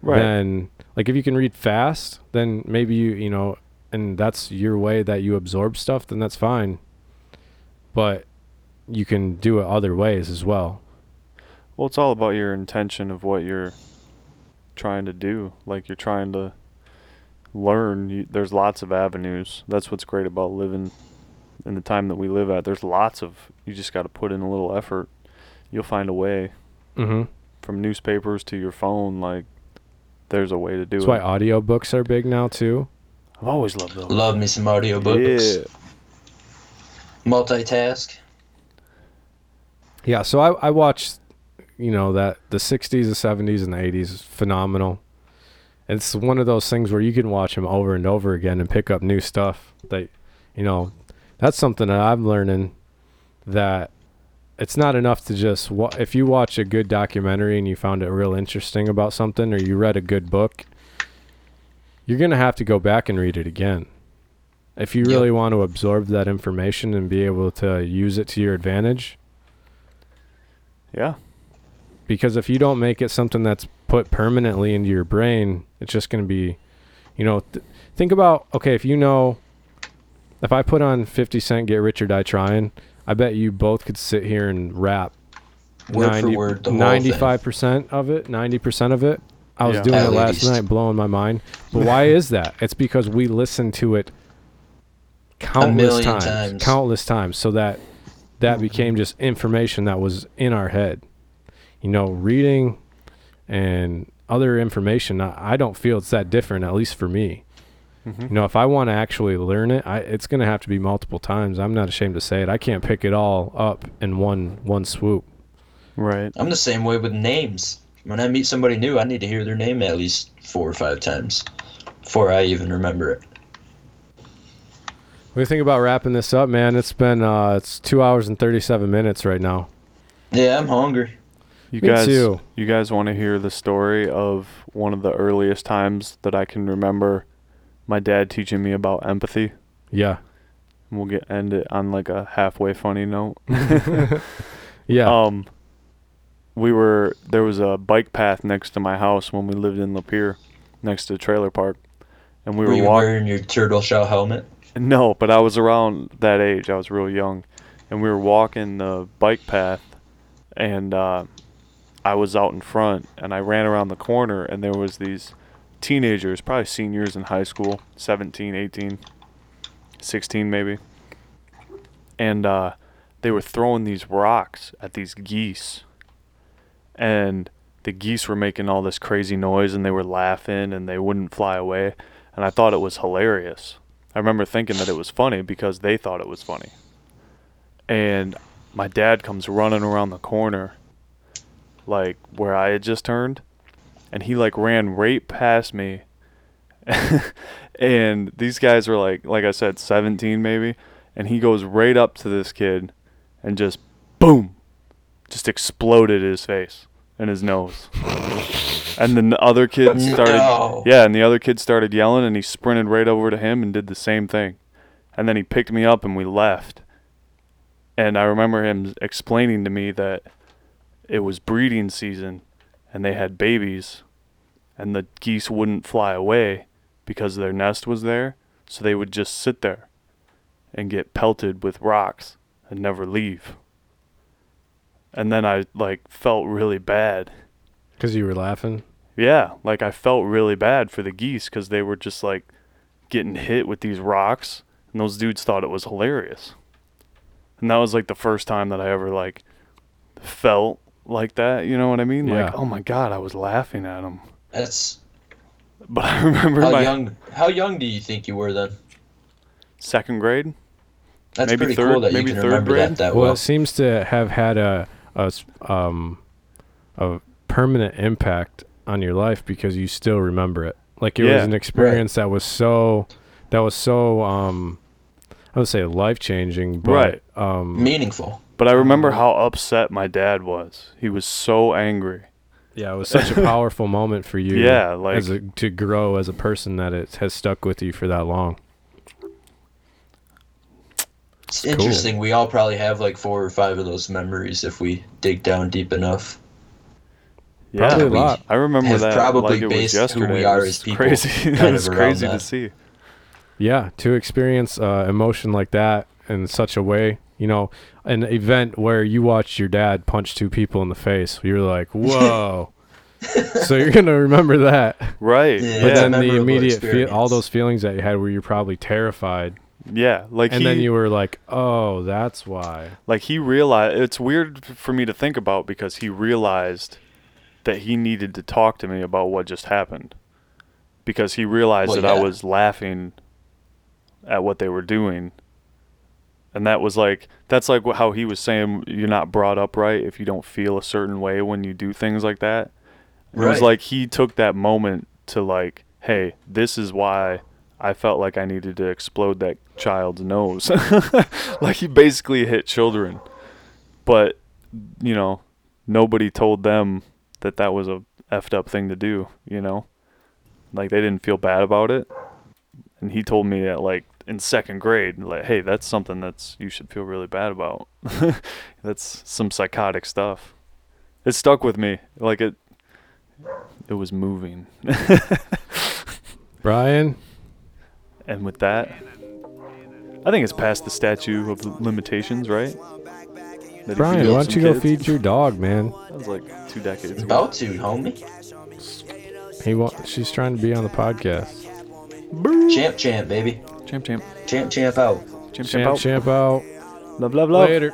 right. then like if you can read fast, then maybe you you know, and that's your way that you absorb stuff, then that's fine. But you can do it other ways as well. Well, it's all about your intention of what you're trying to do. Like you're trying to learn. You, there's lots of avenues. That's what's great about living in the time that we live at. There's lots of. You just got to put in a little effort. You'll find a way. Mhm. From newspapers to your phone, like there's a way to do That's it. That's why audiobooks are big now too. I've always loved those. Love me some audiobooks. Yeah. Multitask. Yeah, so I I watched you know that the 60s, the 70s and the 80s is phenomenal. It's one of those things where you can watch them over and over again and pick up new stuff that you know that's something that I'm learning that it's not enough to just wa- if you watch a good documentary and you found it real interesting about something or you read a good book you're going to have to go back and read it again. If you Yep. really want to absorb that information and be able to use it to your advantage, Yeah. Because if you don't make it something that's put permanently into your brain, it's just going to be, you know, th- think about okay, if you know, if I put on 50 Cent Get Rich or Die Trying, I bet you both could sit here and rap Word for word, the 95% of it, 90% of it. I was Yeah. doing At it last least. night, blowing my mind. But why is that? It's because we listen to it countless times, times. countless times, so that that mm-hmm. became just information that was in our head. You know, reading and other information. I, I don't feel it's that different, at least for me. hmm You know, if I want to actually learn it, I, it's going to have to be multiple times. I'm not ashamed to say it. I can't pick it all up in one one swoop. Right. I'm the same way with names. When I meet somebody new, I need to hear their name at least four or five times before I even remember it. What do you think about wrapping this up, man? It's been uh, it's two hours and thirty seven minutes right now. Yeah, I'm hungry. You Me guys, too. you guys want to hear the story of one of the earliest times that I can remember my dad teaching me about empathy? Yeah, We'll get end it on like a halfway funny note. yeah. Um, we were there was a bike path next to my house when we lived in Lapeer, next to the trailer park, and we Were were you walking. wearing your turtle shell helmet? No, but I was around that age. I was real young, and we were walking the bike path, and uh, I was out in front, and I ran around the corner, and there was these teenagers, probably seniors in high school, 17, 18, 16 maybe, and uh, they were throwing these rocks at these geese and the geese were making all this crazy noise and they were laughing and they wouldn't fly away and I thought it was hilarious. I remember thinking that it was funny because they thought it was funny. And my dad comes running around the corner like where I had just turned and he like ran right past me. And these guys were like like I said 17 maybe and he goes right up to this kid and just boom just exploded his face and his nose. And then the other kid started No. yeah and the other kid started yelling and he sprinted right over to him and did the same thing. And then he picked me up and we left. And I remember him explaining to me that it was breeding season and they had babies and the geese wouldn't fly away because their nest was there so they would just sit there and get pelted with rocks and never leave. And then i like felt really bad. Because you were laughing. yeah like i felt really bad for the geese because they were just like getting hit with these rocks and those dudes thought it was hilarious. And that was like the first time that i ever like felt like that you know what i mean Yeah. like oh my god i was laughing at him. That's but i remember how my young. How young do you think you were then? second grade That's Maybe pretty third- cool that you maybe can third remember grade? that that Well, well. it seems to have had a, a s- um a permanent impact on your life because you still remember it. Like it was an experience that was so that was so um I would say life changing, but Right. um Meaningful. But I remember how upset my dad was. He was so angry. yeah, it was such a powerful moment for you. Yeah, like- as a, to grow as a person that it has stuck with you for that long. It's interesting. We all probably have like four or five of those memories if we dig down deep enough. Yeah, Probably a lot. I remember that probably like it was based who yesterday. we are was as people Crazy. it was of around crazy to that. see. Yeah, to experience uh, emotion like that in such a way, you know, an event where you watched your dad punch two people in the face, you're like, whoa. so you're gonna remember that, Right. Yeah, Yeah. but then the immediate feel, all those feelings that you had, where you're probably terrified, Yeah. Like and he, then you were like, oh, that's why. like he realized. It's weird for me to think about because he realized that he needed to talk to me about what just happened, because he realized Well, that I was laughing at what they were doing. And that was like that's like how he was saying you're not brought up right if you don't feel a certain way when you do things like that. It was like he took that moment to like, hey, this is why I felt like I needed to explode that child's nose. like he basically hit children. But you know, nobody told them that that was a effed up thing to do, you know? Like they didn't feel bad about it. And he told me that like in second grade, like, hey, that's something that's you should feel really bad about. that's some psychotic stuff. It stuck with me. Like it it was moving. Brian, and with that, I think it's past the statute of limitations, right? That Brian, why don't some you go feed your dog, man? That was like two decades ago. About to, homie. He wa- she's trying to be on the podcast. Champ, champ, baby. Champ, champ, Champ, champ out. champ, champ, Champ, out. champ out. Love, love, love. Later.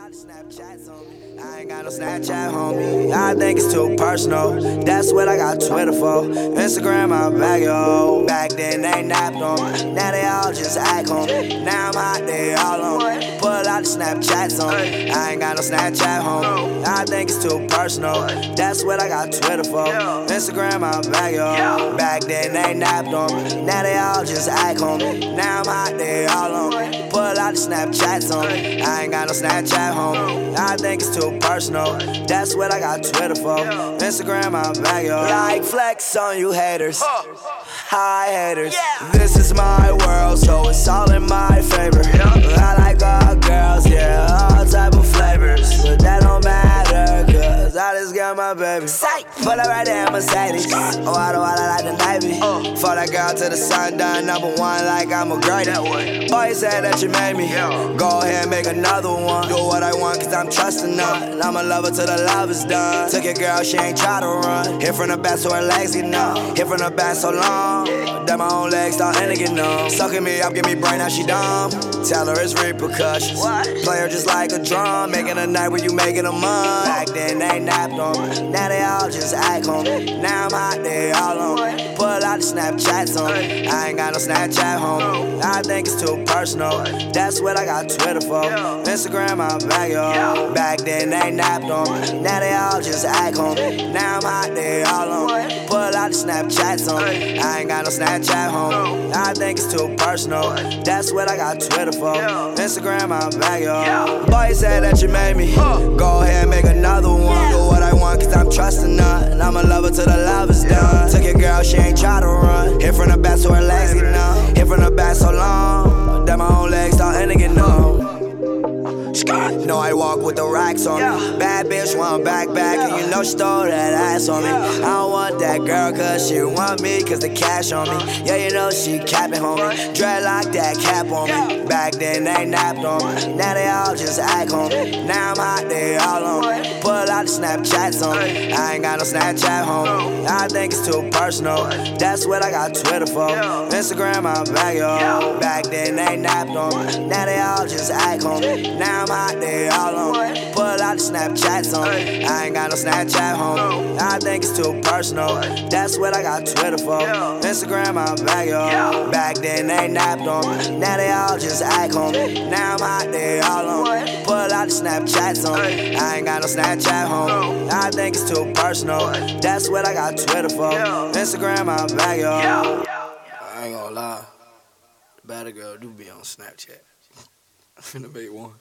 No Snapchat, homie. I think it's too personal. That's what I got Twitter for. Instagram, I'm back, yo. Back then, they napped on. Now they all just act on. Now I'm hot, they all on. Pull out the Snapchats on. I ain't got no Snapchat, homie. I think it's too personal. That's what I got Twitter for. Instagram, I'm back, yo. Back then, they napped on. Now they all just act on. Now I'm hot, they all on. Pull out the Snapchats on. I ain't got no Snapchat, homie. I think it's too personal. That's what I got Twitter for. Instagram, I'm back, yo. Like flex on you haters. Hi haters. This is my world, so it's all in my favor. I like all girls, yeah, type of flavors. But that don't matter, cause I just got my baby. Sight, put her right there, Mercedes. Oh, I don't wanna like the Navy. For that girl to the sun, done number one like I'm a great. Boy, you said that you made me. Go ahead, and make another one. Do what I want, cause I'm trusting her. And I'm a lover till the love is done. Took your girl, she ain't try to run. Hit from the back so her legs get numb. Hit from the back so long. That my own legs start to get numb. Sucking me up, give me brain, now she dumb. Tell her it's repercussions. Play her just like a drum. Making a night when you making a month. Back then they napped on on me. Now they all just act on me. Now I'm out there all on me. Pull out the Snapchats on me. I ain't got no Snapchat homie. I think it's too personal. That's what I got Twitter for. Instagram, I'm back, yo. Back then they napped on me. Now they all just act on me. Now I'm out there all on me. Pull out the Snapchats on me. I ain't got no Snapchat homie. I think it's too personal. That's what I got Twitter for. Instagram, I'm back, yo. Boy, you said that you made me. Go ahead and make another one. Do what I want, cause I'm trusting none. And I'm a lover till the love is done. Took your girl, she ain't try to run. Hit from the back so her legs get numb. Hit from the back so long. That my own legs start ending get numb. No, I walk with the racks on me. Bad bitch want back back, and you know she stole that ass on me. I don't want that girl, cause she want me, cause the cash on me. Yeah, you know she capping, homie. Dreadlock that cap on me. Back then they napped on me. Now they all just act on me. Now I'm hot, there all on me. Pull out the Snapchats on me. I ain't got no Snapchat, homie. I think it's too personal. That's what I got Twitter for. Instagram, I'm back, yo. Back then they napped on me. Now they all just act on me. Now I'm out there all on. Pull out the Snapchats on. I ain't got no Snapchat, homie. I think it's too personal. That's what I got Twitter for. Instagram, I'm back, yo. Back then they napped on me. Now they all just act on me. Now I'm out there all on. Pull out the Snapchats on. I ain't got no Snapchat, homie. I think it's too personal. That's what I got Twitter for. Instagram, I'm back, yo. I ain't gonna lie. The better girl do be on Snapchat. I'm finna bait one.